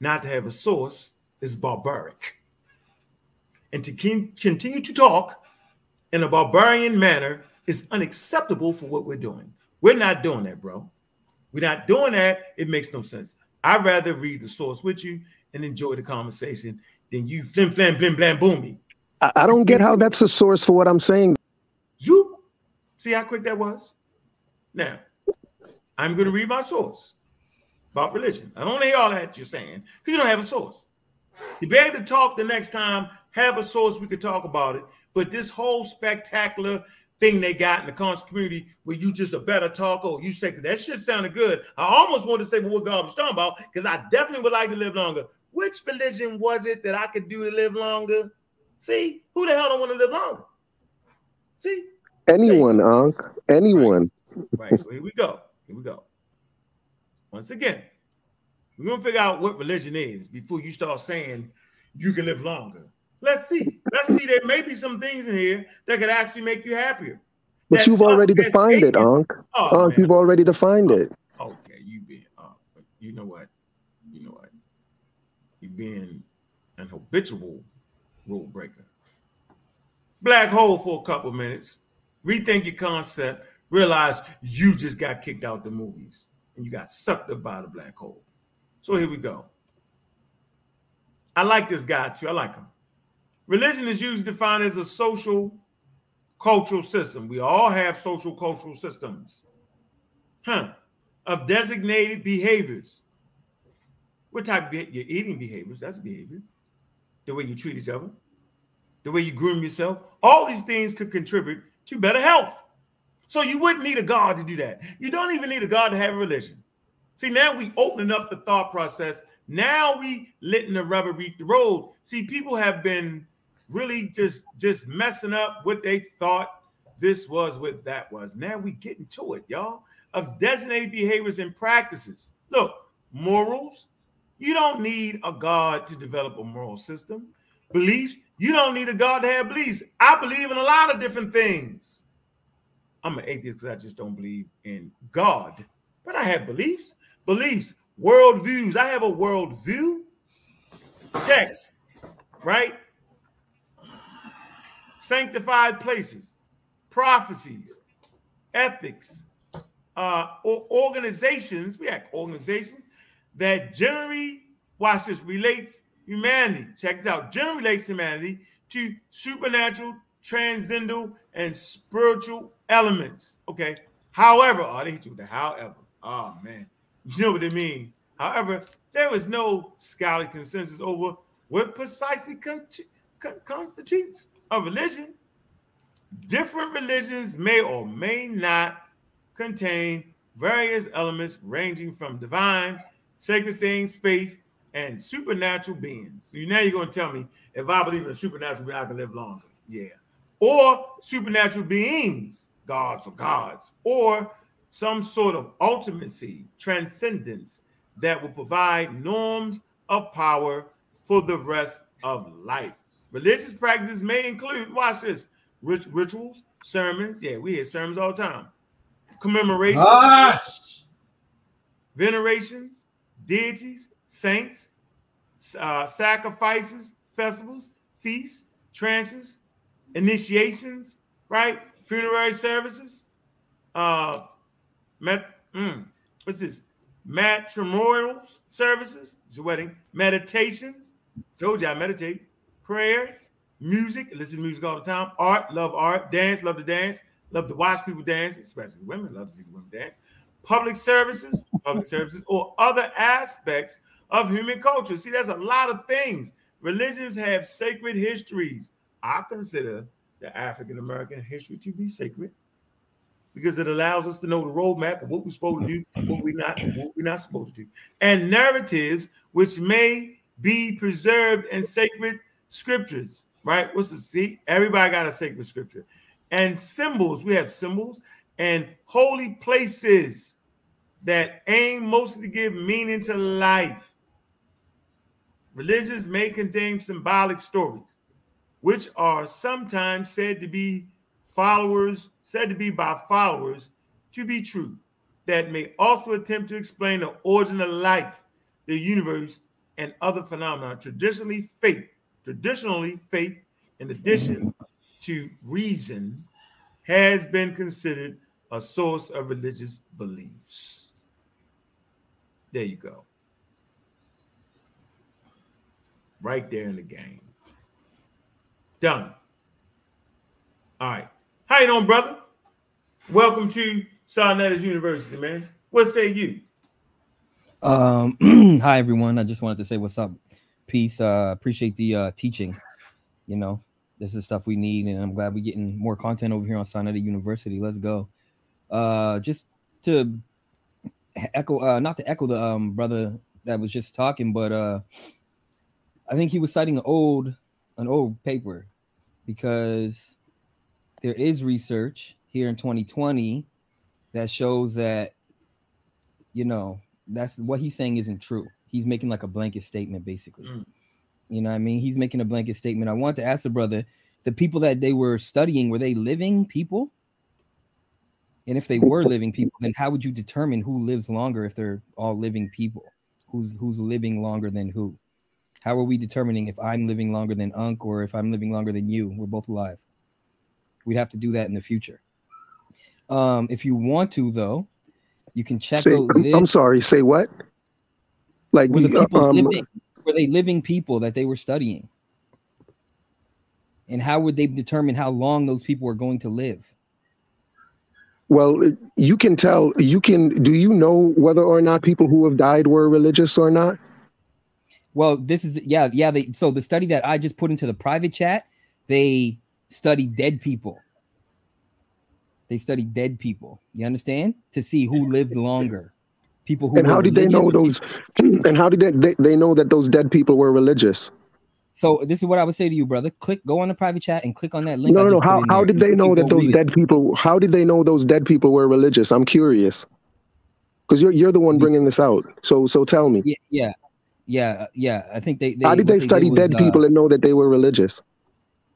not to have a source is barbaric. And to continue to talk in a barbarian manner is unacceptable for what we're doing. We're not doing that, bro. We're not doing that. It makes no sense. I'd rather read the source with you and enjoy the conversation than you flim flam blim blam boom me. I, I don't get how that's a source for what I'm saying. Zoop. See how quick that was? Now, I'm going to read my source about religion. I don't hear all that you're saying because you don't have a source. You be able to talk the next time, have a source, we could talk about it. But this whole spectacular thing they got in the conscious community where you just a better talker, you say that shit sounded good. I almost wanted to say what God was talking about because I definitely would like to live longer. Which religion was it that I could do to live longer? See, who the hell don't want to live longer? See, anyone, Unc, anyone. Right. right. So here we go. Here we go. Once again, we're gonna figure out what religion is before you start saying you can live longer. Let's see. let's see. There may be some things in here that could actually make you happier. But That you've already defined it, Unc. Oh, Unc, you've already defined it. Okay, you being uh, but you know what? You know what? You being an habitual rule breaker. Black hole for a couple minutes. Rethink your concept. Realize you just got kicked out the movies and you got sucked up by the black hole. So here we go. I like this guy too. I like him. Religion is usually defined as a social cultural system. We all have social cultural systems. Huh of designated behaviors. What type of your eating behaviors? That's behavior. The way you treat each other, the way you groom yourself. All these things could contribute to better health. So you wouldn't need a God to do that. You don't even need a God to have a religion. See, now we opening up the thought process. Now we letting the rubber meet the road. See, people have been really just just messing up what they thought this was, what that was. Now we getting to it, y'all of designated behaviors and practices. Look, morals, you don't need a God to develop a moral system. Beliefs, you don't need a God to have beliefs. I believe in a lot of different things. I'm an atheist because I just don't believe in God, but I have beliefs. Beliefs, worldviews. I have a worldview. Text, right? Sanctified places, prophecies, ethics, uh, or organizations, we have organizations that generally, watch this, relates humanity. Check this out. Generally relates humanity to supernatural, transcendental, and spiritual elements. Okay. However, oh, they hit you with the however. Oh man, you know what they mean. However, there is no scholarly consensus over what precisely con- con- constitutes a religion. Different religions may or may not contain various elements ranging from divine, sacred things, faith, and supernatural beings. So now you're going to tell me if I believe in a supernatural being, I can live longer. Yeah. Or supernatural beings, gods or gods, or some sort of ultimacy, transcendence that will provide norms of power for the rest of life. Religious practices may include, watch this, rit- rituals, sermons. Yeah, we hear sermons all the time commemoration, Ah, venerations, deities, saints, uh, sacrifices, festivals, feasts, trances, initiations, right? Funerary services, uh, met, mm, what's this? Matrimonial services, it's a wedding, meditations. Told you I meditate, prayer, music, listen to music all the time, art, love art, dance, love to dance, love to watch people dance, especially women, love to see women dance, public services, public services, or other aspects of human culture. See, there's a lot of things. Religions have sacred histories. I consider the African American history to be sacred because it allows us to know the roadmap of what we're supposed to do, what we're not, what we're not supposed to do, and narratives which may be preserved and sacred scriptures. Right? What's the see? Everybody got a sacred scripture and symbols. We have symbols and holy places that aim mostly to give meaning to life. Religions may contain symbolic stories, which are sometimes said to be followers, said to be by followers to be true, that may also attempt to explain the origin of life, the universe, and other phenomena. Traditionally, faith, traditionally, faith, in addition to reason, has been considered a source of religious beliefs. There you go. Right there in the game. Done. All right. How you doing, brother? Welcome to Sa Neter's University, man. What say you? Um, hi everyone. I just wanted to say what's up. Peace. Uh, appreciate the uh, teaching. You know, this is stuff we need, and I'm glad we're getting more content over here on Sa Neter University. Let's go. Uh, just to echo, uh, not to echo the um brother that was just talking, but uh, I think he was citing an old an old paper because there is research here in 2020 that shows that you know that's what he's saying isn't true. He's making like a blanket statement basically. Mm. You know what I mean? He's making a blanket statement. I want to ask the brother, the people that they were studying, were they living people? And if they were living people, then how would you determine who lives longer if they're all living people? Who's who's living longer than who? How are we determining if I'm living longer than Unc or if I'm living longer than you? We're both alive. We'd have to do that in the future. Um, if you want to, though, you can check Say, out I'm, this. I'm sorry. Say what? Like were the people um, living were they living people that they were studying and how would they determine how long those people were going to live Well, you can tell. You can. Do you know whether or not people who have died were religious or not? well this is yeah yeah they so the study that i just put into the private chat they study dead people they study dead people you understand to see who lived longer people who and how did they know those? And how did they, they they know that those dead people were religious? so this is what i would say to you brother click go on the private chat and click on that link No, I no, no. How how did they know that those read it. dead people? How did they know those dead people were religious? I'm curious. Because you're you're the one bringing this out. So so tell me. yeah yeah yeah yeah i think they, they How did what they study was, dead uh, people and know that they were religious?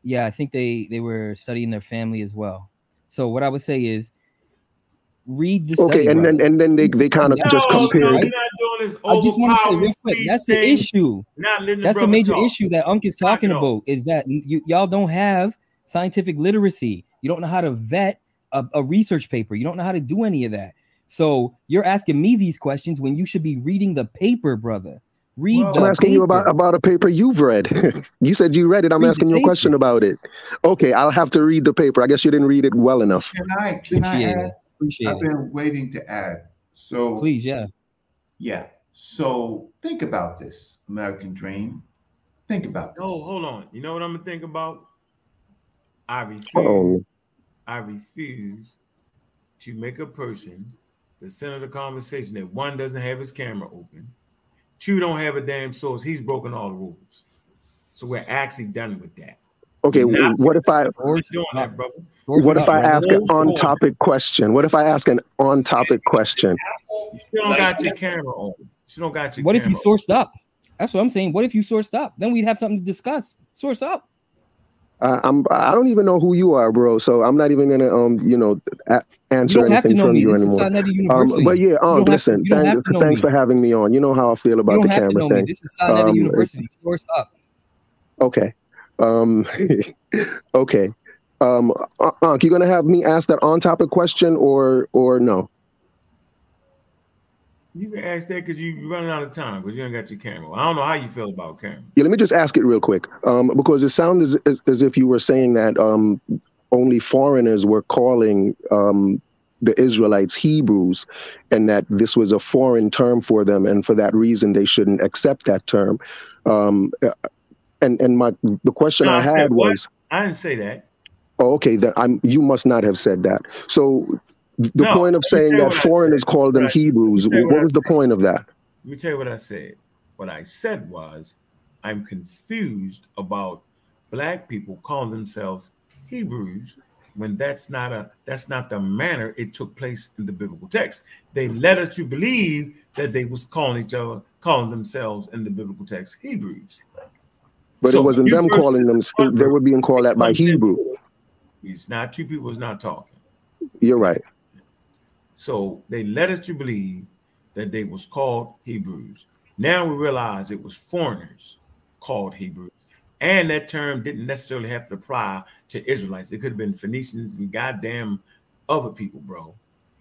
Yeah, I think they they were studying their family as well. So what I would say is read the Okay, study. and then and then they they kind of No, just no, compared. we're right? not doing this I just want to say overpowering real quick. That's the issue. Not letting the That's a major talk. issue that Unc is talking about. Is that you y'all don't have scientific literacy. You don't know how to vet a, a research paper. You don't know how to do any of that. So you're asking me these questions when you should be reading the paper, brother. Read Well, the I'm asking you about about a paper you've read. you said you read it. I'm Read asking you a question about it. Okay, I'll have to read the paper. I guess you didn't read it well enough. Can I? Can I add? It. Appreciate I've it. been waiting to add. So Please, yeah. yeah. So think about this, American Dream. Think about this. No, hold on. You know what I'm gonna think about? I oh. refuse. Oh, I refuse to make a person the center of the conversation that one doesn't have his camera open, two don't have a damn source. He's broken all the rules. So we're actually done with that. Okay. Not- What if I Or We're doing that, what if I ask an on. on topic question? What if I ask an on topic question? You still don't got your camera on. You still don't got your What if you camera sourced up? That's what I'm saying. What if you sourced up? Then we'd have something to discuss. Source up. Uh, I'm I don't even know who you are, bro. So I'm not even gonna um you know a- You answer don't have to anything from me. you This anymore. Um, but yeah, um, don't have to- listen, you don't thank- have to know thanks for having me on. You know how I feel you about don't the have to camera know thing. me. This is Sa Neter Um, University. Source up. Okay. Um, okay. Um, uh, Unc, you gonna have me ask that on topic question or or no? You can ask that because you, you're running out of time because you ain't got your camera. I don't know how you feel about camera. Yeah, let me just ask it real quick. Um, because it sounds as, as, as if you were saying that um, only foreigners were calling um, the Israelites Hebrews, and that this was a foreign term for them, and for that reason they shouldn't accept that term. And and my the question No, I I had what? was, I didn't say that. oh, okay, that I'm you must not have said that. So the No, point of saying that foreigners call them What I said. Hebrews, Let me tell you what what was the point of that? Let me tell you what I said. What I said was, I'm confused about black people calling themselves Hebrews when that's not a that's not the manner it took place in the biblical text. They led us to believe that they was calling each other, calling themselves in the biblical text Hebrews. But So it wasn't them calling them; the they were being called that by Hebrew. it. It's not two people is not talking. You're right. So they led us to believe that they was called Hebrews. Now we realize it was foreigners called Hebrews. And that term didn't necessarily have to apply to Israelites. It could have been Phoenicians and goddamn other people, bro.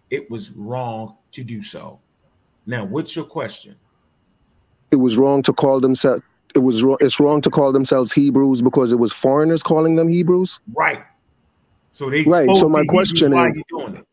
It was wrong to do so. Now, what's your question? it was wrong to call themselves it was wrong it's wrong to call themselves hebrews because it was foreigners calling them hebrews Right. So they Right, spoke so my the Hebrews question is- you doing it.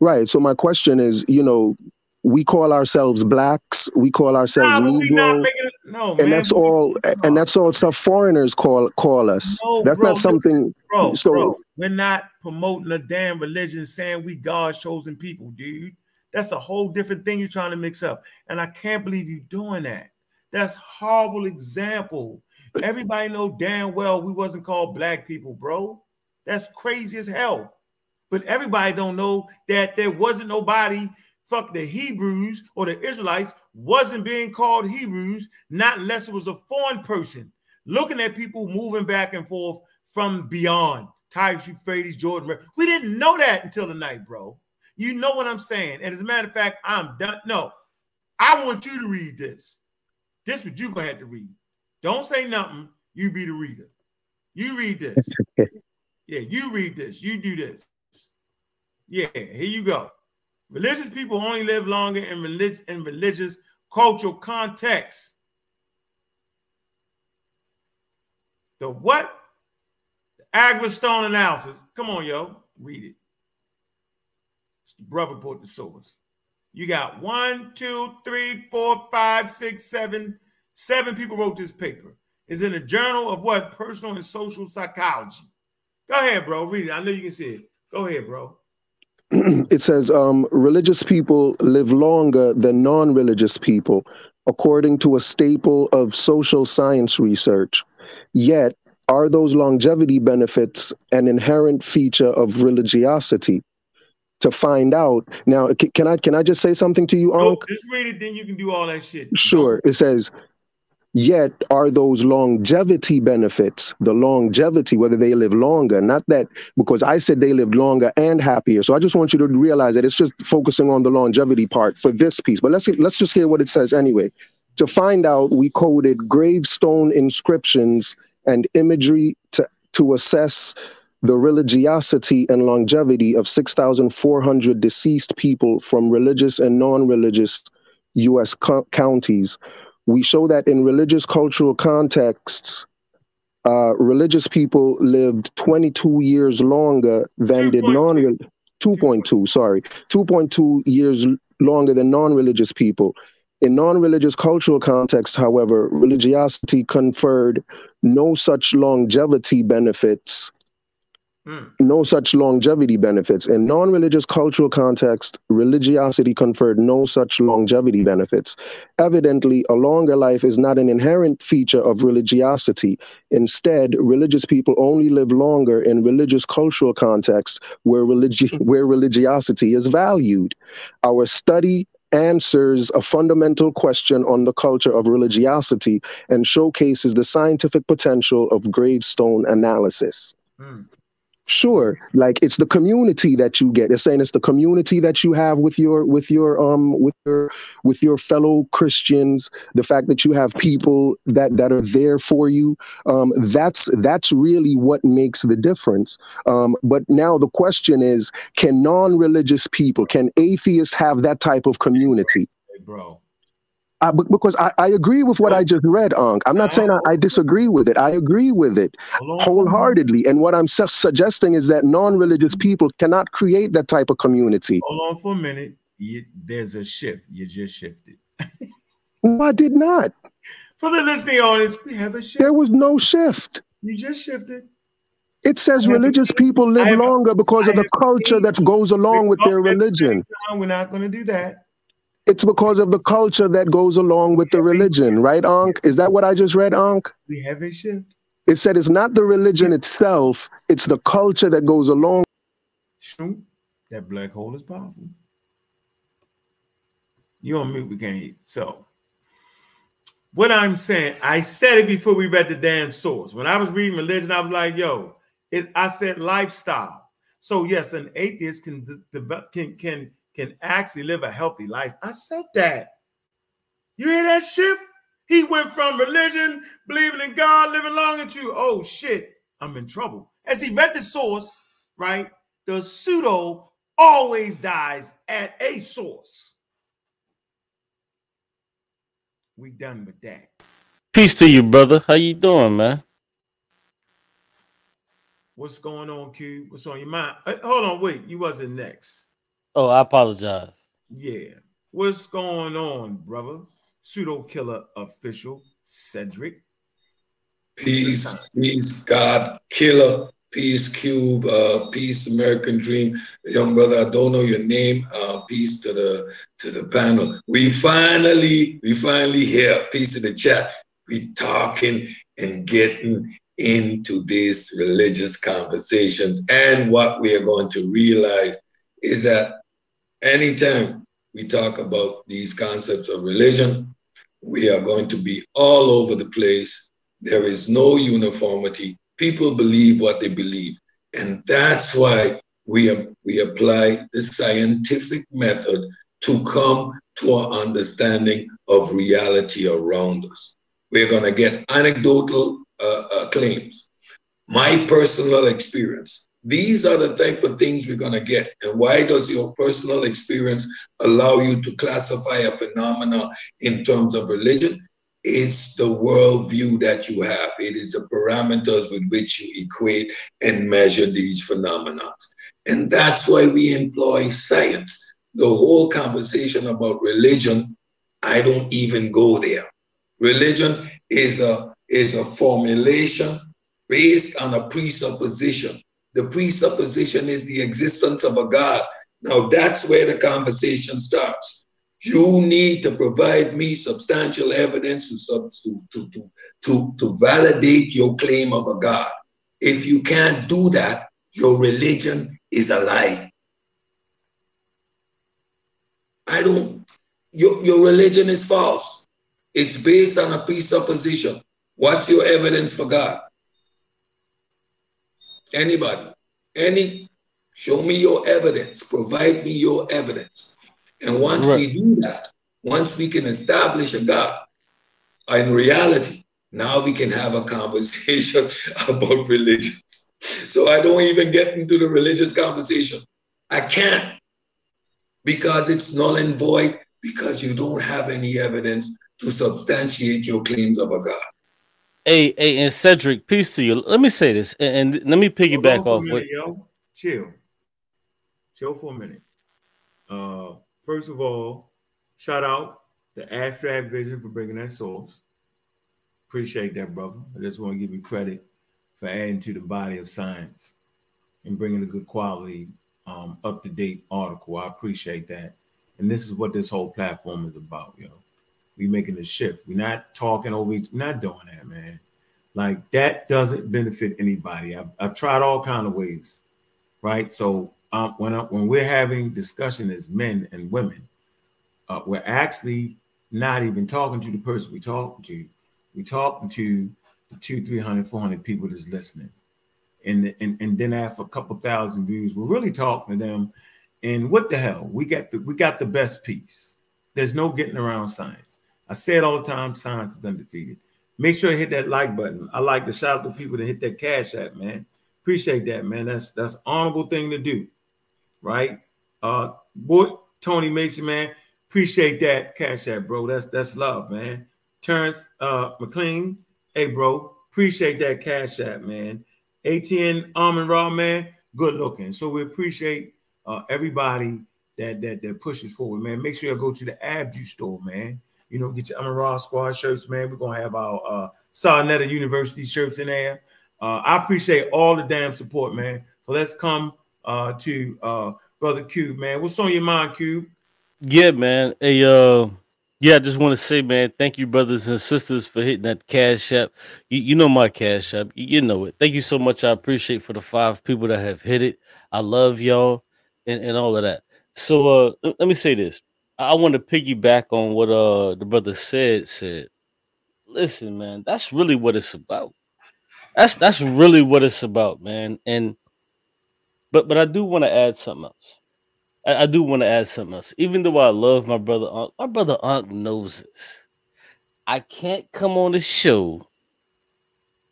right so my question is you know we call ourselves blacks we call ourselves Nah, negro it. No, and man. that's all and that's all stuff foreigners call call us No, that's bro, not something Bro, So- bro, we're not promoting a damn religion saying we God's chosen people, dude. That's a whole different thing you're trying to mix up. And I can't believe you doing that. That's horrible example. Everybody know damn well we wasn't called black people, bro. That's crazy as hell. But everybody don't know that there wasn't nobody, fuck the Hebrews or the Israelites, wasn't being called Hebrews, not unless it was a foreign person looking at people moving back and forth from beyond Tigris Euphrates, Jordan We didn't know that until tonight, bro. You know what I'm saying. And as a matter of fact, I'm done. No, I want you to read this. This what you gonna have to read. Don't say nothing. You be the reader. You read this. yeah, you read this. You do this. Yeah, here you go. Religious people only live longer in, relig- in religious cultural context. The what? The Stone analysis. Come on, yo. Read it. It's the brother put the source. You got one, two, three, four, five, six, seven. Seven people wrote this paper. It's in a journal of what? Personal and social psychology. Go ahead, bro. Read it. I know you can see it. Go ahead, bro. it says um, religious people live longer than non-religious people, according to a staple of social science research. Yet, are those longevity benefits an inherent feature of religiosity? To find out now, can I can I just say something to you, Unc? just read it, then you can do all that shit. Sure. It says Yet are those longevity benefits, the longevity, whether they live longer, not that because I said they lived longer and happier. So I just want you to realize that it's just focusing on the longevity part for this piece. But let's let's just hear what it says anyway. To find out, we coded gravestone inscriptions and imagery to, to assess the religiosity and longevity of 6,400 deceased people from religious and non religious U.S. co- counties. We show that in religious cultural contexts, uh, religious people lived 22 years longer than did non 2.2 sorry. 2.2 years longer than non-religious people. In non-religious cultural contexts however religiosity conferred no such longevity benefits Mm. No such longevity benefits. In non religious cultural context, religiosity conferred no such longevity benefits. Evidently, a longer life is not an inherent feature of religiosity. Instead, religious people only live longer in religious cultural context where, religi- where religiosity is valued. Our study answers a fundamental question on the culture of religiosity and showcases the scientific potential of gravestone analysis. Mm. Sure, like it's the community that you get. It's saying it's the community that you have with your with your um with your with your fellow Christians. The fact that you have people that that are there for you. Um, that's that's really what makes the difference. Um, but now the question is, can non-religious people, can atheists have that type of community? Hey, bro, I, because I, I agree with what I just read, Unc. I'm not saying I, I disagree with it. I agree with it wholeheartedly. And what I'm su- suggesting is that non-religious mm-hmm. people cannot create that type of community. Hold on for a minute. You, there's a shift. You just shifted. no, I did not. For the listening audience, we have a shift. There was no shift. You just shifted. It says religious people live longer because of the culture that goes along with their religion. We're not going to do that. It's because of the culture that goes along with the religion, right, Unc? Is that what I just read, Unc? We have a shift. It said it's not the religion itself, it's the culture that goes along. Shoot, that black hole is powerful. You on mute, we can't hear. So, what I'm saying, I said it before we read the damn source. When I was reading religion, I was like, yo, it, I said lifestyle. So, yes, an atheist can, develop can, can can actually live a healthy life. I said that. You hear that shift? He went from religion, believing in God, living long into, oh shit, I'm in trouble. As he read the source, right? The pseudo always dies at a source. We done with that. Peace to you, brother. How you doing, man? What's going on, Q? What's on your mind? Uh, hold on, wait. You wasn't next. Oh, I apologize. Yeah. What's going on, brother? Pseudo killer official Cedric. Peace, peace, God killer, peace, Cube, uh, peace, American Dream. Young brother, I don't know your name. Uh, peace to the to the panel. We finally, we finally here. Peace to the chat. We talking and getting into these religious conversations. And what we are going to realize is that anytime we talk about these concepts of religion, we are going to be all over the place There is no uniformity. People believe what they believe. And that's why we, we apply the scientific method to come to our understanding of reality around us. We're going to get anecdotal uh, uh, claims. My personal experience. These are the type of things we're going to get. And why does your personal experience allow you to classify a phenomena in terms of religion? It's the worldview that you have. It is the parameters with which you equate and measure these phenomena. And that's why we employ science. The whole conversation about religion, I don't even go there. Religion is a, is a formulation based on a presupposition. The presupposition is the existence of a God. Now that's where the conversation starts. You need to provide me substantial evidence to, to, to, to, to validate your claim of a God. If you can't do that, your religion is a lie. I don't, your, your religion is false. It's based on a presupposition. What's your evidence for God? Anybody? Any? Show me your evidence. Provide me your evidence. And once right. we do that, once we can establish a God in reality, now we can have a conversation about religions. So I don't even get into the religious conversation. I can't because it's null and void because you don't have any evidence to substantiate your claims of a God. Hey, hey, and Cedric, peace to you. Let me say this, and, and let me piggyback off. Minute, yo. Chill, chill for a minute. Uh, first of all, shout out the Abstract Vision for bringing that source. Appreciate that, brother. I just want to give you credit for adding to the body of science and bringing a good quality, um, up to date article. I appreciate that. And this is what this whole platform is about, yo we making a shift. We're not talking over each. We're not doing that, man. Like that doesn't benefit anybody. I've, I've tried all kind of ways, right? So um, when I, when we're having discussion as men and women, uh, we're actually not even talking to the person we talking to. We're talking to the two, three hundred, four hundred people that's listening. And, and, and then after a couple thousand views, we're really talking to them. And what the hell? We got the we got the best piece. There's no getting around science. I say it all the time science is undefeated. Make sure you hit that like button. I like to shout out to people that hit that cash app, man. Appreciate that, man. That's that's honorable thing to do, right? Uh, boy, Tony Mason, man. Appreciate that cash app, bro. That's that's love, man. Terrence uh, McLean, hey, bro. Appreciate that cash app, man. ATN Almond Raw, man. Good looking. So we appreciate uh, everybody that that that pushes forward, man. Make sure you go to the Abju store, man. You know, get your I'm Raw Squad shirts, man. We're gonna have our uh Sa Neter University shirts in there. Uh, I appreciate all the damn support, man. So let's come uh to uh brother Cube, man. What's on your mind, Cube? Yeah, man. Hey, uh, yeah, I just want to say, man, thank you, brothers and sisters, for hitting that cash app. You, you know my cash app. You, you, know it. Thank you so much. I appreciate for the five people that have hit it. I love y'all and, and all of that. So uh let me say this. I want to piggyback on what uh the brother said said. Listen, man, that's really what it's about. That's that's really what it's about, man. And but but I do want to add something else. I, I do want to add something else. Even though I love my brother Unc, my brother Unc knows this. I can't come on the show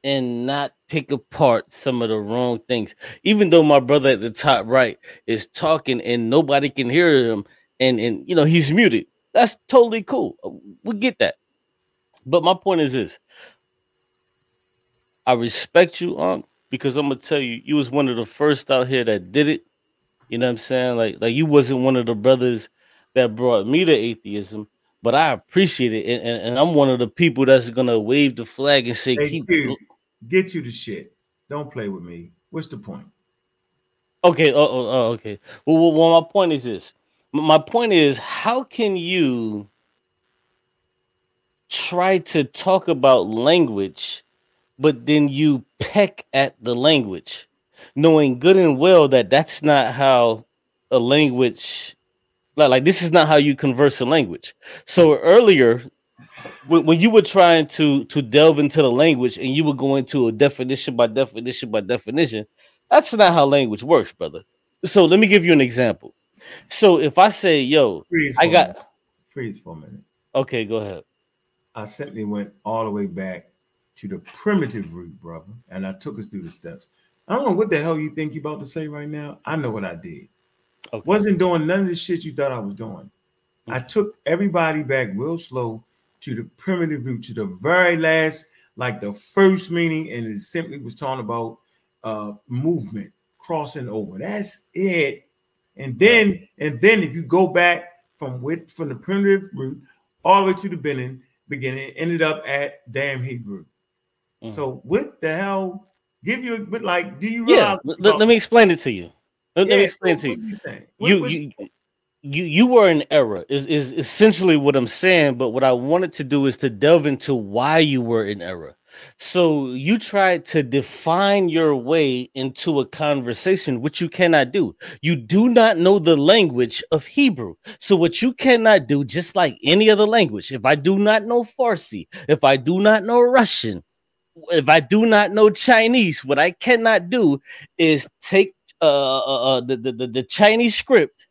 and not pick apart some of the wrong things. Even though my brother at the top right is talking and nobody can hear him, and and you know he's muted. That's totally cool. We get that. But my point is this: I respect you, Unc, because I'm gonna tell you, you was one of the first out here that did it. You know what I'm saying? Like, like you wasn't one of the brothers that brought me to atheism, but I appreciate it, and, and, and I'm one of the people that's gonna wave the flag and say, hey, "Keep dude, get you the shit. Don't play with me. What's the point?" Okay. Oh, oh, oh okay. Well, well, well, my point is this: my point is how can you try to talk about language but then you peck at the language knowing good and well that that's not how a language like, like this is not how you converse a language so earlier when, when you were trying to to delve into the language and you were going to a definition by definition by definition, that's not how language works, brother. So let me give you an example. So if I say, "Yo, Freeze I got," freeze for a minute. okay, go ahead. I simply went all the way back to the primitive root, brother, and I took us through the steps. I don't know what the hell you think you're about to say right now. I know what I did. Okay. Wasn't doing none of the shit you thought I was doing. I took everybody back real slow to the primitive root, to the very last, like the first meaning, and it simply was talking about uh movement, crossing over. That's it. And then, and then if you go back from with from the primitive root all the way to the beginning, beginning, ended up at damn Hebrew. Mhm. So what the hell? Give you a but like, do you realize? let, let- let me explain it to you. Let, let me explain so it to you. what saying? What- you you you you were in error is is essentially what i'm saying but what i wanted to do is to delve into why you were in error. So you tried to define your way into a conversation which you cannot do. You do not know the language of hebrew. So what you cannot do just like any other language if i do not know farsi if i do not know russian if i do not know chinese what i cannot do is take uh, uh, uh the the the chinese script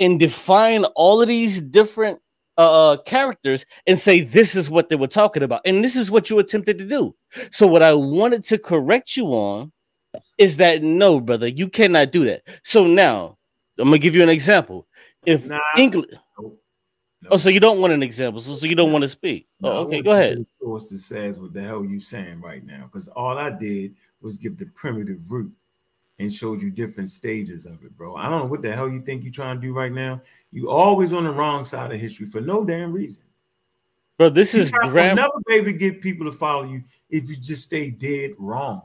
and define all of these different uh characters and say this is what they were talking about and this is what you attempted to do. So what i wanted to correct you on is that no brother you cannot do that. So now i'm gonna give you an example. If Nah. english Nope. oh so you don't want an example so, so you don't want to speak No, oh okay go ahead. Source that says what the hell you saying right now, because all I did was give the primitive root and showed you different stages of it, bro. I don't know what the hell you think you're trying to do right now. You always on the wrong side of history for no damn reason. bro this is You gram never to get people to follow you if you just stay dead wrong.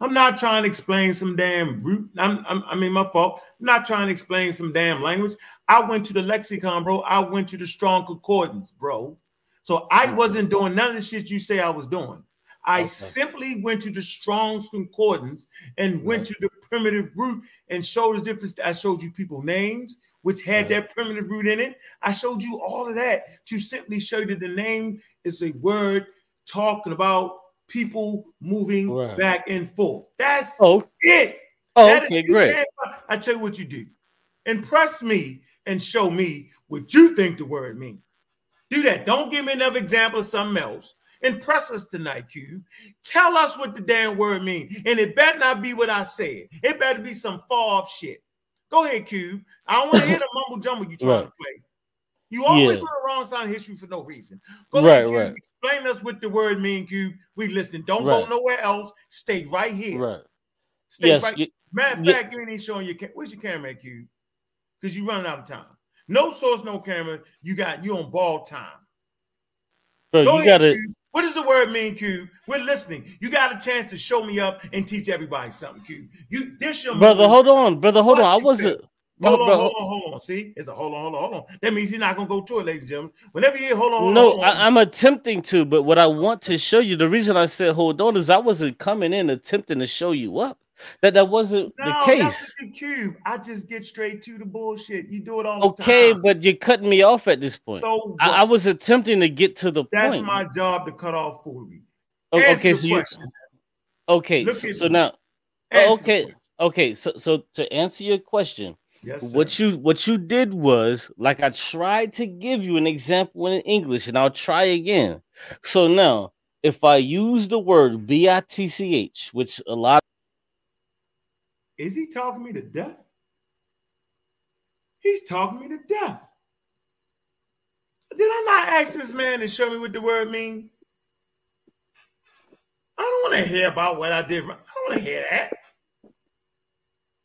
I'm not trying to explain some damn root. I'm, I'm, I mean, my fault. I'm not trying to explain some damn language. I went to the lexicon, bro. I went to the strong concordance, bro. So I wasn't doing none of the shit you say I was doing. I Okay. simply went to the Strong's Concordance and went to the primitive root and showed the difference. I showed you people names, which had Right. that primitive root in it. I showed you all of that to simply show you that the name is a word talking about people moving Right. back and forth. That's oh, it. oh okay great I tell you what you do. Impress me and show me what you think the word means. Do that. Don't give me another example of something else. Impress us tonight, Q. Tell us what the damn word means. And it better not be what I said. It better be some far off shit. Go ahead, Q. I don't want to hear the mumble jumble you trying to play. You always Yeah. on the wrong side of history for no reason. Go Right, ahead, right. Explain us what the word mean, Cube. We listen. Don't Right. go nowhere else. Stay right here. right Stay yes right you- Matter of Yeah. fact, you ain't showing your ca- where's your camera at, Q? Because you running out of time. No source, no camera. You got you on ball time. bro Go you ahead, gotta Q. What does the word mean, Q? We're listening. You got a chance to show me up and teach everybody something, Q. You this your brother moment. hold on brother hold What on i wasn't Hold bro, on, bro, hold on, hold on. See, it's a hold on, hold on, hold on. That means he's not gonna go to it, ladies and gentlemen. Whenever you hear hold on, hold no, on. I, I'm attempting to, but what I want to show you, the reason I said hold on is I wasn't coming in attempting to show you up. That that wasn't no, the that's case. the cube. I just get straight to the bullshit. You do it all the Okay, but you're cutting me off at this point. so I, I was attempting to get to the that's point. That's my job to cut off foolery. O- oh, Answer okay, so you okay, Look so, so now okay, okay, so so to answer your question, Yes, what you what you did was like I tried to give you an example in English, and I'll try again. So now, if I use the word B I T C H, which a lot Is he talking me to death? He's talking me to death. Did I not ask this man to show me what the word mean? I don't want to hear about what I did. I don't want to hear that.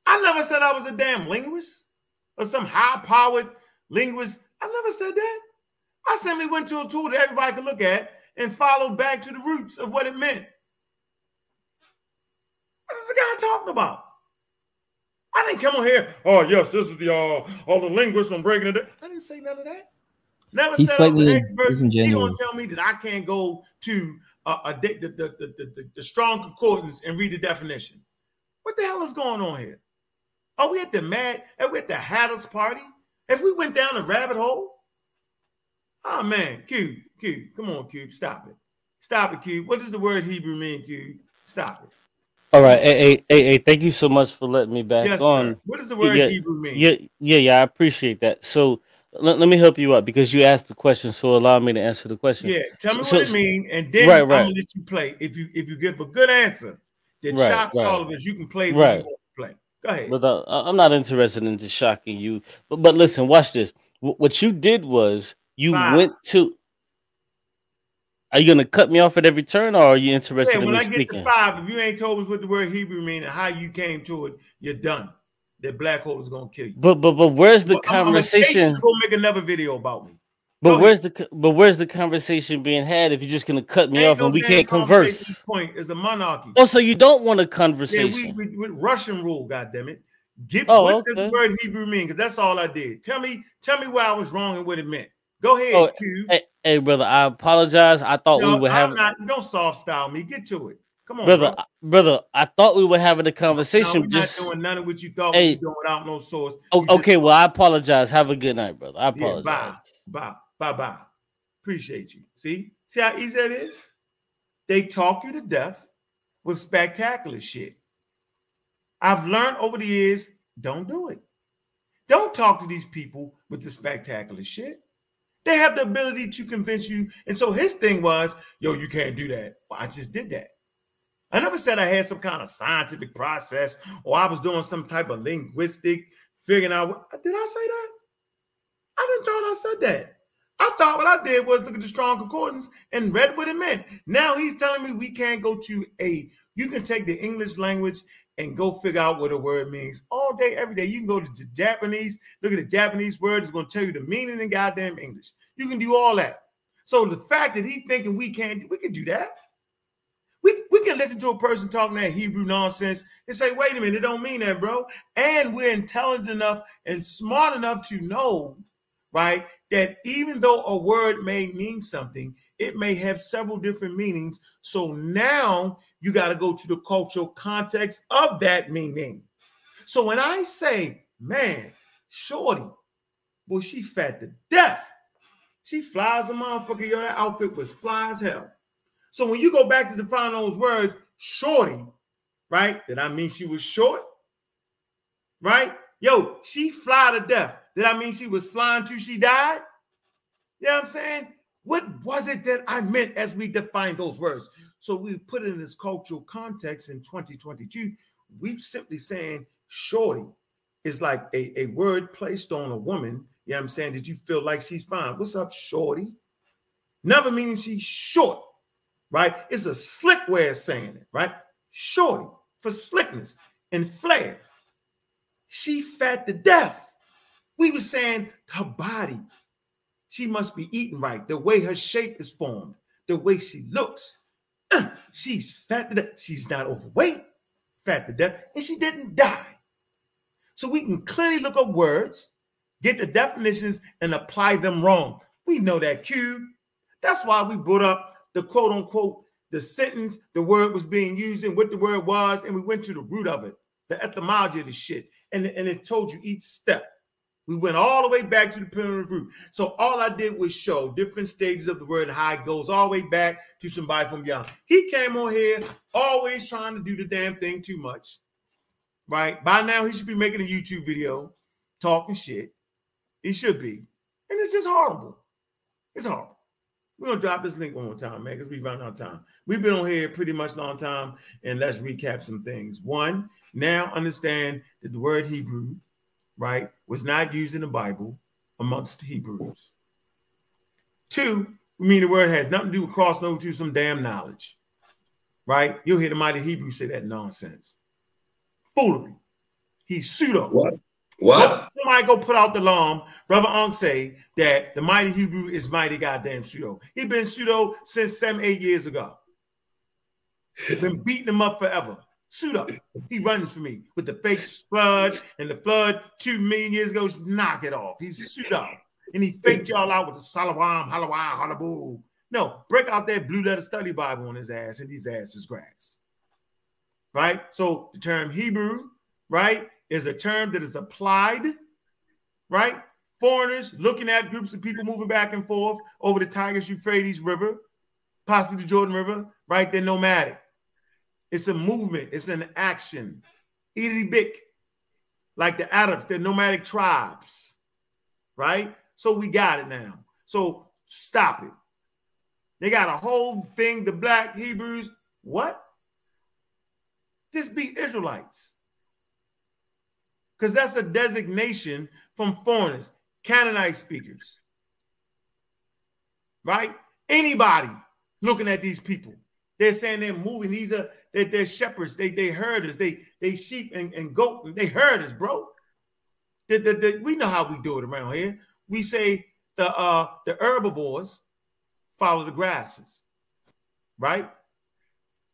I never said I was a damn linguist or some high-powered linguist. I never said that. I simply went to a tool that everybody could look at and follow back to the roots of what it meant. What is the guy talking about? I didn't come on here. Oh yes, this is the uh, all the linguists on breaking it. down." I didn't say none of that. Never He's said was an slightly expert. He gonna tell me that I can't go to uh, a the, the, the, the, the, the strong concordance and read the definition. What the hell is going on here? Are we at the mad? Are we at the Hatters party? If we went down a rabbit hole, oh man, Q, Cube. Come on, Cube. Stop it. Stop it, Cube. What does the word Hebrew mean, Cube? Stop it. All right, hey, hey, hey, thank you so much for letting me back Yes, on. sir. What does the word Yeah, Hebrew mean? Yeah, yeah, yeah. I appreciate that. So let, let me help you out because you asked the question, so allow me to answer the question. Yeah, tell me So- what it means, and then Right, I'm right. gonna let you play. If you if you give a good answer that Right, shocks all of us, you can play Right. what you want to play. Go ahead. But uh, I'm not interested in just shocking you. But but listen, watch this. Wh- what you did was you Five. went to. Are you gonna cut me off at every turn, or are you interested Yeah, in when me I get speaking? to five, if you ain't told us what the word Hebrew mean and how you came to it, you're done. That black hole is gonna kill you. But but but where's the Well, I'm- I'm gonna conversation? Go make another video about me. But Go where's the but where's the conversation being had if you're just gonna cut me Ain't off no and we can't converse? Point is a monarchy. Oh, so you don't want a Yeah, conversation? we, we with Russian rule, goddamn it. Get Oh, what does the word Hebrew mean? Because that's all I did. Tell me, tell me where I was wrong and what it meant. Go ahead, Oh, Q. hey, hey, brother, I apologize. I thought No, we were I'm having not. Don't soft style me. Get to it. Come on, brother, bro. I- brother. I thought we were having a No, conversation. we're just not doing none of what you thought Hey. we was doing without no source. O- You just- okay. Well, I apologize. Have a good night, brother. I yeah, apologize. bye, bye, bye, bye. Appreciate you. See, see how easy that is. They talk you to death with spectacular shit. I've learned over the years, don't do it. Don't talk to these people with the spectacular shit. They have the ability to convince you. And so his thing was, yo, you can't do that. Well, I just did that. I never said I had some kind of scientific process or I was doing some type of linguistic figuring out. Did I say that? I didn't thought I said that. I thought what I did was look at the strong concordance and read what it meant. Now he's telling me we can't go to a, you can take the English language and go figure out what a word means all day, every day. You can go to the Japanese, look at the Japanese word, it's going to tell you the meaning in goddamn English. You can do all that. So the fact that he's thinking we can't, do- we can do that. We, we can listen to a person talking that Hebrew nonsense and say, wait a minute, it don't mean that, bro. And we're intelligent enough and smart enough to know, right, that even though a word may mean something, it may have several different meanings. So now you got to go to the cultural context of that meaning. So when I say, man, shorty, boy, she fat to death. She flies a motherfucker. Yo, that outfit was fly as hell. So when you go back to define those words, shorty, right? Did I mean she was short? Right? Yo, she fly to death. Did I mean she was flying till she died? You know what I'm saying? What was it that I meant as we defined those words? So we put it in this cultural context in 2022. We simply saying shorty is like a, a word placed on a woman. You know I'm saying? Did you feel like she's fine? What's up, shorty? Never meaning she's short, right? It's a slick way of saying it, right? Shorty for slickness and flair. She fat to death. We were saying her body, she must be eating right. The way her shape is formed, the way she looks. She's fat to death. She's not overweight, fat to death, and she didn't die. So we can clearly look up words, get the definitions, and apply them wrong. We know that cube. That's why we brought up the quote unquote the sentence the word was being used and what the word was, and we went to the root of it, the etymology of the shit, and, and it told you each step. We went all the way back to the primitive root. So all I did was show different stages of the word and how it goes all the way back to somebody from beyond. He came on here always trying to do the damn thing too much. Right? By now, he should be making a YouTube video talking shit. He should be. And it's just horrible. It's horrible. We're gonna drop this link one more time, man, because we run out of time. We've been on here pretty much a long time, and let's recap some things. One, now understand that the word Hebrew, right, was not used in the Bible amongst the Hebrews. Two, we mean the word has nothing to do with crossing over to some damn knowledge, right? You'll hear the mighty Hebrew say that nonsense. Foolery. He's pseudo. What? What? Somebody go put out the alarm. Brother Unc say that the mighty Hebrew is mighty goddamn pseudo. He been pseudo since seven, eight years ago. Been beating him up forever. Pseudo. He runs for me with the fake flood and the flood two million years ago. Knock it off. He's suit up. And he faked y'all out with the Salawam, Halawam, Halaboo. No, break out that blue letter study Bible on his ass and these asses grass. Right? So the term Hebrew, right, is a term that is applied, right, foreigners looking at groups of people moving back and forth over the Tigris Euphrates River, possibly the Jordan River, right? They're nomadic. It's a movement, it's an action. Big, like the Arabs, they're nomadic tribes, right? So we got it now. So stop it. They got a whole thing, the black Hebrews. What? Just be Israelites. Because that's a designation from foreigners, Canaanite speakers. Right? Anybody looking at these people, they're saying they're moving. These are they're, they're shepherds, they they herders, they they sheep and, and goat, they herders, bro. The, the, the, we know how we do it around here. We say the uh the herbivores follow the grasses, right?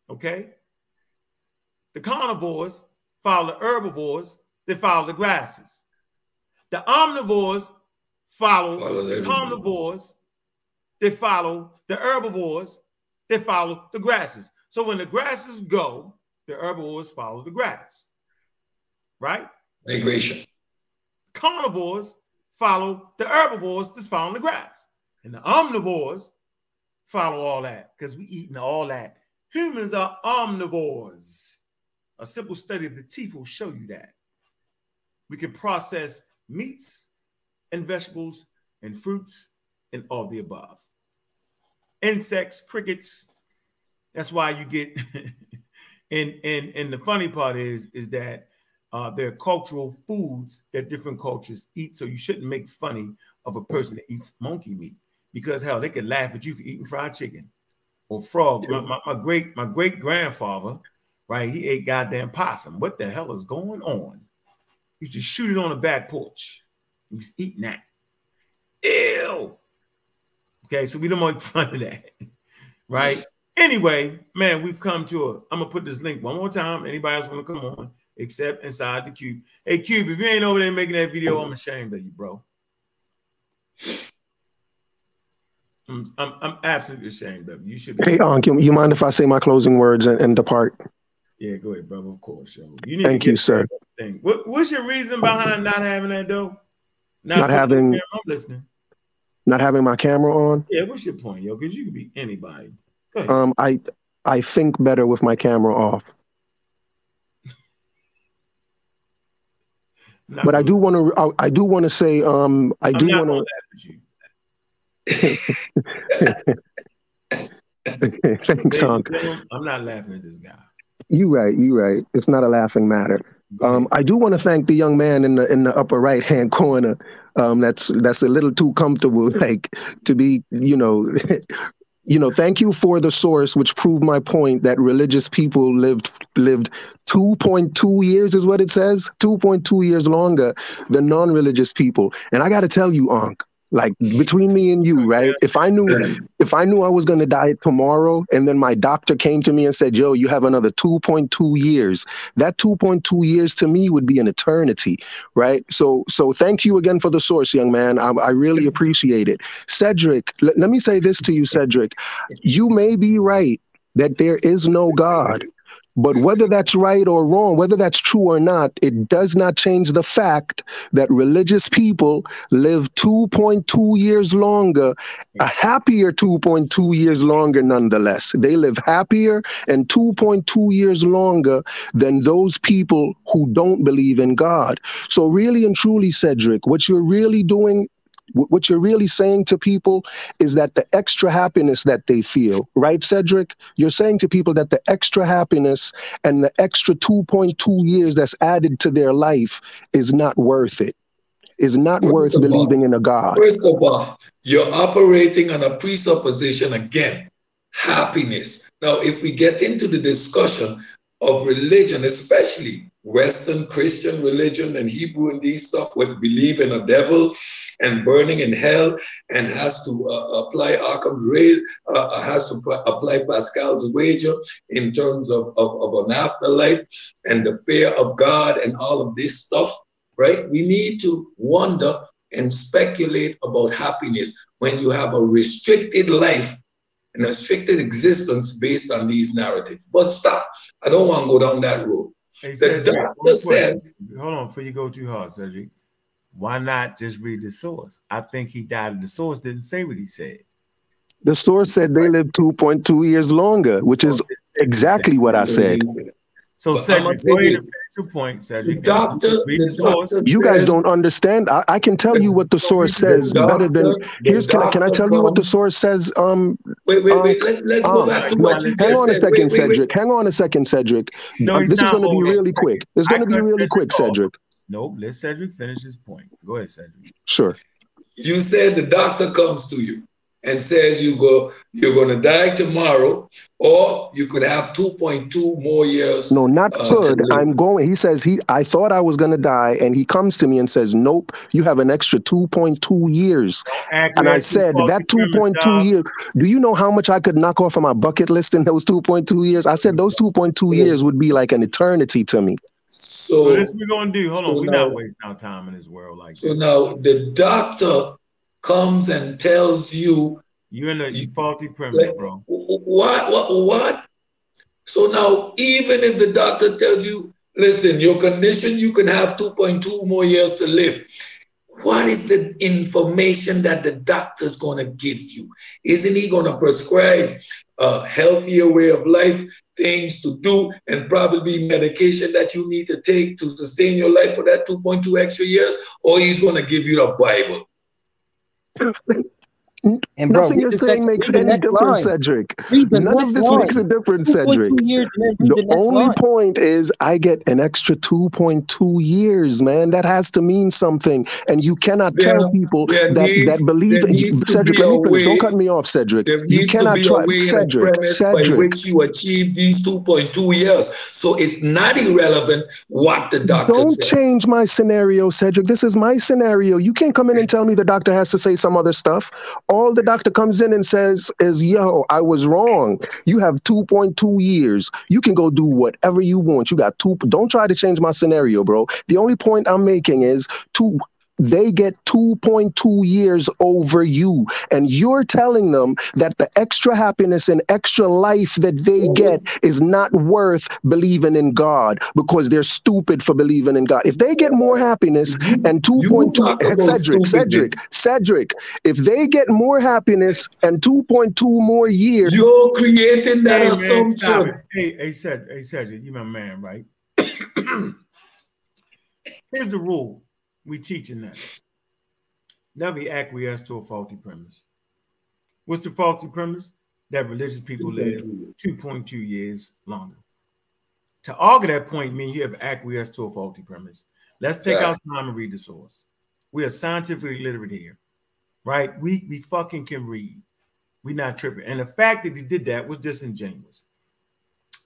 Okay. The carnivores follow the herbivores, they follow the grasses. The omnivores follow, Follow the carnivores, they follow the herbivores, they follow the grasses. So when the grasses go, the herbivores follow the grass, right? Migration. carnivores follow the herbivores that's following the grass. And the omnivores follow all that because we eating all that. Humans are omnivores. A simple study of the teeth will show you that. We can process meats and vegetables and fruits and all the above. Insects, crickets. That's why you get and and and the funny part is is that uh, there are cultural foods that different cultures eat. So you shouldn't make funny of a person that eats monkey meat because hell, they could laugh at you for eating fried chicken or frog. My, my, my great my great grandfather, right? He ate goddamn possum. What the hell is going on? He used to shoot it on the back porch. He was eating that. Ew. Okay, so we don't make fun of that, right? Anyway, man, we've come to a. I'm gonna put this link one more time. Anybody else want to come on? Except inside the cube. Hey, Cube, if you ain't over there making that video, I'm ashamed of you, bro. I'm, I'm, I'm absolutely ashamed of you. You should. Hey, Unc, you, you mind if I say my closing words and, and depart? Yeah, go ahead, brother. Of course, yo. You need Thank you, sir. Thing. What, what's your reason behind not having that though? Not it having- I'm listening. Not having my camera on. Yeah, what's your point, yo? Because you could be anybody. Um, I I think better with my camera off. But I do want to. I, I do want to say. Um, I I'm do want gonna laugh at you. to. Thanks, Ladies and Unc. gentlemen, I'm not laughing at this guy. You right. You right. It's not a laughing matter. Um. I do want to thank the young man in the in the upper right hand corner. Um, that's that's a little too comfortable, like to be, you know, you know. Thank you for the source, which proved my point that religious people lived lived two point two years is what it says, two point two years longer than non-religious people. And I got to tell you, Unc, like between me and you, right? If I knew if I knew I was going to die tomorrow, and then my doctor came to me and said, "Yo, you have another 2.2 years," that 2.2 years to me would be an eternity, right? So, so thank you again for the source, young man. I, I really appreciate it, Cedric. Let, let me say this to you, Cedric. You may be right that there is no God. But whether that's right or wrong, whether that's true or not, it does not change the fact that religious people live 2.2 years longer a happier 2.2 years longer nonetheless. They live happier and 2.2 years longer than those people who don't believe in god. So really and truly cedric what you're really doing what you're really saying to people is that the extra happiness that they feel right cedric? You're saying to people that the extra happiness and the extra 2.2 years that's added to their life is not worth it. Is not First worth of all- believing in a god. First of all, you're operating on a presupposition again, happiness. Now, if we get into the discussion of religion, especially Western Christian religion and Hebrew and these stuff, would believe in a devil and burning in hell and has to uh, apply Occam's razor, uh, has to apply Pascal's wager in terms of, of, of an afterlife and the fear of God and all of this stuff, right? We need to wonder and speculate about happiness when you have a restricted life and a restricted existence based on these narratives. But stop. I don't want to go down that road. Hey, The Cedric, doctor says- hold on before you go too hard, Cedric. Why not just read the source? I think he died. and The source didn't say what he said. The source said they lived 2.2 years longer, which is Source didn't say what he exactly what I said. So But Cedric, say go ahead and this. finish your point, The Cedric. doctor, the the source. doctor You guys says- don't understand. I, I can tell you what the source The says better than. Here's can I, can I doctor tell you what the source says? Um, Wait, wait, wait. Let's let's go um, back to no, what you hang on a second, Wait, wait, wait. Cedric. Hang on a second, Cedric. No, Uh, this is going to be really quick. It's going to be really quick. Cedric. Nope, let Cedric finish his point. Go ahead, Cedric. Sure. You said the doctor comes to you and says you go you're going to die tomorrow, or you could have 2.2 more years. No, not Uh, could. I'm going. He says he. I thought I was going to die, and he comes to me and says, "Nope, you have an extra 2.2 years." And I said, "That 2.2 years. Do you know how much I could knock off of my bucket list in those 2.2 years?" I said those 2.2 years would be like an eternity to me. So So, this we're gonna do. Hold so on, we're now- not wasting our time in this world like so that. now the doctor comes and tells you you're in a you faulty premise, like, bro. what, what, what? So now, even if the doctor tells you, listen, your condition, you can have 2.2 more years to live. What is the information that the doctor's going to give you? Isn't he going to prescribe a healthier way of life, things to do, and probably medication that you need to take to sustain your life for that 2.2 extra years? Or he's going to give you the Bible? And bro, Nothing you're saying makes any difference, line. Cedric. None of this line. makes a difference, Cedric. years and then read The the only line. point is I get an extra 2.2 years, man. That has to mean something. And you cannot There- tell people there that, needs- that believe in needs Cedric, be let me finish. Don't cut me off, Cedric. There You needs cannot to be try a way and a Cedric, premise by Cedric. which you achieve these 2.2 years. So it's not irrelevant what the doctor Don't says. change my scenario, Cedric. This is my scenario. You can't come in and tell me the doctor has to say some other stuff. All the doctor comes in and says is, yo, I was wrong. You have 2.2 years. You can go do whatever you want. You got two. Don't try to change my scenario, bro. The only point I'm making is two. They get 2.2 years over you. And you're telling them that the extra happiness and extra life that they get is not worth believing in God because they're stupid for believing in God. If they get more happiness and 2.2 Cedric. Cedric, Cedric, if they get more happiness and 2.2 more years, You're creating that Hey man, stop assumption. it. Hey, hey, Cedric, hey, Cedric, you my man, right? Here's the rule we teaching that. Never acquiesce to a faulty premise. What's the faulty premise? That religious people live 2.2 years longer. To argue that point means you have acquiesced to a faulty premise. Let's take Yeah. our time and read the source. We are scientifically literate here, right? We we fucking can read. We not tripping. And the fact that he did that was disingenuous.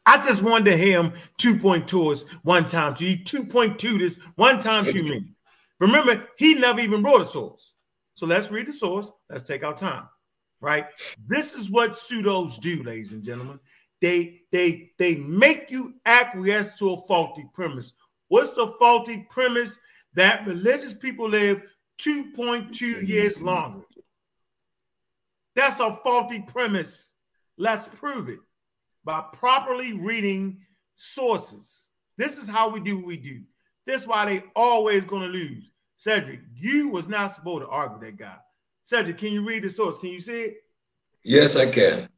I just wanted to hear him 2.2 us one time to he 2.2 this one time too many. Remember, he never even wrote a source. So let's read the source. Let's take our time. Right? This is what pseudos do, ladies and gentlemen. They they they make you acquiesce to a faulty premise. What's the faulty premise? That religious people live 2.2 years longer. That's a faulty premise. Let's prove it by properly reading sources. This is how we do what we do. This is why they always gonna lose. Cedric, you was not supposed to argue that guy. Cedric, can you read the source? Can you see it? Yes, I can.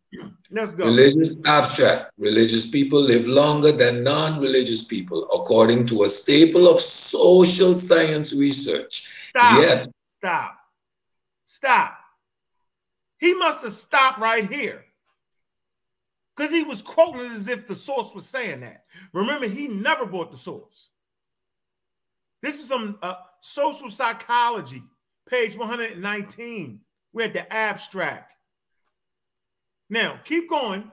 Let's go. Religious abstract. Religious people live longer than non-religious people, according to a staple of social science research. Stop. Yet, Stop. Stop. He must have stopped right here. Because he was quoting as if the source was saying that. Remember, he never bought the source. This is from uh, Social Psychology, page 119. We're at the abstract. Now, keep going.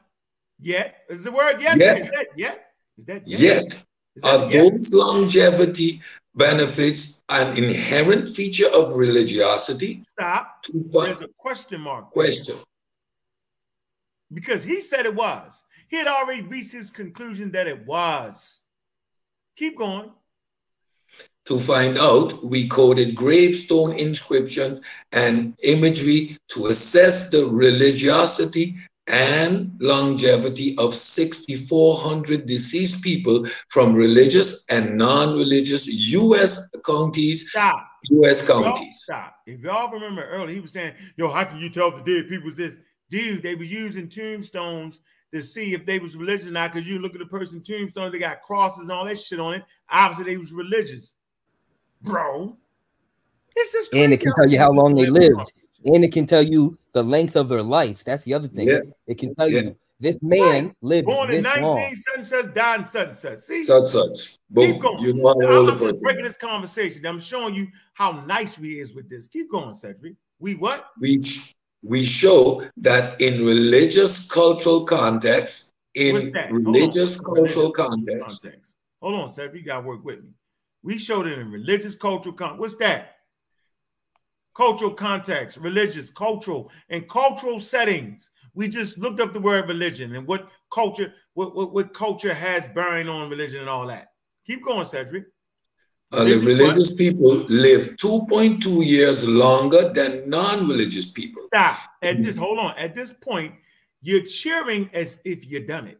Yet. Is the word yet? Yet. Is that yet? Is that yet? yet Is that are yet? those longevity benefits an inherent feature of religiosity? Stop. There's a question mark. question. because he said it was. He had already reached his conclusion that it was. Keep going. To find out, we coded gravestone inscriptions and imagery to assess the religiosity and longevity of 6,400 deceased people from religious and non religious U.S. counties Stop. U.S. Counties. stop. If y'all remember earlier, he was saying, "Yo, how can you tell if the dead people was this?" Dude, they were using tombstones to see if they was religious or not. Because you look at the person tombstone, they got crosses and all that shit on it. Obviously, they was religious, bro. It's just And it can tell you how long they lived. And it can tell you the length of their life. That's the other thing. Yeah. It can tell Yeah. you this man lived Born in this long. 19 such and died in such and such. See, Such such. Keep going. You know how I'm old the I'm just person. breaking this conversation. I'm showing you how nice we is with this. Keep going, Cedric. We what? we we show that in religious cultural context, in What's that? Religious cultural context, context. Hold on, Cedric. You gotta work with me. We showed it in religious cultural con. What's that? Cultural context, religious, cultural, and cultural settings. We just looked up the word religion and what culture, what, what, what culture has bearing on religion and all that. Keep going, Cedric. uh, the Religious what? people live 2.2 years longer than non-religious people. Stop. At this, hold on. At this point, you're cheering as if you've done it.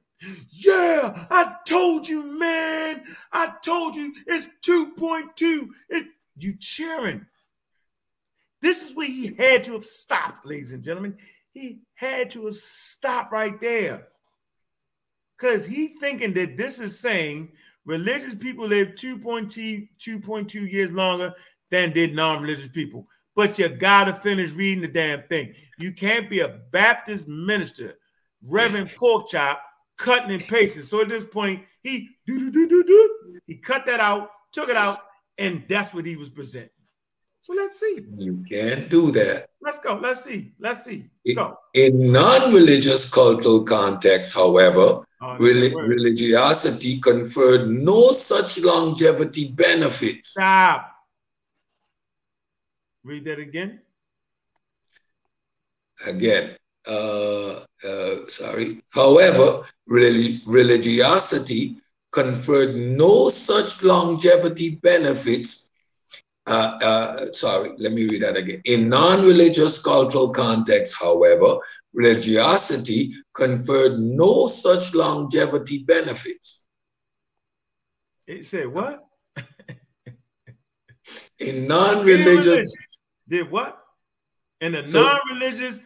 Yeah, I told you, man. I told you it's 2.2. It's you cheering. This is where he had to have stopped, ladies and gentlemen. He had to have stopped right there. Because he thinking that this is saying religious people live 2.2, 2.2 years longer than did non-religious people. But you gotta finish reading the damn thing. You can't be a Baptist minister, Reverend Porkchop, cutting and pasting. So at this point, he do do do do do. He cut that out, took it out, and that's what he was presenting. So let's see. You can't do that. Let's go. Let's see. Let's see. Go. In non-religious cultural context, however, Oh, reli- religiosity conferred no such longevity benefits. Stop. Read that again. again uh, uh, sorry however religiosity conferred no such longevity benefits uh, uh, sorry let me read that again in non-religious cultural context however religiosity conferred no such longevity benefits It said what? in non-religious religious did what? In a So- non-religious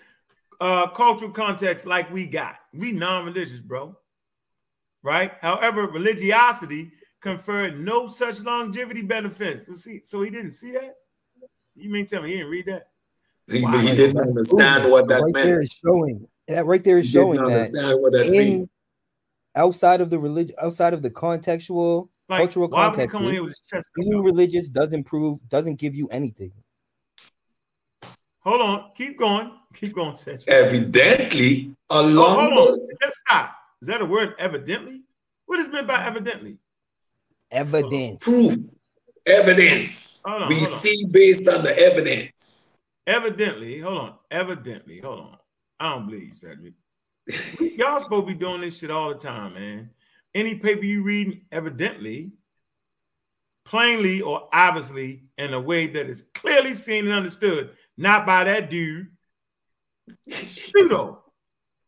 uh, cultural context, like we got, we non-religious, bro. Right? However, religiosity conferred no such longevity benefits. So, see, so he didn't see that. You mean tell me he didn't read that? he, Wow. he didn't understand what that right there meant is showing that right there is he didn't showing that understand what that means in outside of the religion outside of the contextual Like, cultural why would he context come in here with his chest? being out? religious doesn't prove doesn't give you anything Hold on, keep going, keep going, Cedric. evidently Oh, along hold on, let's stop. Is that a word? Evidently, what is meant by evidently? evidence proof, evidence. Hold on, we hold on. see based on the evidence. Evidently, hold on. Evidently, hold on. I don't believe you, Cedric. Y'all supposed to be doing this shit all the time, man. Any paper you read, evidently, plainly or obviously, in a way that is clearly seen and understood, not by that dude. Pseudo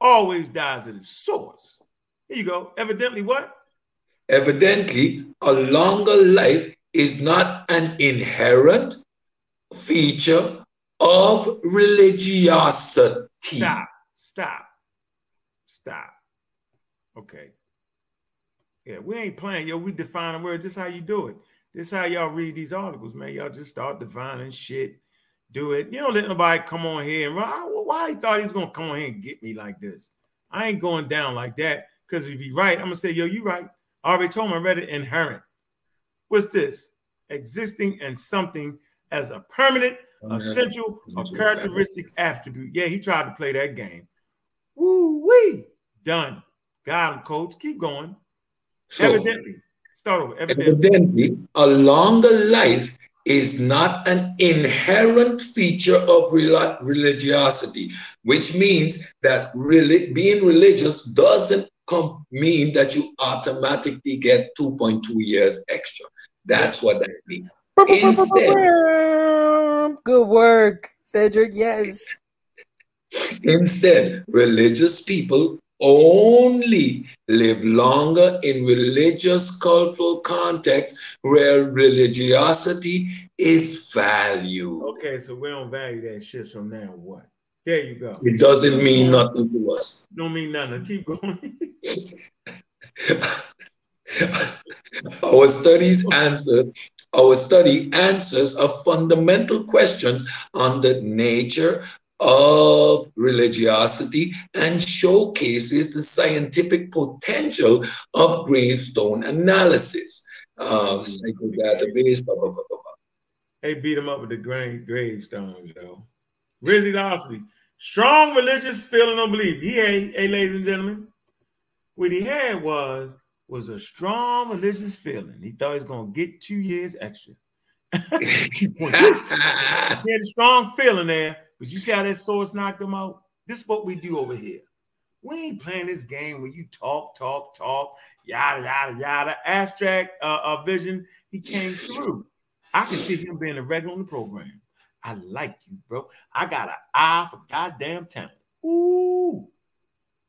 always dies at its source. Here you go. Evidently, what? Evidently, a longer life is not an inherent feature of religiosity. Stop. Stop. Stop. Okay. Yeah, we ain't playing. Yo, we define a word. This how you do it. This is how y'all read these articles, man. Y'all just start defining shit. Do it. You don't let nobody come on here and why, why he thought he was gonna come on here and get me like this. I ain't going down like that. Because if he right, I'm gonna say, yo, you right. I already told him I read it inherent. What's this? Existing and something as a permanent, essential, or characteristic attribute. Yeah, he tried to play that game. Woo wee. Done. Got him, coach. Keep going. So, Evidently. Start over. Evidently. evidently, a longer life is not an inherent feature of reli- religiosity, which means that really being religious doesn't come, mean that you automatically get 2.2 years extra. That's what that means. Instead, good work cedric yes Instead, religious people only live longer in religious cultural context where religiosity is valued. Okay, so we don't value that shit. So now what? There you go. It doesn't mean nothing to us. Don't mean nothing. Keep going. our studies answer our study answers a fundamental question on the nature of religiosity and showcases the scientific potential of gravestone analysis. Uh, database, blah, blah, blah, blah, blah. They beat him up with the grave gravestones, though. Religiosity, strong religious feeling or belief. He had, hey, ladies and gentlemen, what he had was was a strong religious feeling. He thought he was gonna get two years extra. he had a strong feeling there, but you see how that source knocked him out? This is what we do over here. We ain't playing this game where you talk, talk, talk, yada, yada, yada. Abstract uh, uh, vision, he came through. I can see him being a regular on the program. I like you, bro. I got an eye for goddamn talent. Ooh.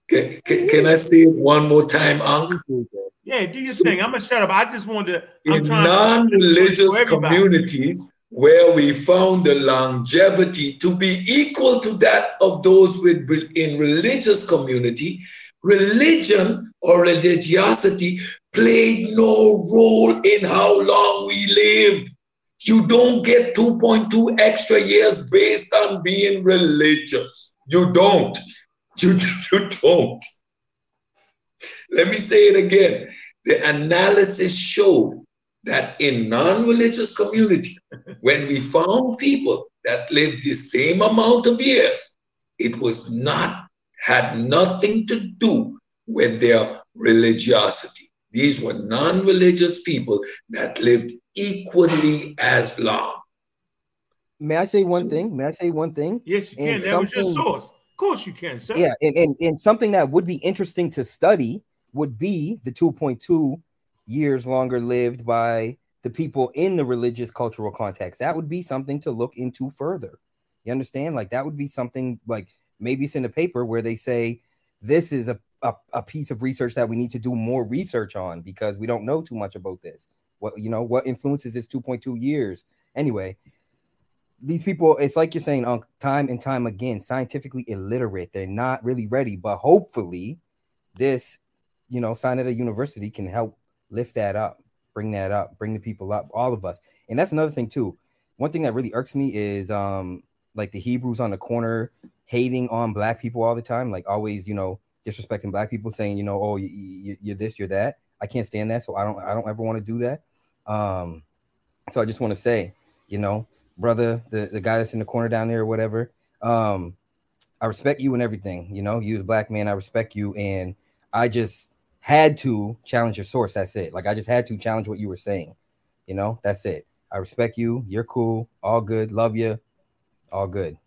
Can, can, can I see it one more time, Uncle? Yeah, do your so, thing. I'm gonna shut up. I just wanted to. in non-religious communities where we found the longevity to be equal to that of those with in religious community, religion or religiosity played no role in how long we lived. You don't get 2.2 extra years based on being religious. You don't. You, you don't. Let me say it again. The analysis showed that in non-religious community, when we found people that lived the same amount of years, it was not, had nothing to do with their religiosity. These were non-religious people that lived equally as long. May I say one thing? May I say one thing? Yes, you can. And that was your source. Of course you can, sir. Yeah, and, and, and something that would be interesting to study would be the 2.2 years longer lived by the people in the religious cultural context. That would be something to look into further. You understand? Like that would be something like maybe it's in a paper where they say this is a, a, a piece of research that we need to do more research on because we don't know too much about this. What you know, what influences this 2.2 years? Anyway, these people, it's like you're saying on time and time again, scientifically illiterate. They're not really ready, but hopefully, this you know, sign at a university can help lift that up, bring that up, bring the people up, all of us. And that's another thing too. One thing that really irks me is um like the Hebrews on the corner hating on black people all the time, like always, you know, disrespecting black people, saying, you know, oh, you, are this, you're that. I can't stand that, so I don't, I don't ever want to do that. Um, so I just want to say, you know, brother, the the guy that's in the corner down there or whatever, um, I respect you and everything. You know, You're a black man, I respect you, and I just had to challenge your source. That's it. Like I just had to challenge what you were saying. You know, that's it. I respect you. You're cool. All good. Love you. All good.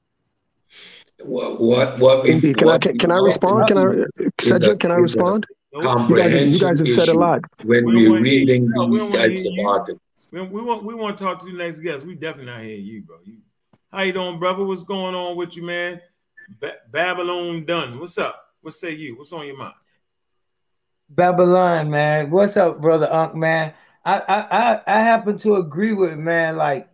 What what what? Indeed. Can what, I can, can I respond? Can I Cedric? Can I respond? Comprehension you guys, you guys have said a lot. When we are reading no, these types of articles. We, we, want we want to talk to the next guest. We definitely not hear you, bro. You, how you doing, brother? What's going on with you, man? Ba- Babylon done. What's up? What say you? What's on your mind? Babylon, man. What's up, brother Unc, man? I I I, happen to agree with man like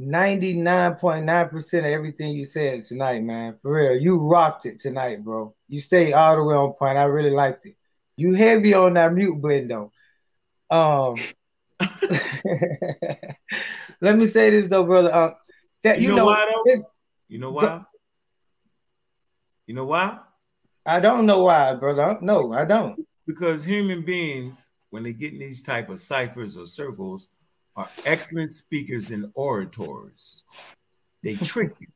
99.9% of everything you said tonight, man. For real. You rocked it tonight, bro. You stayed all the way on point. I really liked it. You heavy on that mute button though. Um let me say this though, brother. Unc. that you, you know, know, why though? It, you know why? You know why? I don't know why, brother. No, I don't because human beings, when they get in these type of ciphers or circles, are excellent speakers and orators. They trick you.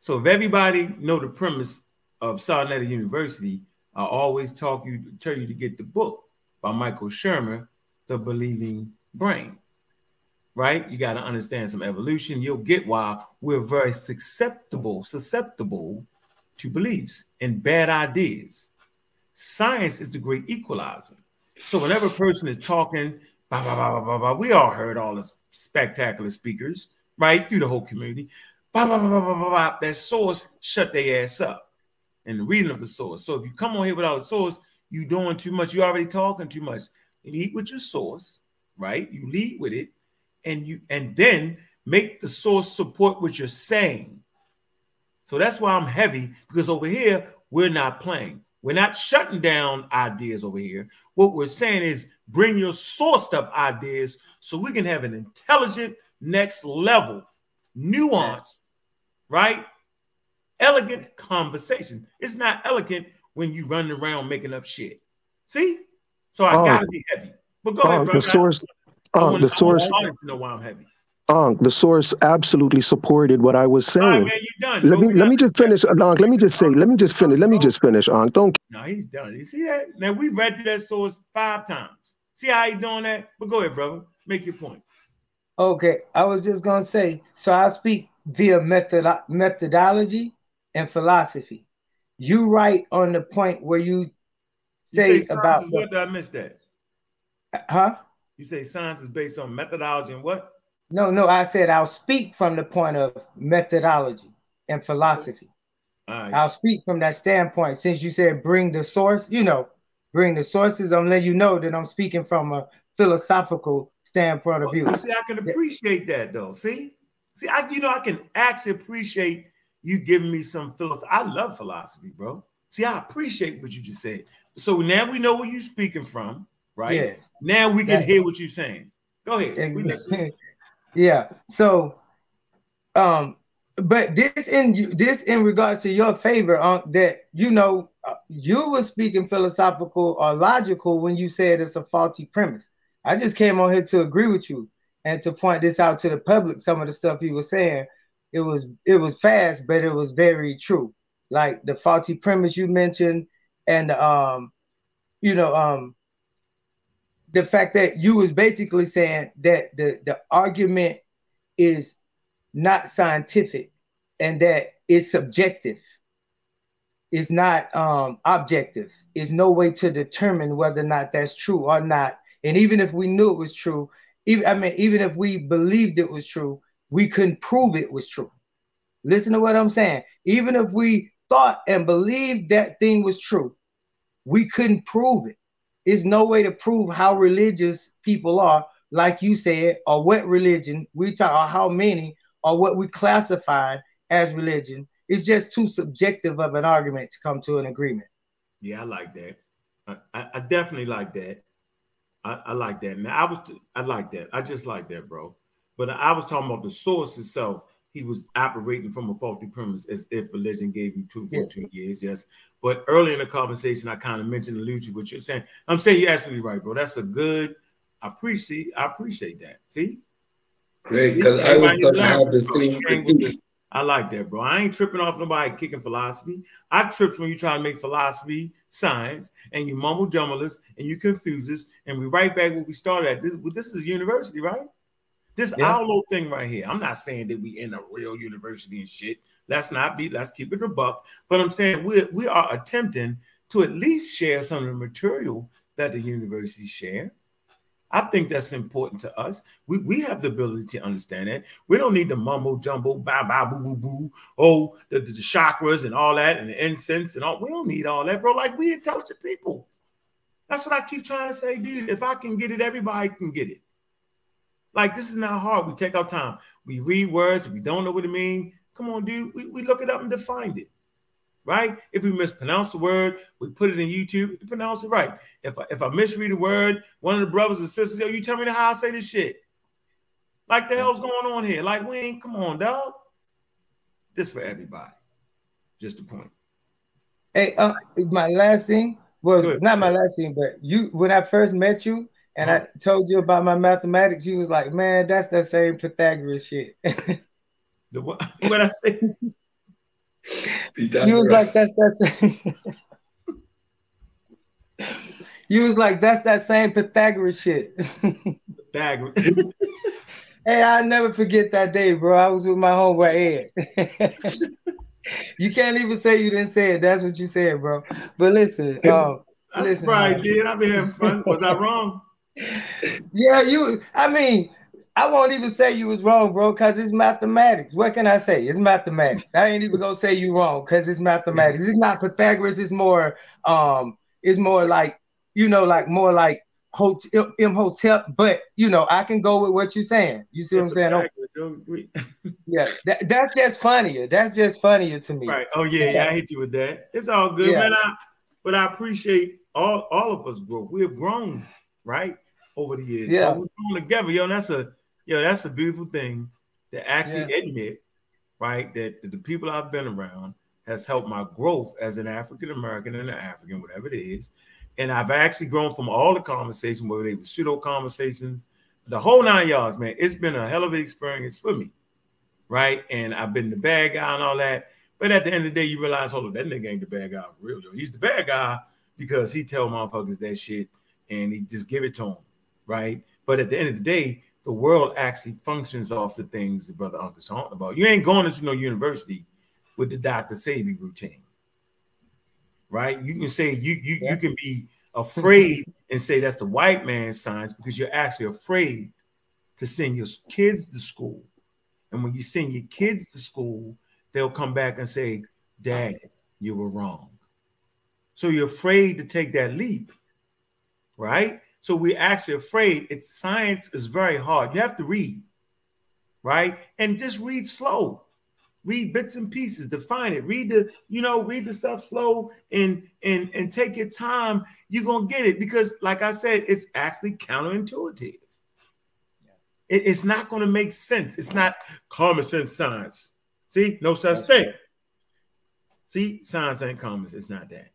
So if everybody know the premise of Sa Neter University, I always talk you tell you to get the book by Michael Shermer, The Believing Brain. Right? You got to understand some evolution. You'll get why we're very susceptible, susceptible to beliefs and bad ideas. Science is the great equalizer. So whenever a person is talking, blah, blah, blah, blah, blah, we all heard all the spectacular speakers, right, through the whole community. Blah, blah, blah, blah, blah, blah, that source shut their ass up. and the reading of the source. So if you come on here without a source, you doing too much. You already talking too much. Lead with your source, right? You lead with it, and you and then make the source support what you're saying. So that's why I'm heavy because over here we're not playing. We're not shutting down ideas over here. What we're saying is bring your sourced up ideas so we can have an intelligent next level, nuance, right? Elegant conversation. It's not elegant when you running around making up shit. See? So I Oh. gotta be heavy. But go Uh, ahead, bro. the source, I uh, want, the source, I want to know why I'm heavy. Uh, the source absolutely supported what I was All right, saying. man, you done. Let bro. me We let me just finish, Unc. Let me just say, let me just finish. Let me just finish, Unc. Don't No, he's done. You see that? Now we read through that source five times. See how he doing that? But go ahead, brother. Make your point. Okay, I was just gonna say, so I speak via method methodology and philosophy. You write on the point where you You say, say about is what? Did I miss that? huh? You say science is based on methodology and what? No, no, I said I'll speak from the point of methodology and philosophy. Right. I'll speak from that standpoint. Since you said bring the source, you know, bring the sources, I'm letting you know that I'm speaking from a philosophical standpoint of view. But see, I can appreciate that though. See, see, I you know I can actually appreciate you giving me some philosophy. I love philosophy, bro. See, I appreciate what you just said. So now we know where you're speaking from, right? Yes. Now we can That- hear what you're saying. Go ahead. Listen. Yeah. So, um, but this in this in regards to your favor, um, that you know, uh, you were speaking philosophical or logical when you said it's a faulty premise. I just came on here to agree with you and to point this out to the public. Some of the stuff you were saying, it was it was fast, but it was very true. Like the faulty premise you mentioned, and um, you know, um, the fact that you was basically saying that the the argument is not scientific and that it's subjective. It's not um objective. It's no way to determine whether or not that's true or not. And even if we knew it was true even i mean even if we believed it was true we couldn't prove it was true. Listen to what i'm saying. Even if we thought and believed that thing was true we couldn't prove it there's no way to prove how religious people are, like you said, or what religion we talk, or how many, or what we classify as religion. It's just too subjective of an argument to come to an agreement. Yeah, I like that. I, I, I definitely like that. I, I like that, man. I was I like that. I just like that, bro. But I was talking about the source itself. He was operating from a faulty premise as if religion gave you two Yeah. two years, yes. But early in the conversation, I kind of mentioned allude to what you're saying. I'm saying you're absolutely right, bro. That's a good. I appreciate. I appreciate that. See, Great, because I was Everybody gonna have the same You ain't with critique. it. I like that, bro. I ain't tripping off nobody kicking philosophy. I tripped when you try to make philosophy science and you mumble jumble us and you confuse us and we right back where we started at. This, this is university, right? This Yeah. our little thing right here. I'm not saying that we in a real university and shit. Let's not be. Let's keep it a buck. But I'm saying we we are attempting to at least share some of the material that the universities share. I think that's important to us. We, we have the ability to understand that. We don't need the mumbo jumbo, bow bow boo boo boo. Oh, the, the, the chakras and all that, and the incense and all. We don't need all that, bro. Like we intelligent people. That's what I keep trying to say, dude. If I can get it, everybody can get it. Like this is not hard. We take our time. We read words. If we don't know what it means, come on, dude. We, we look it up and define it. Right? If we mispronounce the word, we put it in YouTube to pronounce it right. If I, if I misread a word, one of the brothers and sisters, yo, you tell me how I say this shit. Like the hell's going on here? Like we ain't come on, dog. This for everybody. Just a point. Hey, uh, my last thing was Good. not my last thing, but you when I first met you and I told you about my mathematics, you was like, "Man, that's that same Pythagoras shit." The what? What I say? you was like, "That's that same." you was like, "That's that same Pythagoras shit." Bag. Hey, I'll never forget that day, bro. I was with my homeboy Ed. you can't even say you didn't say it. That's what you said, bro. But listen, um, That's listen, right, man. did. I've been having fun. Was I wrong? Yeah, you. I mean, I won't even say you was wrong, bro, because it's mathematics. What can I say? It's mathematics. I ain't even gonna say you wrong because it's mathematics. It's not Pythagoras. It's more, um, it's more like you know, like more like hotel, hotel. But you know, I can go with what you're saying. You see what I'm saying? yeah, that, that's just funnier. That's just funnier to me. Right. Oh yeah, yeah. I hit you with that. It's all good, yeah. man. I, but I appreciate all all of us growth. We have grown, right, over the years. Yeah, we're grown together, yo. that's a yo, that's a beautiful thing to actually yeah. admit, right, that, that the people I've been around has helped my growth as an African American and an African, whatever it is. And I've actually grown from all the conversations, whether they were pseudo conversations, the whole nine yards, man. It's been a hell of an experience for me, right? And I've been the bad guy and all that. But at the end of the day, you realize, hold on, that nigga ain't the bad guy for real, yo. He's the bad guy because he tell motherfuckers that shit and he just give it to them, right? But at the end of the day, the world actually functions off the things that Brother Uncle's talking about. You ain't going to no university with the Dr. Sebi routine, right? You can say you you, yeah. you can be afraid and say that's the white man's science because you're actually afraid to send your kids to school. And when you send your kids to school, they'll come back and say, Dad, you were wrong. So you're afraid to take that leap, right? So we're actually afraid. It's science is very hard. You have to read, right? And just read slow. Read bits and pieces, define it. Read the, you know, read the stuff slow and and and take your time. You're gonna get it because, like I said, it's actually counterintuitive. It, it's not gonna make sense. It's not common sense science. See, no such thing. See, science ain't common. It's not that.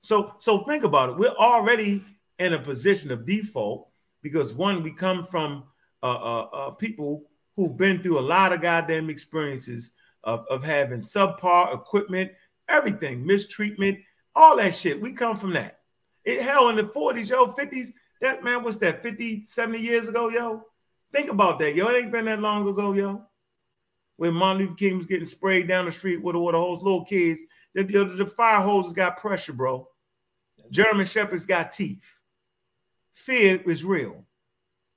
So, so think about it. We're already in a position of default because one, we come from uh, uh, uh, people who've been through a lot of goddamn experiences of, of having subpar equipment, everything, mistreatment, all that shit. We come from that. It hell in the 40s, yo, 50s. That man was that 50, 70 years ago, yo. Think about that, yo. It ain't been that long ago, yo. When Martin Luther King was getting sprayed down the street with, with all those little kids, the, the, the fire hoses got pressure, bro. German shepherds got teeth fear is real.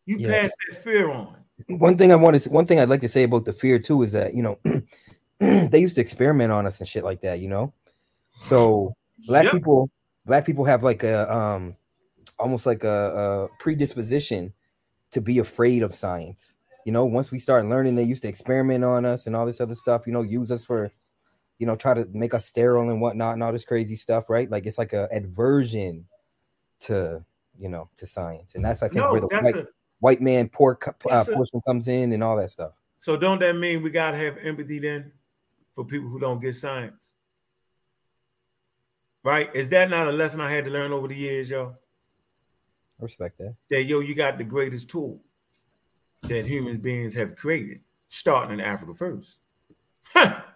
You yeah. pass that fear on. One thing I want to say, one thing I'd like to say about the fear too is that you know they used to experiment on us and shit like that, you know. So black yep. people black people have like a um almost like a, a predisposition to be afraid of science. You know, once we start learning, they used to experiment on us and all this other stuff. You know, use us for, you know, try to make us sterile and whatnot and all this crazy stuff, right? Like it's like a aversion to you know, to science, and that's I think no, where the white, a, white man poor uh, portion comes in and all that stuff. So don't that mean we gotta have empathy then for people who don't get science? Right? Is that not a lesson I had to learn over the years, yo? I respect that. That yo, you got the greatest tool that human beings have created, starting in Africa first. Huh.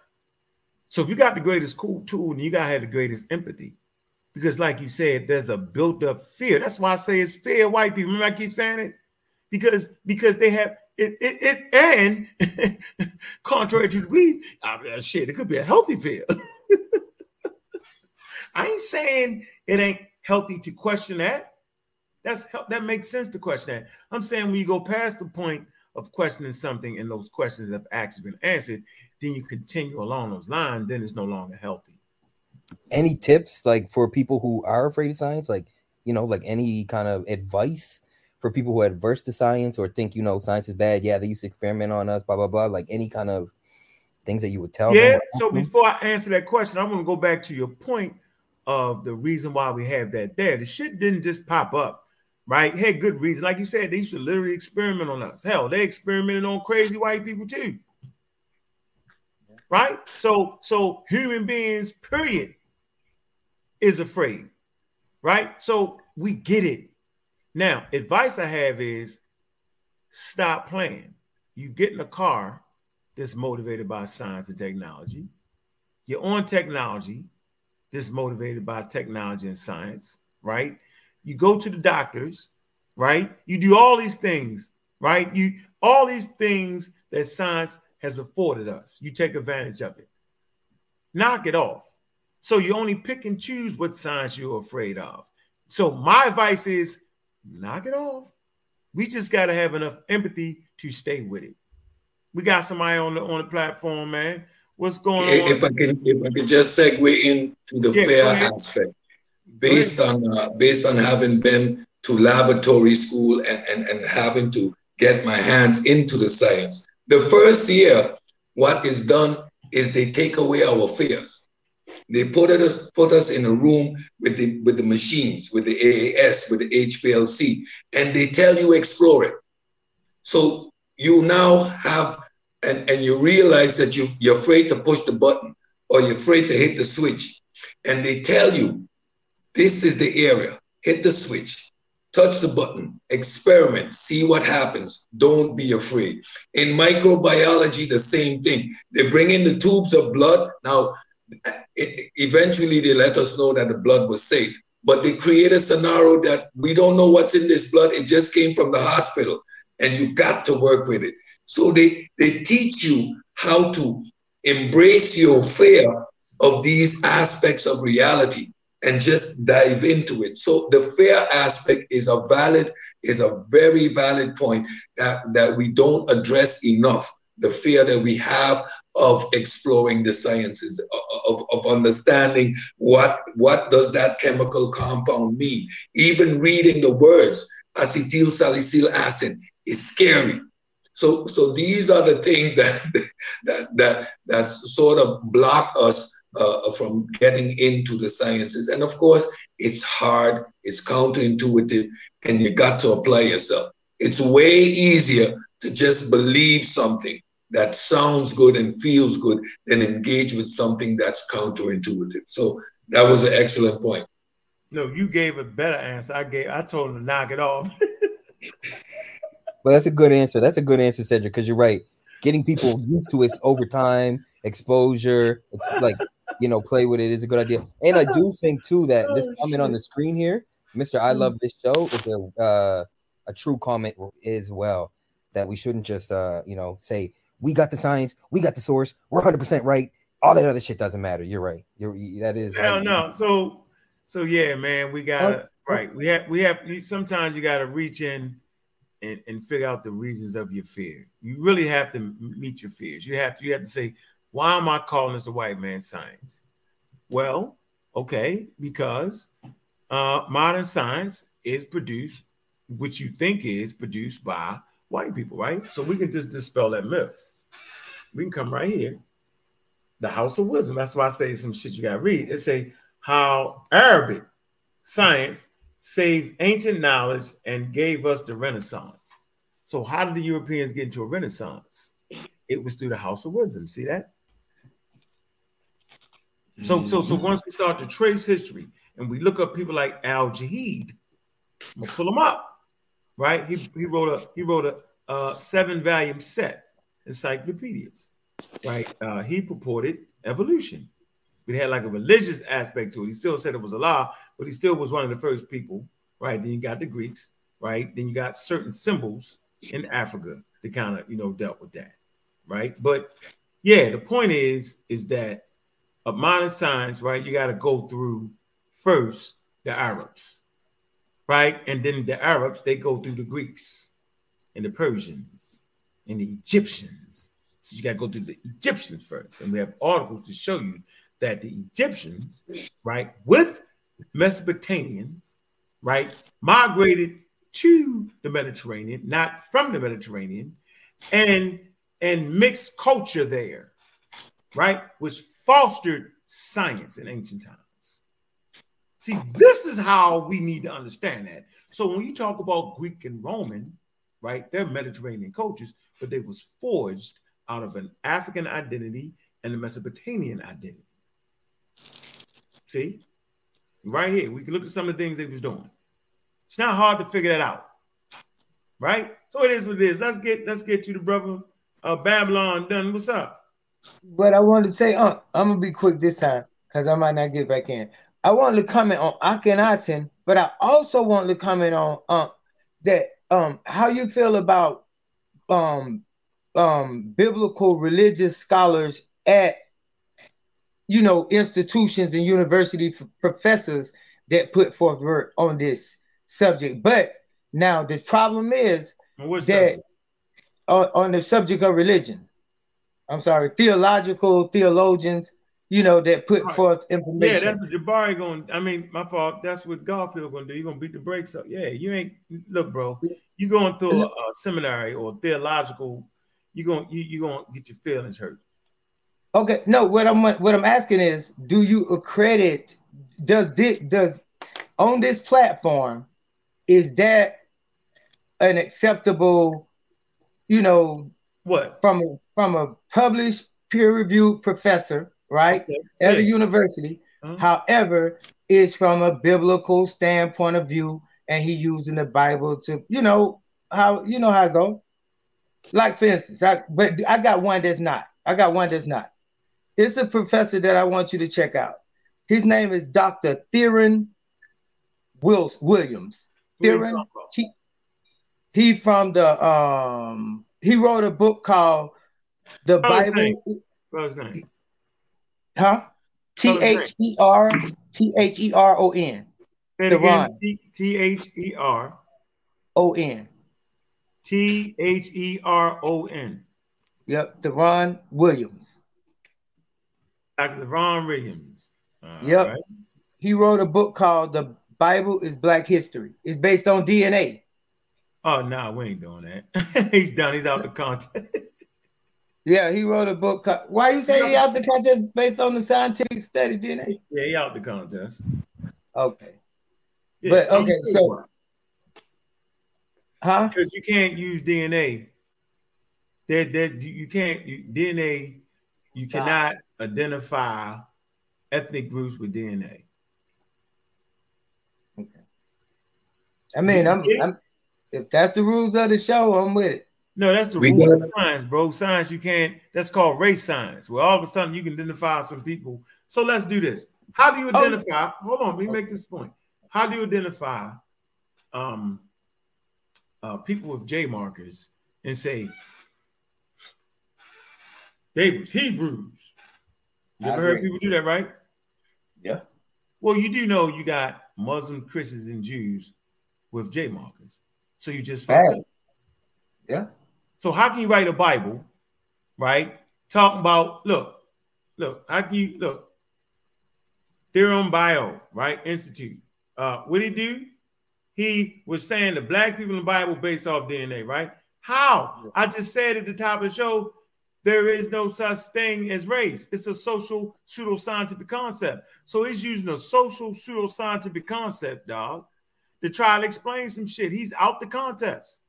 So if you got the greatest cool tool, and you gotta have the greatest empathy because like you said there's a built up fear. That's why i say it's fear white people. Remember i keep saying it? Because because they have it, it, it and contrary to belief I mean, shit it could be a healthy fear. I ain't saying it ain't healthy to question that. That's that makes sense to question that. I'm saying when you go past the point of questioning something and those questions have actually been answered then you continue along those lines then it's no longer healthy any tips like for people who are afraid of science? Like you know like any kind of advice for people who are adverse to science or think you know science is bad? Yeah they used to experiment on us blah blah blah. Like any kind of things that you would tell yeah so before i answer that question i'm going to go back to your point of the reason why we have that there. The shit didn't just pop up right? Had good reason. Like you said they used to literally experiment on us. Hell they experimented on crazy white people too. Right? So so human beings period is afraid, right? So we get it. Now, advice I have is stop playing. You get in a car that's motivated by science and technology. You're on technology that's motivated by technology and science, right? You go to the doctors, right? You do all these things, right? You all these things that science has afforded us. You take advantage of it. Knock it off. So you only pick and choose what signs you're afraid of. So my advice is knock it off. We just got to have enough empathy to stay with it. We got somebody on the on the platform, man. What's going If, on? if I can, if I could just segue into the Yeah, fair aspect, based on uh, based on having been to laboratory school and, and and having to get my hands into the science. The first year, what is done is they take away our fears. They put us put us in a room with the with the machines, with the AAS, with the HPLC, and they tell you explore it. So you now have and, and you realize that you, you're afraid to push the button or you're afraid to hit the switch. And they tell you this is the area. Hit the switch, touch the button, experiment, see what happens. Don't be afraid. In microbiology, the same thing. They bring in the tubes of blood. Now, e- eventually, they let us know that the blood was safe, but they create a scenario that we don't know what's in this blood. It just came from the hospital, and you got to work with it. So they, they teach you how to embrace your fear of these aspects of reality and just dive into it. So the fear aspect is a valid, is a very valid point that, that we don't address enough. The fear that we have of exploring the sciences, of, of understanding what, what does that chemical compound mean. Even reading the words, acetyl salicylic acid, is scary. So, so these are the things that that that that sort of block us uh, from getting into the sciences. And of course, it's hard, it's counterintuitive, and you got to apply yourself. It's way easier to just believe something that sounds good and feels good than engage with something that's counterintuitive. So that was an excellent point. No, you gave a better answer. I gave. I told him to knock it off. But that's a good answer. That's a good answer, Cedric, because you're right. Getting people used to it over time, exposure, it's like you know, play with it is a good idea. And I do think too that this Oh, comment on the screen here, Mister, I love this show, is a uh, a true comment as well. That we shouldn't just uh, you know say we got the science, we got the source, we're 100 percent right. All that other shit doesn't matter. You're right. You're that is. Hell no. So, so yeah, man, we gotta Oh, right. We have we have. Sometimes you gotta reach in and, and figure out the reasons of your fear. You really have to meet your fears. You have to. You have to say, why am I calling this the white man science? Well, okay, because uh, modern science is produced, which you think is produced by white people, right? So we can just dispel that myth. We can come right here the house of wisdom. That's why I say some shit you gotta read. It say how Arabic science saved ancient knowledge and gave us the Renaissance. So how did the Europeans get into a Renaissance? It was through the house of wisdom. See that? So so so mm-hmm. once we start to trace history and we look up people like Al Jahiz, I'm gonna pull them up. Right? He, he wrote a he wrote a uh, seven volume set encyclopedias right? Uh, he purported evolution. It had like a religious aspect to it. He still said it was a law, but he still was one of the first people, right? Then you got the Greeks, right? Then you got certain symbols in Africa that kind of, you know, dealt with that, right? But yeah, the point is, is that of modern science, right? You got to go through first the Arabs, right? And then the Arabs, they go through the Greeks and the Persians and the Egyptians. So you got to go through the Egyptians first. And we have articles to show you that the Egyptians, right, with Mesopotamians, right, migrated to the Mediterranean, not from the Mediterranean, and and mixed culture there, right, which fostered science in ancient times. See, this is how we need to understand that. So when you talk about Greek and Roman, right, they're Mediterranean cultures, but they was forged out of an African identity and a Mesopotamian identity. See, right here, we can look at some of the things they was doing. It's not hard to figure that out, right? So it is what it is. Let's get let's get you the brother uh, Babylon done. What's up? But I wanted to say, uh, I'm gonna be quick this time because I might not get back in. I wanted to comment on Akhenaten, but I also wanted to comment on uh, that um how you feel about um um biblical religious scholars at you know institutions and university professors that put forth work on this subject but Now the problem is what's that that? on, on the subject of religion. I'm sorry, theological theologians, you know, that put Right. forth information. Yeah, that's what Jabari going. I mean, my fault. That's what Garfield going to do. You gonna beat the brakes up. Yeah, you ain't. Look, bro. You going through a, a seminary or theological. You going you you gonna get your feelings hurt. Okay, no, what I'm what I'm asking is, do you accredit? Does this does on this platform is that an acceptable, you know, What? from from a published peer-reviewed professor, right, Okay. at a Yeah. university? Uh-huh. However, is from a biblical standpoint of view, and he using the Bible to, you know, how you know how it go. Like for instance, I but I got one that's not. I got one that's not. It's a professor that I want you to check out. His name is Dr. Theron Wills Williams. Theron. He, he from the um he wrote a book called The Bible, name. What's his name? Huh? T. H E R T H E R O N. Say it The again. Ron. T H E R O N. T H E R O N. Yep, Theron Williams. Dr. Ron Williams. All Yep. right. He wrote a book called The Bible is Black History. It's based on DNA. Oh no, we ain't doing that. He's done. He's out the context. Yeah, he wrote a book. Called, why you say he out the contest based on the scientific study DNA? yeah, he out the contest. Okay. Yeah, But, okay, so- Huh? because you can't use DNA. That that you can't you, DNA. You cannot identify ethnic groups with DNA. Okay. I mean, I'm, I'm if that's the rules of the show, I'm with it. No, that's the We rules got- of science, bro. Science, you can't. That's called race science. Where all of a sudden you can identify some people. So let's do this. How do you Oh. identify? Hold on, let me make this point. How do you identify um, uh, people with J markers and say they was Hebrews? You I ever heard people do that, right? Yeah. Well, you do know you got Muslim, Christians, and Jews with J markers. So you just fucked Yeah. So how can you write a Bible, right? Talking about look, look, how can you look? Theorem Bio, right? Institute. Uh, what did he do? He was saying the black people in the Bible based off DNA, right? How? I just said at the top of the show, there is no such thing as race. It's a social pseudoscientific concept. So he's using a social pseudoscientific concept, dog, to try to explain some shit. He's out the contest.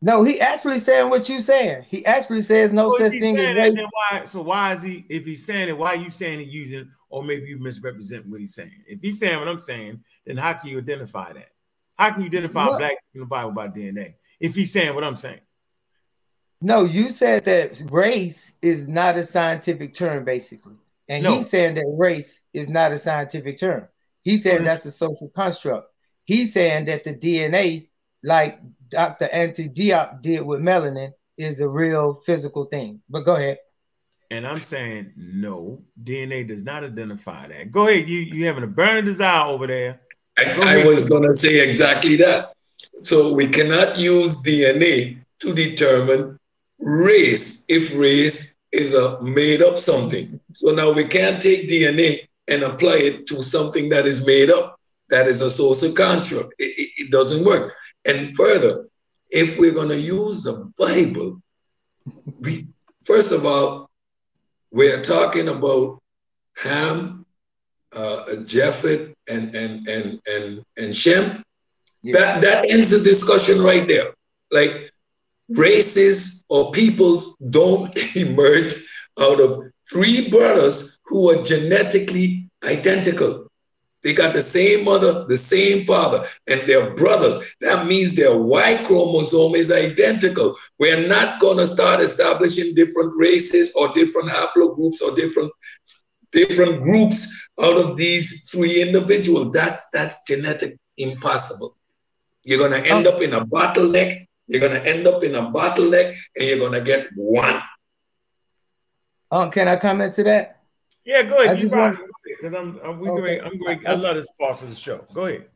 No, he actually saying what you saying. He actually says no So such thing as that, then why? So why is he? If he's saying it, why are you saying it using? Or maybe you misrepresent what he's saying. If he's saying what I'm saying, then how can you identify that? How can you identify black in the Bible by DNA? If he's saying what I'm saying, No, you said that race is not a scientific term, basically. And No. he's saying that race is not a scientific term. He's saying that's a social construct. He's saying that the DNA, like Dr. Anta Diop did with melanin, is a real physical thing. But go ahead. and I'm saying no, DNA does not identify that. Go ahead, you you having a burning desire over there. Go I, I was going to say exactly that. So we cannot use DNA to determine race if race is a made up something. So now we can't take DNA and apply it to something that is made up. That is a social construct. It, it- it doesn't work. And further, if we're going to use the Bible, we first of all, we're talking about Ham, uh, Japheth, and and and and and Shem. That that ends the discussion right there. Like races or peoples don't emerge out of three brothers who are genetically identical. They got the same mother, the same father, and they're brothers. That means their Y chromosome is identical. We're not going to start establishing different races or different haplogroups or different different groups out of these three individuals. That's that's genetic impossible. You're gonna end up in a bottleneck. You're gonna end up in a bottleneck, and you're gonna get one. Um, can I comment to that? Yeah, go ahead. You just want- Because I'm I'm, we Okay. great. I'm going. I love this part of the show. Go ahead.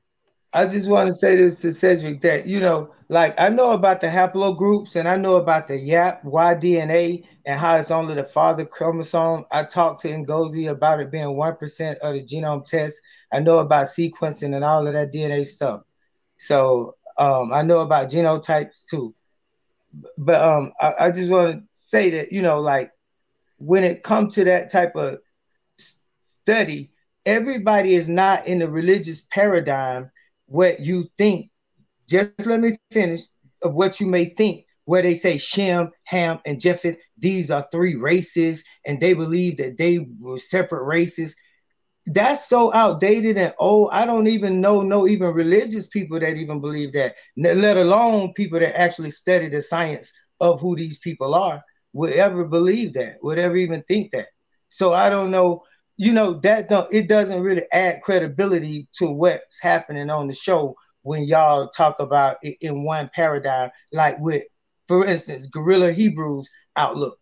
I just want to say this to Cedric that you know, like I know about the haplogroups and I know about the YAP Y-DNA and how it's only the father chromosome. I talked to Ngozi about it being one percent of the genome test. I know about sequencing and all of that DNA stuff. So um, I know about genotypes too. But um, I, I just want to say that you know, like when it comes to that type of study, everybody is not in the religious paradigm what you think. Just let me finish of what you may think, where they say Shem, Ham, and Japheth, these are three races, and they believe that they were separate races. That's so outdated and old. I don't even know no even religious people that even believe that, let alone people that actually study the science of who these people are would ever believe that, would ever even think that. So I don't know you know that don't it doesn't really add credibility to what's happening on the show when y'all talk about it in one paradigm, like with, for instance, Guerrilla Hebrews outlook,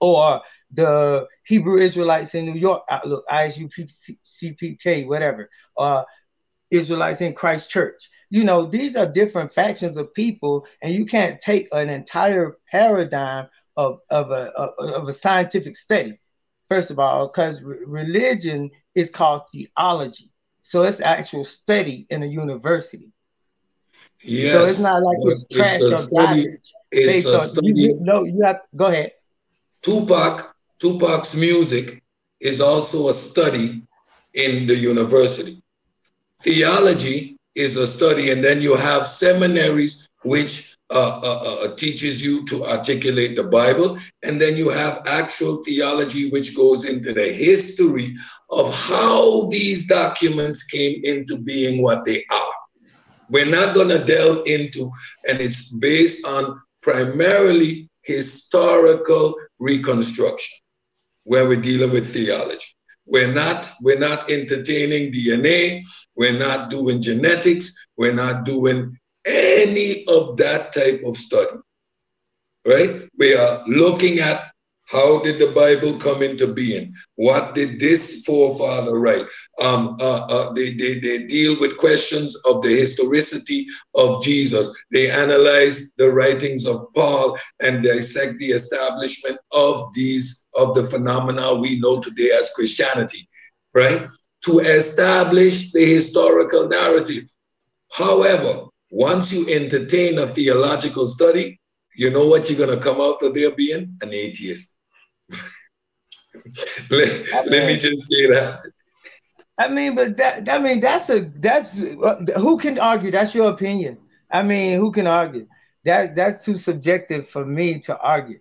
or the Hebrew Israelites in New York outlook, ISUPK, whatever, or Israelites in Christ Church. You know, these are different factions of people, and you can't take an entire paradigm of, of, a, of a scientific study first of all, because re- religion is called theology. So it's actual study in a university. Yes. So it's not like it's, it's trash or garbage. It's a study. You, no, you have go ahead. Tupac, Tupac's music is also a study in the university. Theology is a study, and then you have seminaries which uh, uh, uh, teaches you to articulate the Bible. And then you have actual theology, which goes into the history of how these documents came into being what they are. We're not going to delve into, and it's based on primarily historical reconstruction, where we're dealing with theology. We're not, we're not entertaining DNA, we're not doing genetics, we're not doing any of that type of study, right? We are looking at how did the Bible come into being? What did this forefather write? Um, uh, uh, they, they, they deal with questions of the historicity of Jesus. They analyze the writings of Paul and dissect the establishment of these of the phenomena we know today as Christianity, right? To establish the historical narrative. However, once you entertain a theological study, you know what you're going to come out of there being? An atheist. let, let me just say that. I mean, but that I mean that's a that's who can argue? That's your opinion. I mean, who can argue? That that's too subjective for me to argue.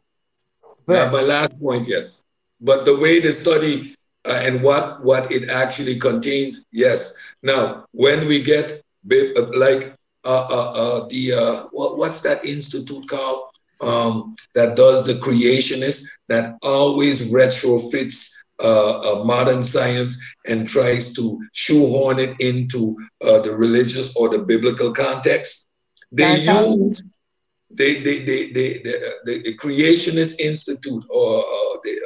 But yeah, my last point, yes. But the way the study uh, and what what it actually contains, yes. Now, when we get like uh, uh, uh, the uh, what, what's that institute called um, that does the creationist that always retrofits uh, uh, modern science and tries to shoehorn it into the religious or the biblical context. They use they, they, they, they, they, the Creationist Institute or the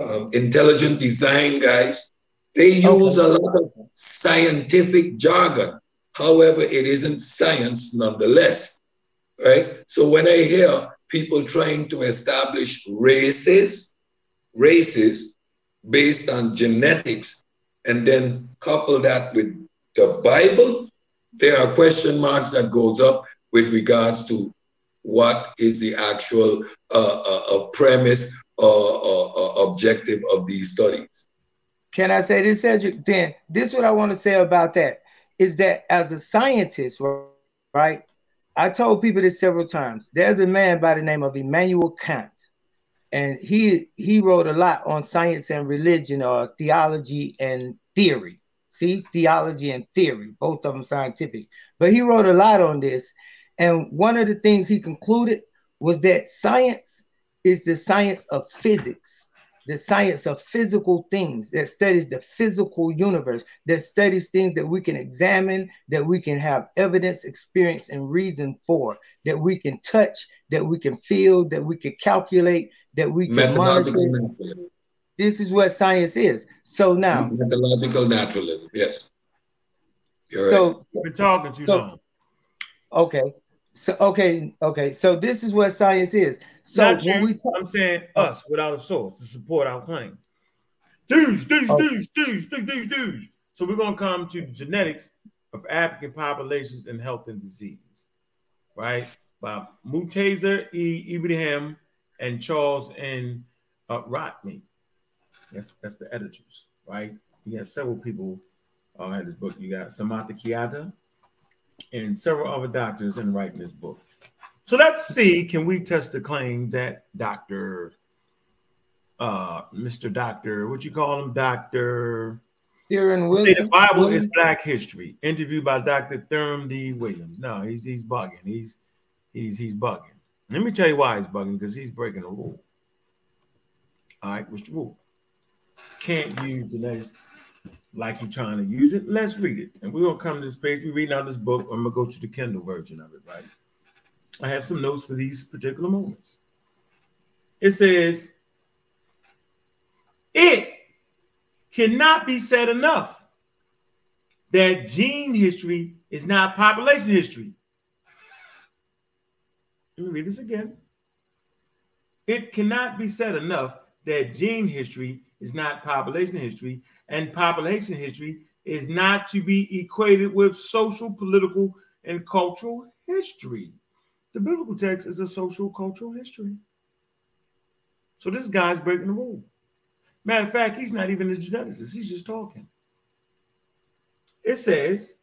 um, intelligent design guys, they use okay. a lot of scientific jargon However, it isn't science nonetheless, right? So when I hear people trying to establish races, races based on genetics, and then couple that with the Bible, there are question marks that goes up with regards to what is the actual uh, uh, uh premise or objective of these studies. Can I say this, Cedric? Then this is what I want to say about that is that as a scientist, right? I told people this several times. There's a man by the name of Immanuel Kant, and he he wrote a lot on science and religion, or theology and theory. See, theology and theory, both of them scientific. But he wrote a lot on this, and one of the things he concluded was that science is the science of physics the science of physical things that studies the physical universe, that studies things that we can examine, that we can have evidence, experience, and reason for, that we can touch, that we can feel, that we can calculate, that we can monitor. This is what science is. So now methodological naturalism, yes. You're right. So We've been talking too So- long. okay, so okay, okay. So this is what science is. So Not when you. we talk, I'm saying us without a source to support our claim. Dudes, dudes, Oh. dudes, dudes, dudes, dudes, dudes. So we're gonna come to genetics of African populations and health and disease, right? By Muntaser E. Ibrahim and Charles N. Uh, Rodney. That's that's the editors, right? You got several people uh, had this book. You got Samantha Kiata and several other doctors in writing this book. So let's see, can we test the claim that Dr. Uh, Mr. Doctor, what you call him, Doctor? here in Williams, the Bible is Black History. Interviewed by Dr. Theron D. Williams. No, he's he's bugging. He's he's he's bugging. Let me tell you why he's bugging because he's breaking a rule. All right, what's the rule? Can't use the next like you're trying to use it. Let's read it. And we're gonna come to this page. We're reading out this book. I'm gonna go to the Kindle version of it, right? I have some notes for these particular moments. It says, it cannot be said enough that gene history is not population history. Let me read this again. It cannot be said enough that gene history is not population history, and population history is not to be equated with social, political, and cultural history. The biblical text is a social, cultural history. So this guy's breaking the rule. Matter of fact, he's not even a geneticist, he's just talking. It says,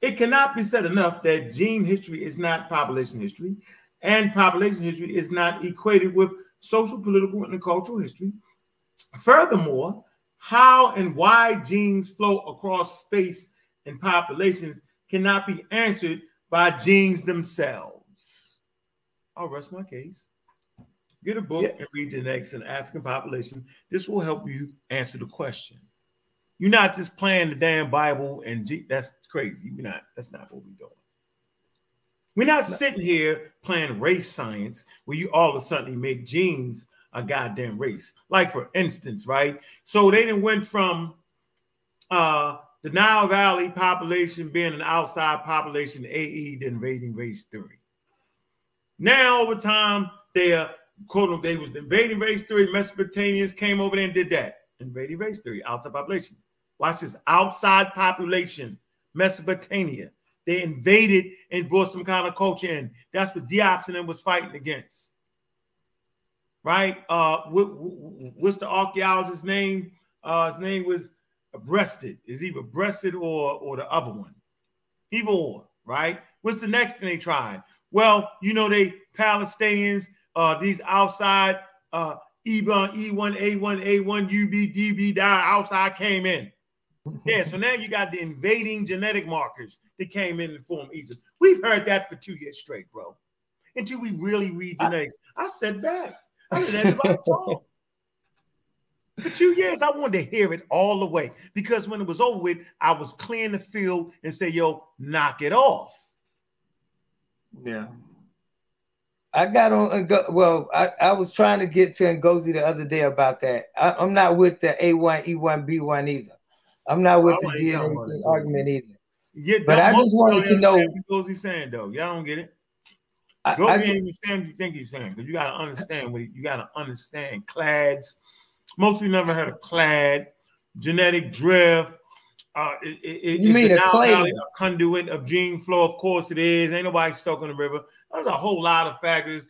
it cannot be said enough that gene history is not population history, and population history is not equated with social, political, and cultural history. Furthermore, how and why genes flow across space and populations cannot be answered by genes themselves. I'll rest my case. Get a book Yeah. and read genetics in African population. This will help you answer the question. You're not just playing the damn Bible and G- that's crazy. You're not. That's not what we're doing. We're not sitting here playing race science where you all of a sudden make genes a goddamn race. Like for instance, right? So they didn't went from uh the Nile Valley population being an outside population, AE, the invading race theory. Now over time, they are quote they was invading race theory. Mesopotamians came over there and did that. Invading race theory, outside population. Watch this outside population, Mesopotamia. They invaded and brought some kind of culture in. That's what Diops and them was fighting against. Right? Uh, what, what's the archaeologist's name? Uh, his name was Breasted. Is either Breasted or or the other one. Either or, right? What's the next thing they tried? Well, you know, they Palestinians, uh, these outside uh E1, E1, A1, A1, UB, DB, die outside came in. Yeah, so now you got the invading genetic markers that came in to form Egypt. We've heard that for two years straight, bro. Until we really read genetics. I said back. I talk. For two years, I wanted to hear it all the way because when it was over with, I was clearing the field and say, yo, knock it off. Yeah. I got on uh, go- well, I, I was trying to get to Ngozi the other day about that. I, I'm not with the A1, E1, B1 either. I'm not with the DNA argument either. Yeah, But I just wanted to know- what he's saying though. Y'all don't get it. I, Go I and understand what you think he's saying because you got to understand what he, you got to understand clades. Most people never heard of clade, genetic drift. Uh, it, it, You mean a? A conduit of gene flow? Of course it is. Ain't nobody stuck on the river. There's a whole lot of factors.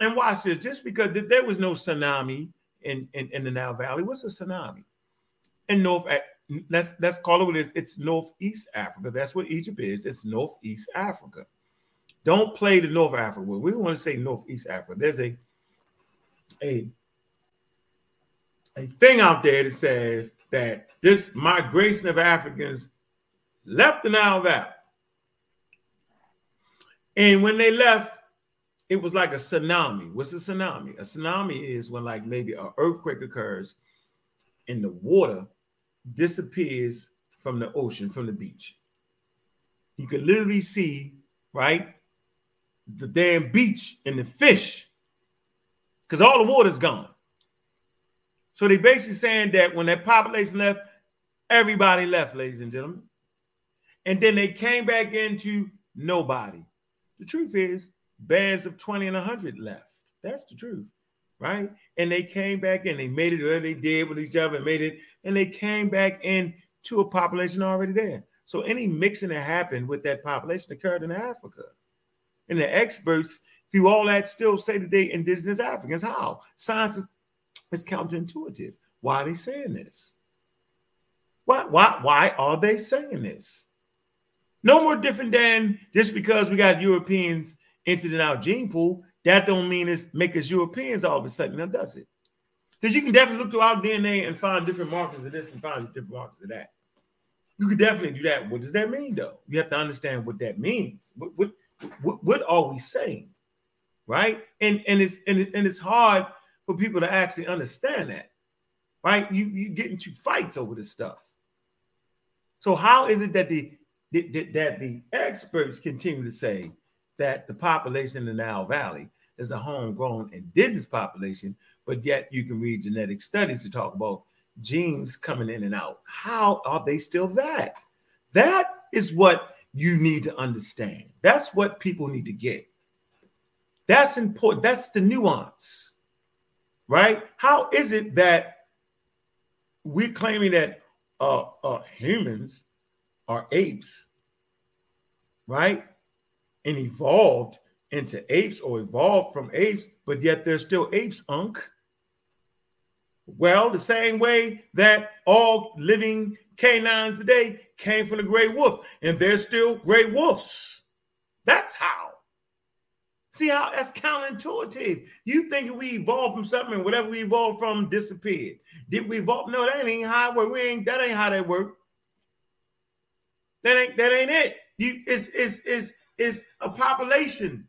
And watch this. Just because there was no tsunami in, in, in the Nile Valley, what's a tsunami? In North, let's let's call it what it is. It's Northeast Africa. That's what Egypt is. It's Northeast Africa. Don't play the North Africa. We want to say Northeast Africa. There's a a a thing out there that says that this migration of Africans left the Nile Valley. And when they left, it was like a tsunami. What's a tsunami? A tsunami is when like maybe an earthquake occurs and the water disappears from the ocean, from the beach. You can literally see, right, the damn beach and the fish because all the water's gone. So they basically saying that when that population left, everybody left, ladies and gentlemen. And then they came back into nobody. The truth is, bands of 20 and 100 left. That's the truth, right? And they came back and they made it, or they did with each other, made it, and they came back into a population already there. So any mixing that happened with that population occurred in Africa. And the experts through all that still say today indigenous Africans. How? Science is, counterintuitive. Why are they saying this? Why, why, why are they saying this? No more different than just because we got Europeans entered in our gene pool, that don't mean it's make us Europeans all of a sudden, now does it? Because you can definitely look through our DNA and find different markers of this and find different markers of that. You could definitely do that. What does that mean, though? You have to understand what that means. What what what, what are we saying, right? And and it's and, it, and it's hard for people to actually understand that, right? You you get into fights over this stuff. So how is it that the that, that the experts continue to say that the population in the Nile Valley is a homegrown indigenous population, but yet you can read genetic studies to talk about genes coming in and out. How are they still that? That is what you need to understand. That's what people need to get. That's important. That's the nuance, right? How is it that we're claiming that uh, uh, humans are apes, right? And evolved into apes or evolved from apes, but yet they're still apes, unk. Well, the same way that all living canines today came from the gray wolf, and they're still gray wolves. That's how. See how that's counterintuitive. You think we evolved from something, and whatever we evolved from disappeared. Did we evolve? No, that ain't how it. We ain't that ain't how that work. That ain't that ain't it. You is is is is a population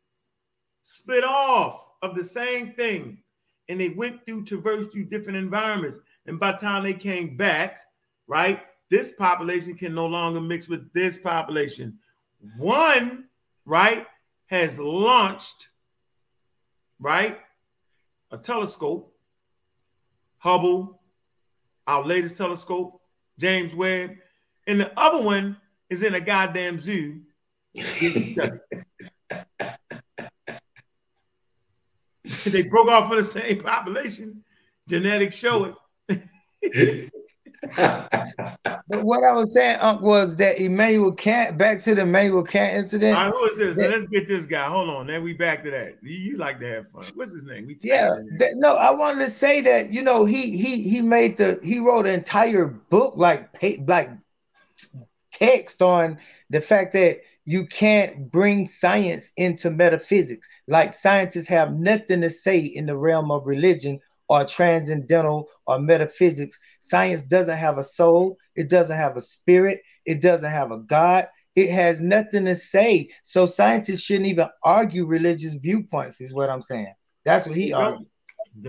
split off of the same thing and they went through, traversed through different environments. And by the time they came back, right, this population can no longer mix with this population. One, right, has launched, right, a telescope, Hubble, our latest telescope, James Webb, and the other one is in a goddamn zoo. they broke off from the same population. Genetics show it. but what I was saying, Unc, was that Immanuel Kant, back to the Immanuel Kant incident. All right, who is this? That, Let's get this guy. Hold on. Then we back to that. You, you like to have fun. What's his name? We yeah. That, no, I wanted to say that, you know, he he he made the he wrote an entire book like like text on the fact that you can't bring science into metaphysics. Like scientists have nothing to say in the realm of religion or transcendental or metaphysics. Science doesn't have a soul, it doesn't have a spirit, it doesn't have a God. It has nothing to say. So scientists shouldn't even argue religious viewpoints, is what I'm saying. That's what he argued.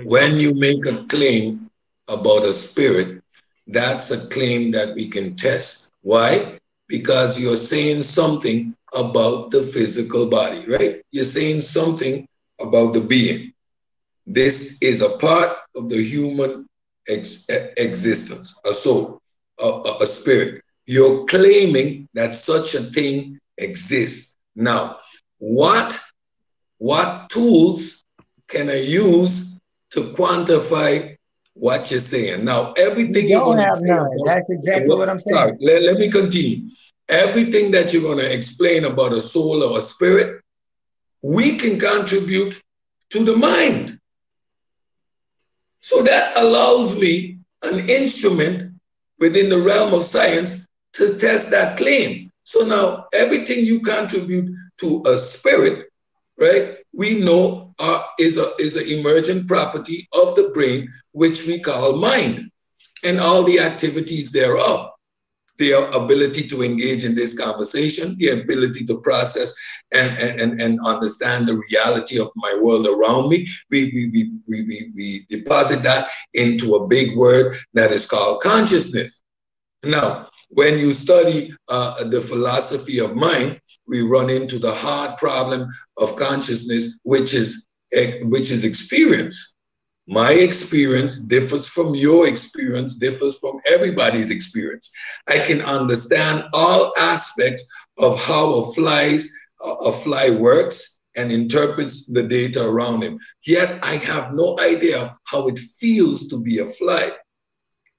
When you make a claim about a spirit, that's a claim that we can test. Why? Because you're saying something about the physical body, right? You're saying something about the being. This is a part of the human ex- existence, a soul, a, a spirit. You're claiming that such a thing exists. Now, what, what tools can I use to quantify what you're saying. Now, everything you don't have none. About, That's exactly what I'm saying. Sorry, let, let me continue. Everything that you're going to explain about a soul or a spirit, we can contribute to the mind. So that allows me an instrument within the realm of science to test that claim. So now everything you contribute to a spirit, right? We know uh, is a is an emergent property of the brain which we call mind, and all the activities thereof. Their ability to engage in this conversation, the ability to process and, and, and understand the reality of my world around me. We, we, we, we, we, we deposit that into a big word that is called consciousness. Now, when you study uh, the philosophy of mind, we run into the hard problem of consciousness, which is which is experience My experience differs from your experience, differs from everybody's experience. I can understand all aspects of how a fly's a fly works and interprets the data around him. Yet I have no idea how it feels to be a fly.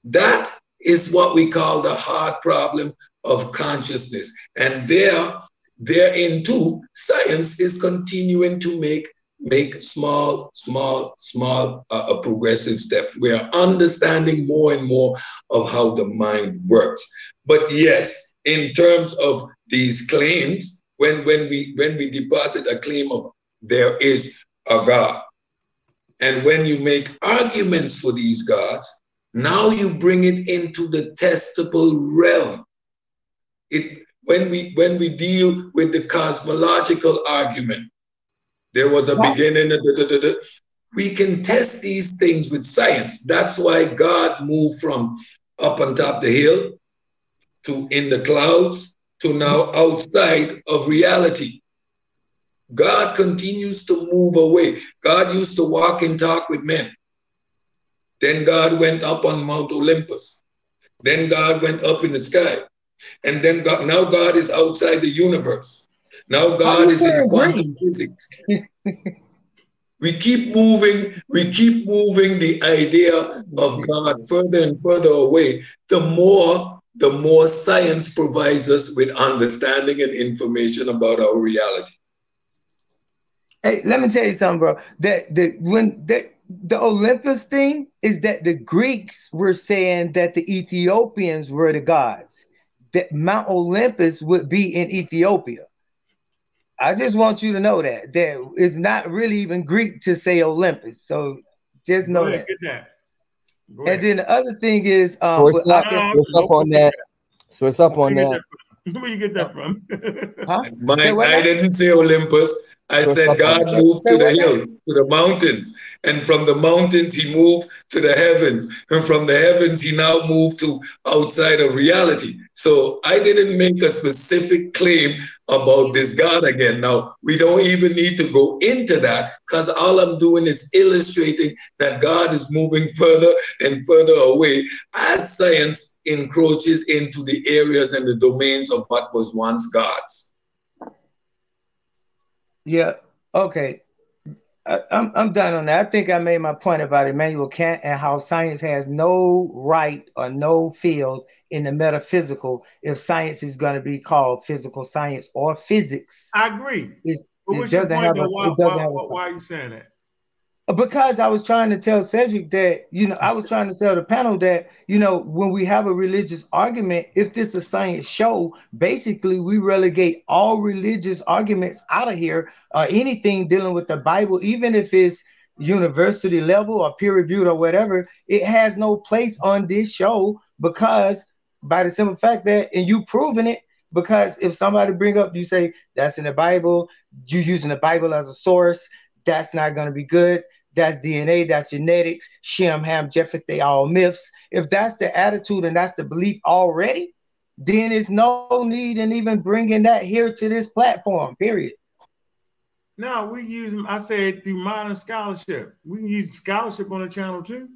That is what we call the hard problem of consciousness. And there, therein too, science is continuing to make make small, small, small uh, uh, progressive steps. We are understanding more and more of how the mind works. But yes, in terms of these claims, when, when we when we deposit a claim of there is a God, and when you make arguments for these gods, now you bring it into the testable realm. It when we when we deal with the cosmological argument, there was a beginning. Da, da, da, we can test these things with science. That's why God moved from up on top the hill to in the clouds to now outside of reality. God continues to move away. God used to walk and talk with men. Then God went up on Mount Olympus. Then God went up in the sky. And then God, now God is outside the universe. Now God is in quantum physics. we keep moving, we keep moving the idea of God further and further away. The more, the more science provides us with understanding and information about our reality. Hey, let me tell you something, bro. That the when that the Olympus thing is that the Greeks were saying that the Ethiopians were the gods, that Mount Olympus would be in Ethiopia. I just want you to know that there is not really even Greek to say Olympus. So just know ahead, that. Get that. Go And then the other thing is, um, Source but I up, can- source up on that. Source up Where on you get that. that from? Where you get that from? huh? My, Say I didn't say Olympus. I So said God moved to the hills, to the mountains. And from the mountains, he moved to the heavens. And from the heavens, he now moved to outside of reality. So I didn't make a specific claim about this God again. Now, we don't even need to go into that because all I'm doing is illustrating that God is moving further and further away as science encroaches into the areas and the domains of what was once God's. Yeah. Okay. I, I'm I'm done on that. I think I made my point about Immanuel Kant and how science has no right or no field in the metaphysical if science is going to be called physical science or physics. I agree. It's, it doesn't have a, though? Why, it doesn't why, have a why, why are you saying that? Because I was trying to tell Cedric that, you know, I was trying to tell the panel that, you know, when we have a religious argument, if this is a science show, basically we relegate all religious arguments out of here, or anything dealing with the Bible, even if it's university level or peer reviewed or whatever, it has no place on this show because by the simple fact that, and you proven it, because if somebody bring up, you say that's in the Bible, you using the Bible as a source, that's not going to be good. That's DNA, that's genetics, Shem, Ham, Japheth, they all myths. If that's the attitude and that's the belief already, then there's no need in even bringing that here to this platform, period. No, we use. I said through modern scholarship. We can use scholarship on the channel too.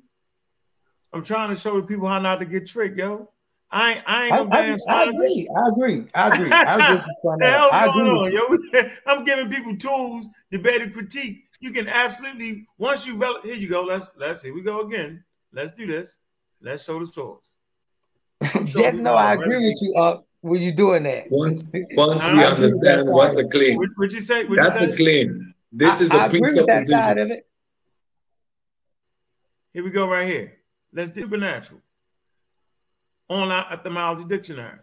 I'm trying to show the people how not to get tricked, yo. I ain't, I ain't no I- damn I scientist. agree. I agree. I agree. Trying to, I agree on, yo. I'm giving people tools, to better critique. You can absolutely once you vel- here you go. Let's let's here we go again. Let's do this. Let's show the source. Just know I agree with you, uh, when you doing that. Once, once we understand that what's a claim, What, what you say? What you that's say? a claim. This I, is I a agree with that side presupposition. of it. Here we go right here. Let's do supernatural. Online etymology dictionary.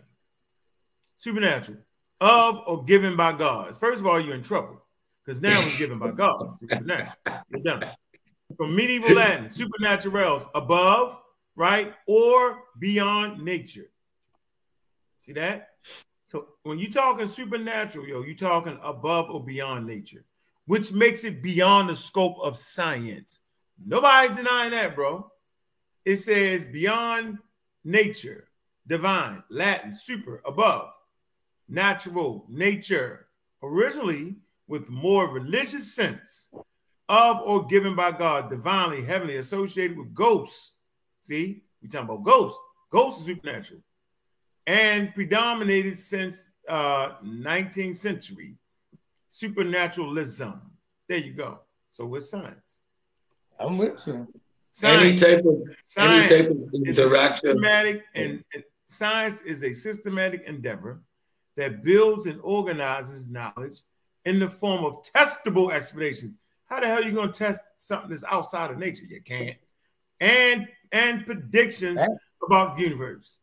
Supernatural. Of or given by God. First of all, you're in trouble. Because now it's given by God. Supernatural. From medieval Latin, supernaturalis, above, right? Or beyond nature. See that? So when you're talking supernatural, yo, you're talking above or beyond nature, which makes it beyond the scope of science. Nobody's denying that, bro. It says beyond nature, divine, Latin, super, above, natural, nature, originally with more religious sense, of or given by God, divinely, heavenly, associated with ghosts. See, we're talking about ghosts. Ghosts are supernatural, and predominated since uh 19th century. Supernaturalism. There you go. So with science. I'm with you. Any type of any type of is interaction. systematic and and science is a systematic endeavor that builds and organizes knowledge in the form of testable explanations. How the hell are you going to test something that's outside of nature? You can't. And and predictions Fact. about the universe.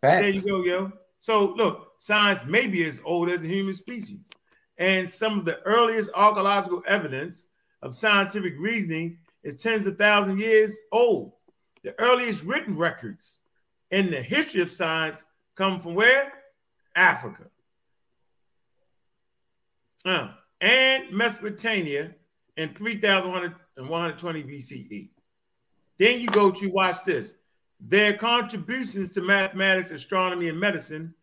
Fact. There you go, yo. So look, science may be as old as the human species. And some of the earliest archaeological evidence of scientific reasoning is tens of thousands of years old. The earliest written records in the history of science come from where? Africa. Uh, and Mesopotamia in 3120 BCE. Then you go to watch this. Their contributions to mathematics, astronomy, and medicine,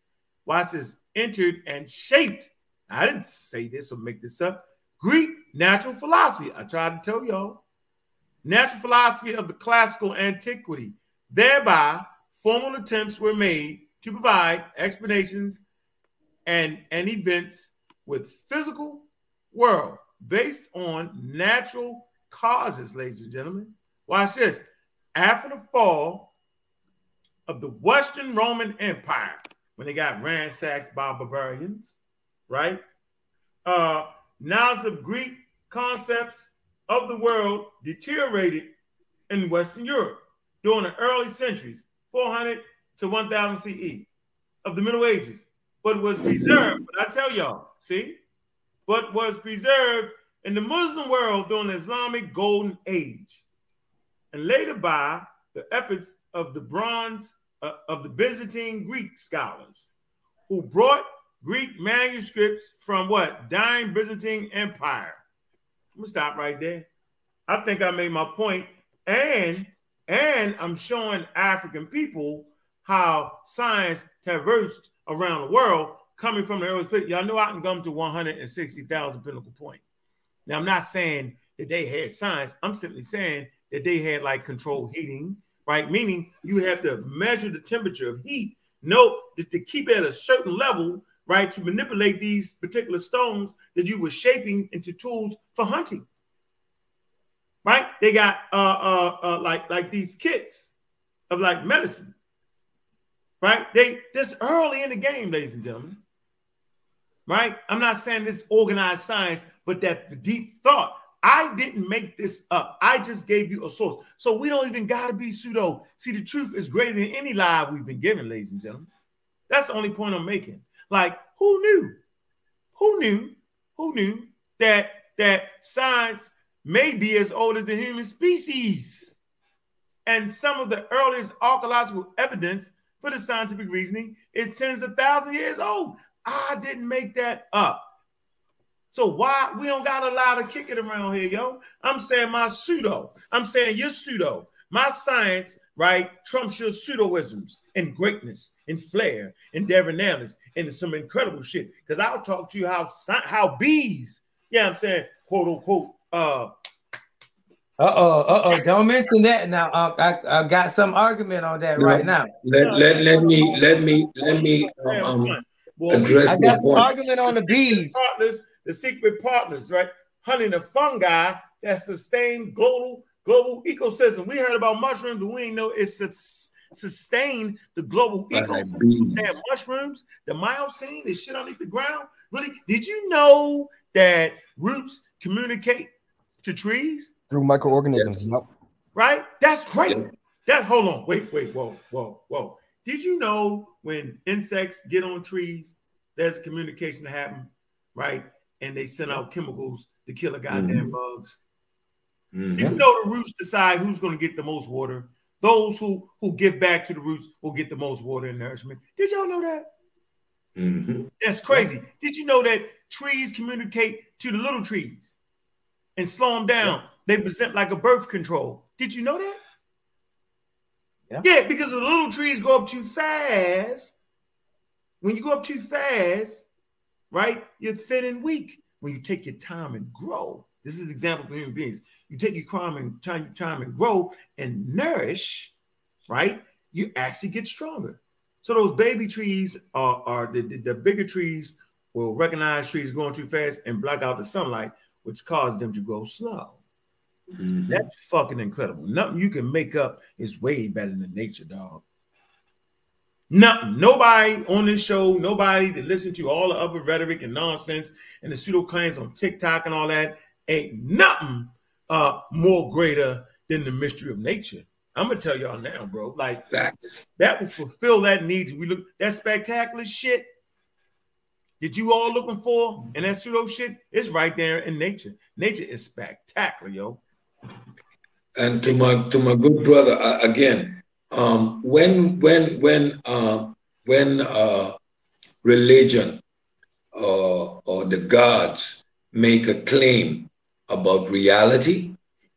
watch this, entered and shaped. I didn't say this or make this up. Greek natural philosophy. I tried to tell y'all. Natural philosophy of the classical antiquity. Thereby, formal attempts were made to provide explanations and, and events with physical world based on natural causes, ladies and gentlemen. Watch this. After the fall of the Western Roman Empire, when they got ransacked by barbarians, right? Uh, knowledge of Greek concepts of the world deteriorated in Western Europe during the early centuries, 400 to 1000 CE of the Middle Ages, but was preserved. But I tell y'all, see, but was preserved in the Muslim world during the Islamic Golden Age, and later by the efforts of the bronze uh, of the Byzantine Greek scholars, who brought Greek manuscripts from what dying Byzantine Empire. I'm gonna stop right there. I think I made my point, and and I'm showing African people how science traversed around the world, coming from the earliest place. Y'all know I can come to 160,000 pinnacle point. Now I'm not saying that they had science. I'm simply saying that they had like controlled heating, right? Meaning you have to measure the temperature of heat. Note that to keep it at a certain level, right, to manipulate these particular stones that you were shaping into tools for hunting. Right? They got uh uh, uh like like these kits of like medicine. Right? They this early in the game, ladies and gentlemen. Right? I'm not saying this organized science, but that the deep thought. I didn't make this up. I just gave you a source. So we don't even gotta be pseudo. See, the truth is greater than any lie we've been given, ladies and gentlemen. That's the only point I'm making. Like, who knew? Who knew? Who knew that that science may be as old as the human species? And some of the earliest archaeological evidence for the scientific reasoning is tens of thousands of years old. I didn't make that up. So why we don't got a lot of kick it around here, yo? I'm saying my pseudo. I'm saying your pseudo. My science, right, trumps your pseudoisms and greatness and flair and debonairness and some incredible shit. Because I'll talk to you how how bees, yeah, I'm saying, quote unquote, uh, Uh oh, uh oh. Don't mention that now. Uh, I, I got some argument on that No. right now. Let, let, let me let me let me damn um, fun. Boy, we- address I the got some point. argument on the bees. partners, the secret partners, right? Hunting the fungi that sustain global global ecosystem. We heard about mushrooms, but we ain't know it sus- sustain the global Right, ecosystem. bees. Damn mushrooms, the mycelium, the shit underneath the ground. Really? Did you know that roots communicate to trees? Through microorganisms. Yes. Yep. Right? That's great. Yeah. That hold on, wait, wait, whoa, whoa, whoa. Did you know when insects get on trees, there's communication to happen, right? And they send out chemicals to kill the goddamn bugs. Mhm. Did you know the roots decide who's going to get the most water? Those who who give back to the roots will get the most water and nourishment. Did y'all know that? Mhm. That's crazy. Did you know that trees communicate to the little trees and slow them down? They present like a birth control. Did you know that? Yeah. Yeah, because the little trees go up too fast. When you go up too fast, right, you're thin and weak. When you take your time and grow, This is an example for human beings. You take your crime and time, time and grow and nourish, right? You actually get stronger. So those baby trees are, are the, the, the bigger trees will recognize trees going too fast and block out the sunlight, which causes them to grow slow. Mhm. That's fucking incredible. Nothing you can make up is way better than nature, dog. Nothing. Nobody on this show, nobody that listen to all the other rhetoric and nonsense and the pseudo claims on TikTok and all that, ain't nothing uh more greater than the mystery of nature. I'm gonna tell y'all now, bro. Like Facts. that will fulfill that need. We look that spectacular shit that you all looking for and that pseudo shit is right there in nature. Nature is spectacular, yo. And to my to my good brother uh, again um when when when uh, when uh religion uh, or the gods make a claim about reality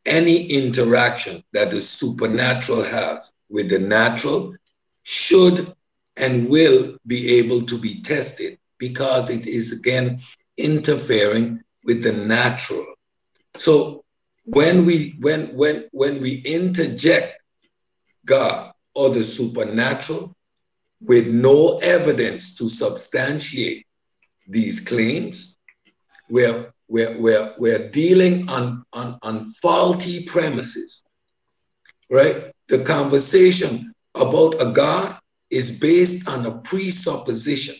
any interaction that the supernatural has with the natural should and will be able to be tested because it is again interfering with the natural. So when we when when when we interject God or the supernatural with no evidence to substantiate these claims, we're we're we're, we're dealing on, on on faulty premises. Right? The conversation about a God is based on a presupposition.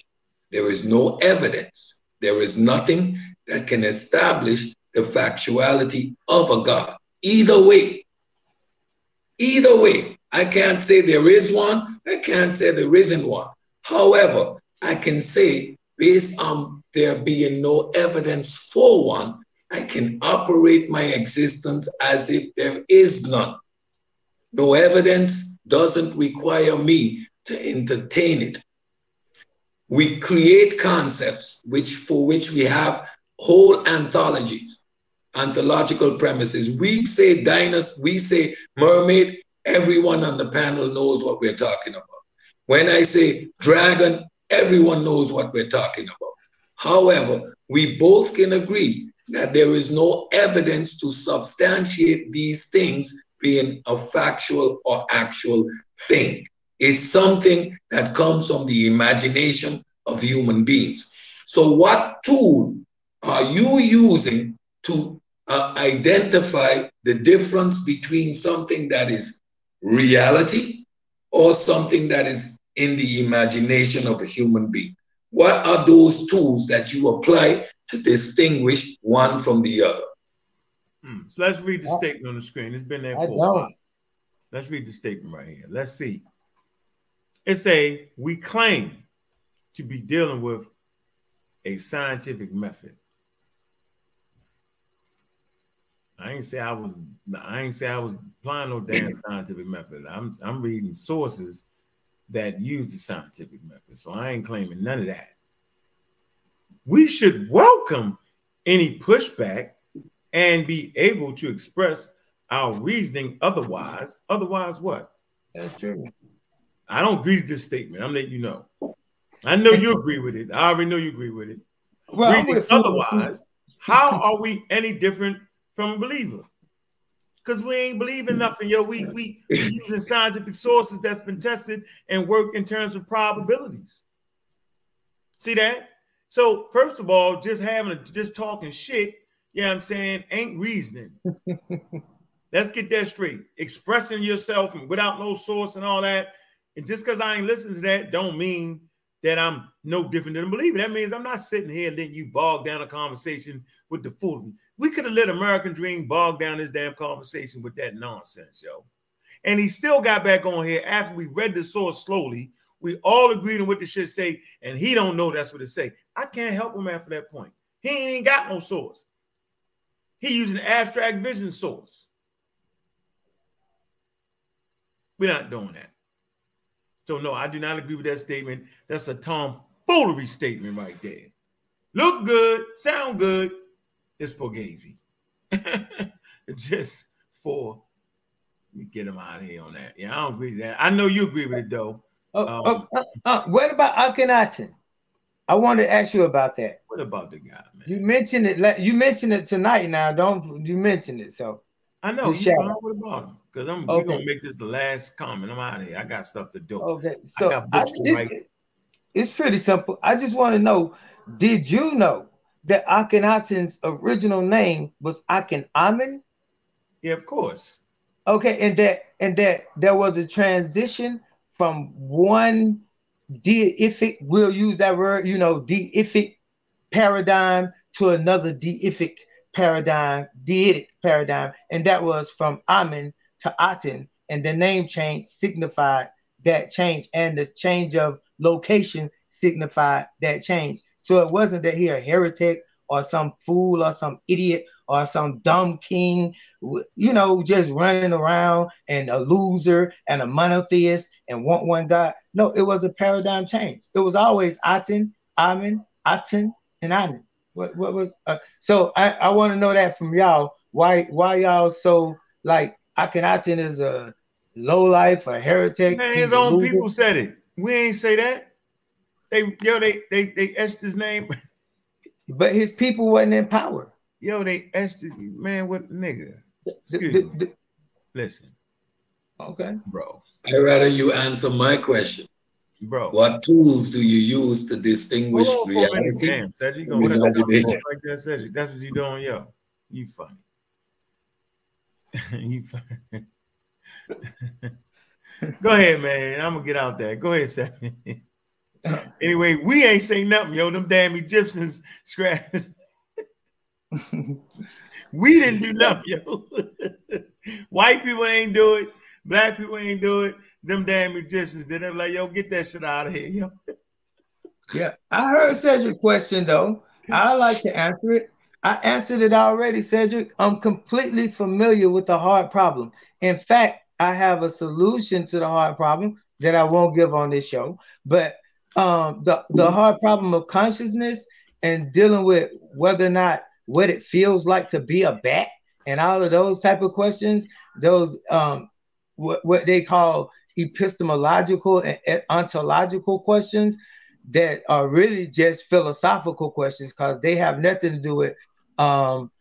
There is no evidence. There is nothing that can establish the factuality of a God. Either way, either way, I can't say there is one, I can't say there isn't one. However, I can say, based on there being no evidence for one, I can operate my existence as if there is none. No evidence doesn't require me to entertain it. We create concepts which for which we have whole anthologies ontological premises. We say dinosaur, we say mermaid, everyone on the panel knows what we're talking about. When I say dragon, everyone knows what we're talking about. However, we both can agree that there is no evidence to substantiate these things being a factual or actual thing. It's something that comes from the imagination of human beings. So, what tool are you using to uh, identify the difference between something that is reality or something that is in the imagination of a human being. What are those tools that you apply to distinguish one from the other? Hmm. So let's read the I- statement on the screen. It's been there for a don't. while. Let's read the statement right here. Let's see. It say we claim to be dealing with a scientific method. I ain't say I was I ain't say I was applying no damn scientific method. I'm I'm reading sources that use the scientific method. So I ain't claiming none of that. We should welcome any pushback and be able to express our reasoning otherwise. Otherwise, what? That's true. I don't agree with this statement. I'm letting you know. I know you agree with it. I already know you agree with it. Well, Reasoning otherwise, how are we any different from a believer? Because we ain't believing nothing, yo. We we we using scientific sources that's been tested and work in terms of probabilities. See that? So first of all, just having just talking shit, yeah, I'm saying, ain't reasoning. Let's get that straight. Expressing yourself and without no source and all that. And just because I ain't listening to that, don't mean that I'm no different than a believer. That means I'm not sitting here letting you bog down a conversation with the foolery. We could have let American Dream bog down this damn conversation with that nonsense, yo. And he still got back on here after we read the source slowly. We all agreed on what the shit say, and he don't know that's what it say. I can't help him after that point. He ain't got no source. He using abstract vision source. We're not doing that. So no, I do not agree with that statement. That's a tomfoolery statement right there. Look good, sound good. It's for Gazy. Just for me get him out of here on that. Yeah, I don't agree with that. I know you agree with it though. Oh, Um, oh, uh, what about Akhenaten? I wanted to ask you about that. What about the guy, man? You mentioned it. You mentioned it tonight. Now, don't you mention it? So I know. You fine. What about him? Because I'm Okay. gonna make this the last comment. I'm out of here. I got stuff to do. okay, so got I, books to this- write. it's pretty simple. I just want to know: Did you know that Akhenaten's original name was Akhenaten? Yeah, of course. Okay, and that and that there was a transition from one deific, we'll use that word, you know, deific paradigm to another deific paradigm, deitic paradigm, and that was from Amen to Aten, and the name change signified that change, and the change of location signified that change. So it wasn't that he a heretic or some fool or some idiot or some dumb king you know, just running around and a loser and a monotheist and want one God. No, it was a paradigm change. It was always Aten, Amen, Aten, and Amen. What what was uh, so I, I want to know that from y'all. Why why y'all so like Akhenaten is a low life, a heretic? Man, his own people said it. We ain't say that. They yo, they they they etched his name. but his people wasn't in power. Yo, they etched it. Man, what nigga? The- Excuse the- me. Listen, okay. bro, I'd rather you answer my question. bro. What tools do you use to distinguish Hold on for a minute. reality? Damn, Cedric, you gonna with cut that like that, Cedric. That's what you doing, yo. You funny. you funny. Go ahead, man. I'm gonna get out there. Go ahead, Cedric. anyway, we ain't say nothing, yo. Them damn Egyptians scratch. we didn't do nothing, yo. White people ain't do it. Black people ain't do it. Them damn Egyptians did. They're like, yo, get that shit out of here, yo. Yeah, I heard Cedric's question though. I like to answer it. I answered it already, Cedric. I'm completely familiar with the hard problem. In fact, I have a solution to the hard problem that I won't give on this show. But um, the the hard problem of consciousness and dealing with whether or not what it feels like to be a bat and all of those type of questions, those um, what what they call epistemological and ontological questions that are really just philosophical questions because they have nothing to do with um,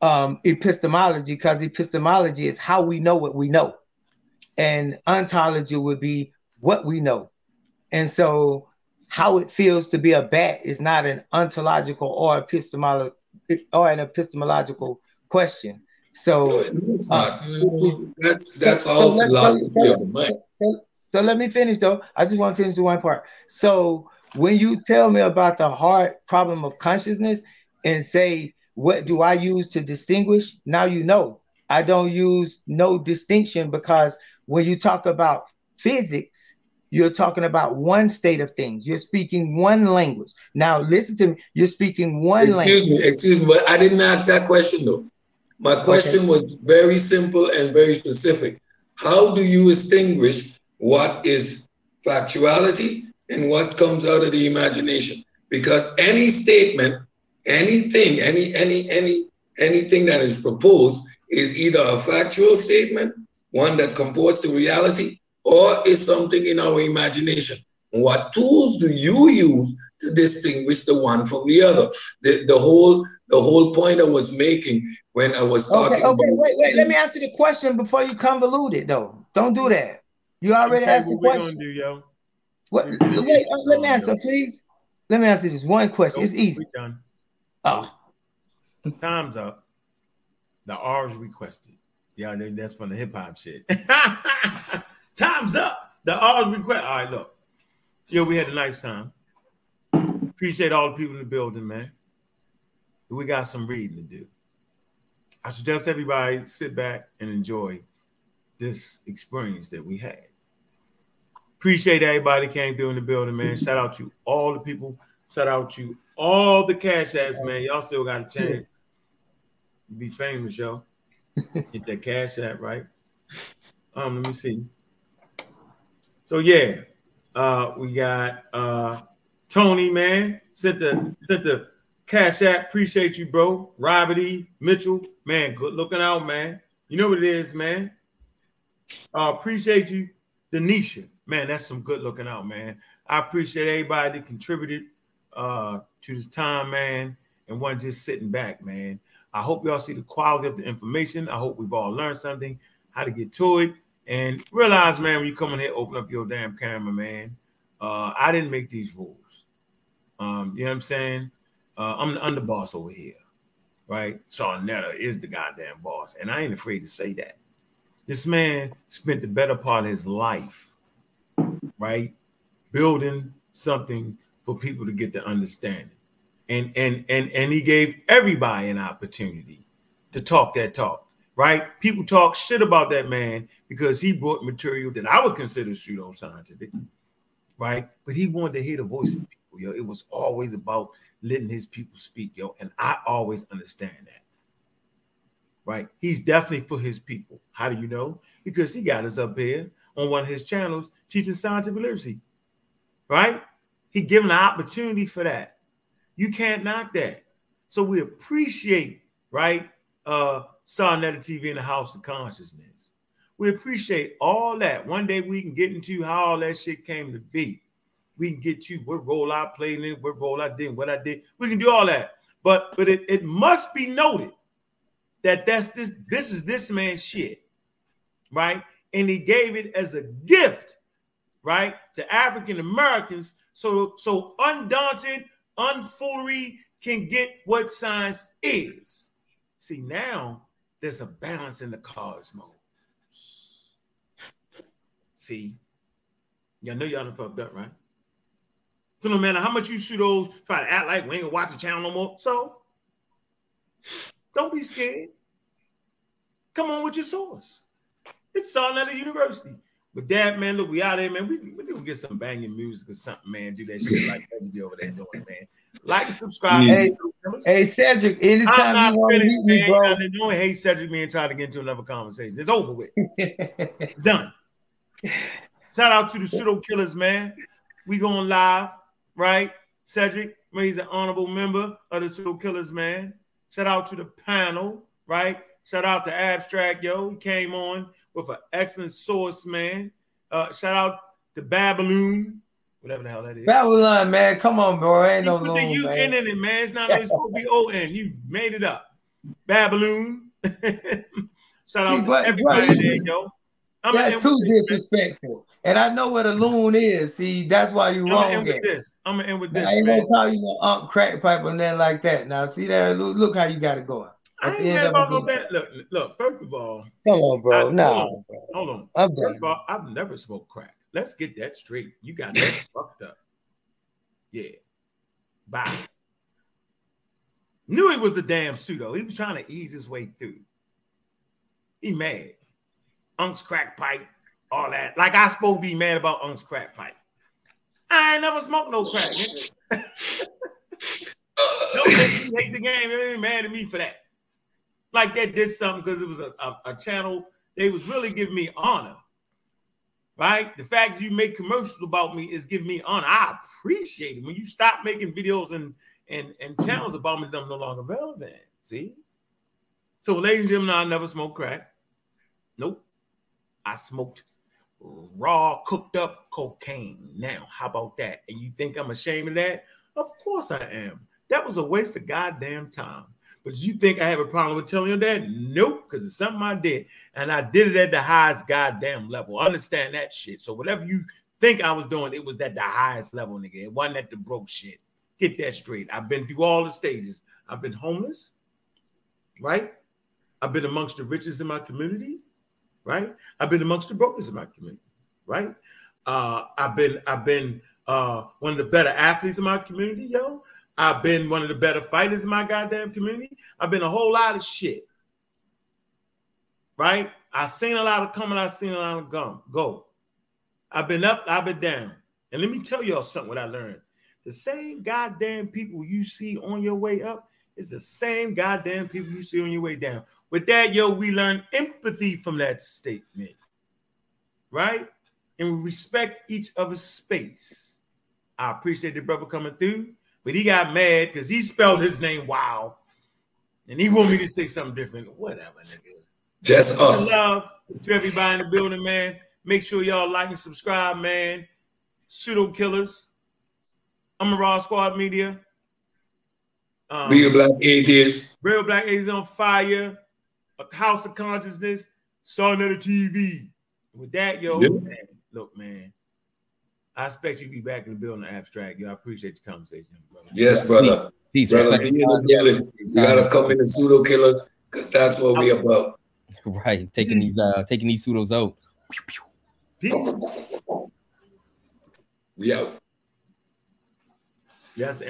um, epistemology because epistemology is how we know what we know. And ontology would be what we know and so how it feels to be a bat is not an ontological or epistemolo- or an epistemological question No, so it's uh. That's that's so all so- philosophy of the mind. so, so let me finish though. I just want to finish the one part. So when you tell me about the hard problem of consciousness and say, what do I use to distinguish? Now you know. I don't use no distinction because when you talk about physics, you're talking about one state of things. You're speaking one language. Now listen to me. You're speaking one Excuse language. me, excuse me, but I didn't ask that question though. My question was very simple and very specific. How do you distinguish what is factuality and what comes out of the imagination? Because any statement, anything, any any any anything that is proposed is either a factual statement, one that comports to reality, or is something in our imagination. What tools do you use to distinguish the one from the other? The, the whole the whole point I was making when I was talking Okay, okay, about wait, wait. Let me answer the question before you convolute it, though. Don't do that. You already Tell you asked the what we're question. gonna do, yo. What? We- we- Wait, uh, let me answer, please. Let me answer this one question. It's easy. We done. Oh, Time's up. The R's requested. Yeah, that's from the hip hop shit. Time's up. The R's request. All right, look. Yo, we had a nice time. Appreciate all the people in the building, man. We got some reading to do. I suggest everybody sit back and enjoy this experience that we had. Appreciate everybody came through in the building, man. Shout out to all the people. Shout out to all the cash apps, man. Y'all still got a chance to be famous, yo. Get that cash app right. Um, let me see. So yeah, uh, we got uh Tony, man. Sent the sent the cash app. Appreciate you, bro. Robert E. Mitchell, man. Good looking out, man. You know what it is, man. Uh, appreciate you. Denisha, man, that's some good looking out, man. I appreciate everybody that contributed uh, to this time, man, and one just sitting back, man. I hope y'all see the quality of the information. I hope we've all learned something, how to get to it, and realize, man, when you come in here, open up your damn camera, man. Uh, I didn't make these rules. Um, you know what I'm saying? Uh, I'm the underboss over here, right? Sa Neter is the goddamn boss, and I ain't afraid to say that. This man spent the better part of his life, right, building something for people to get the understanding. And and and and he gave everybody an opportunity to talk that talk, right? People talk shit about that man because he brought material that I would consider pseudoscientific, right? But he wanted to hear the voice of people, yo. It was always about letting his people speak, yo. And I always understand that. Right? He's definitely for his people. How do you know? Because he got us up here on one of his channels teaching scientific literacy. Right? He given an opportunity for that. You can't knock that. So we appreciate, right? Uh Sa Neter TV in the House of Consciousness. We appreciate all that. One day we can get into how all that shit came to be. We can get to what role I played in, what role I did, what I did. We can do all that. But but it, it must be noted that that's this this is this man's shit, right? And he gave it as a gift, right, to African Americans. So so undaunted, unfoolery can get what science is. See now there's a balance in the cosmos. See, y'all know y'all done fucked up, right? So no matter how much you pseudos try to act like we ain't gonna watch the channel no more. So don't be scared. Come on with your source. It's Sa Neter University. But dad, man, look, we out there, man. We, we gonna get some banging music or something, man. Do that shit like that be over there doing, man. Like and subscribe. Hey, hey Cedric, I'm anytime not you want to finished, meet me, man. bro. I don't hate Cedric me and try to get into another conversation. It's over with. It's done. Shout out to the pseudo killers, man. We going live, right? Cedric, he's an honorable member of the pseudo killers, man. Shout out to the panel, right? Shout out to Abstract, yo. He came on with an excellent source, man. Uh, shout out to Babylon, whatever the hell that is. Babylon, man, come on, bro. Ain't You no put the U man. In it, man. It's not it's supposed to be O N. You made it up. Babylon. Shout out See, to but- everybody but- there, yo. I'm That's too with this, disrespectful. And I know what a loon is. See, that's why you I'm gonna end with this. I'm gonna end with I ain't man. gonna call you no ump crack pipe or nothing like that. Now, see there, look, look how you got it going. I At the ain't end mad about no day. that. Look, look. First of all, Come on, bro. I- nah, hold on. bro. hold on. I'm First done. of all, I've never smoked crack. Let's get that straight. You got that fucked up. Yeah. Bye. Knew he was the damn pseudo. He was trying to ease his way through. He mad. Unc's crack pipe, all that. Like I supposed to be mad about Unc's crack pipe. I ain't never smoked no crack. Don't make me hate the game. They ain't mad at me for that. Like that did something because it was a, a, a channel. They was really giving me honor. Right? The fact that you make commercials about me is giving me honor. I appreciate it. When you stop making videos and and, and channels about me, I'm no longer relevant. See? So, ladies and gentlemen, I never smoked crack. Nope. I smoked raw, cooked up cocaine. Now, how about that? And you think I'm ashamed of that? Of course I am. That was a waste of goddamn time. But you think I have a problem with telling you that? Nope, because it's something I did. And I did it at the highest goddamn level. Understand that shit. So whatever you think I was doing, it was at the highest level, nigga. It wasn't at the broke shit. Get that straight. I've been through all the stages. I've been homeless, right? I've been amongst the richest in my community, right? I've been amongst the brokers in my community, right? Uh, I've been I've been uh, one of the better athletes in my community, yo. I've been one of the better fighters in my goddamn community. I've been a whole lot of shit, right? I've seen a lot of coming. I've seen a lot of gum go. I've been up. I've been down. And let me tell y'all something. What I learned: the same goddamn people you see on your way up is the same goddamn people you see on your way down. With that, yo, we learn empathy from that statement, right? And we respect each other's space. I appreciate the brother coming through, but he got mad because he spelled his name wow. And he want me to say something different. Whatever, nigga. Just us. Love to everybody in the building, man. Make sure y'all like and subscribe, man. Pseudo Killers. I'm a Raw Squad Media. Um, Real black atheist. Real Black A's on Fire. A House of Consciousness. Sa Neter TV. With that, yo, Yeah. man, look, man. I expect you to be back in the building abstract. Yo, I appreciate the conversation, brother. Yes, brother. Peace, Brother, respect. be in the building. You gotta come in the pseudo killers because that's what we about. Right, taking these uh taking these pseudos out. Peace. We out. Yes,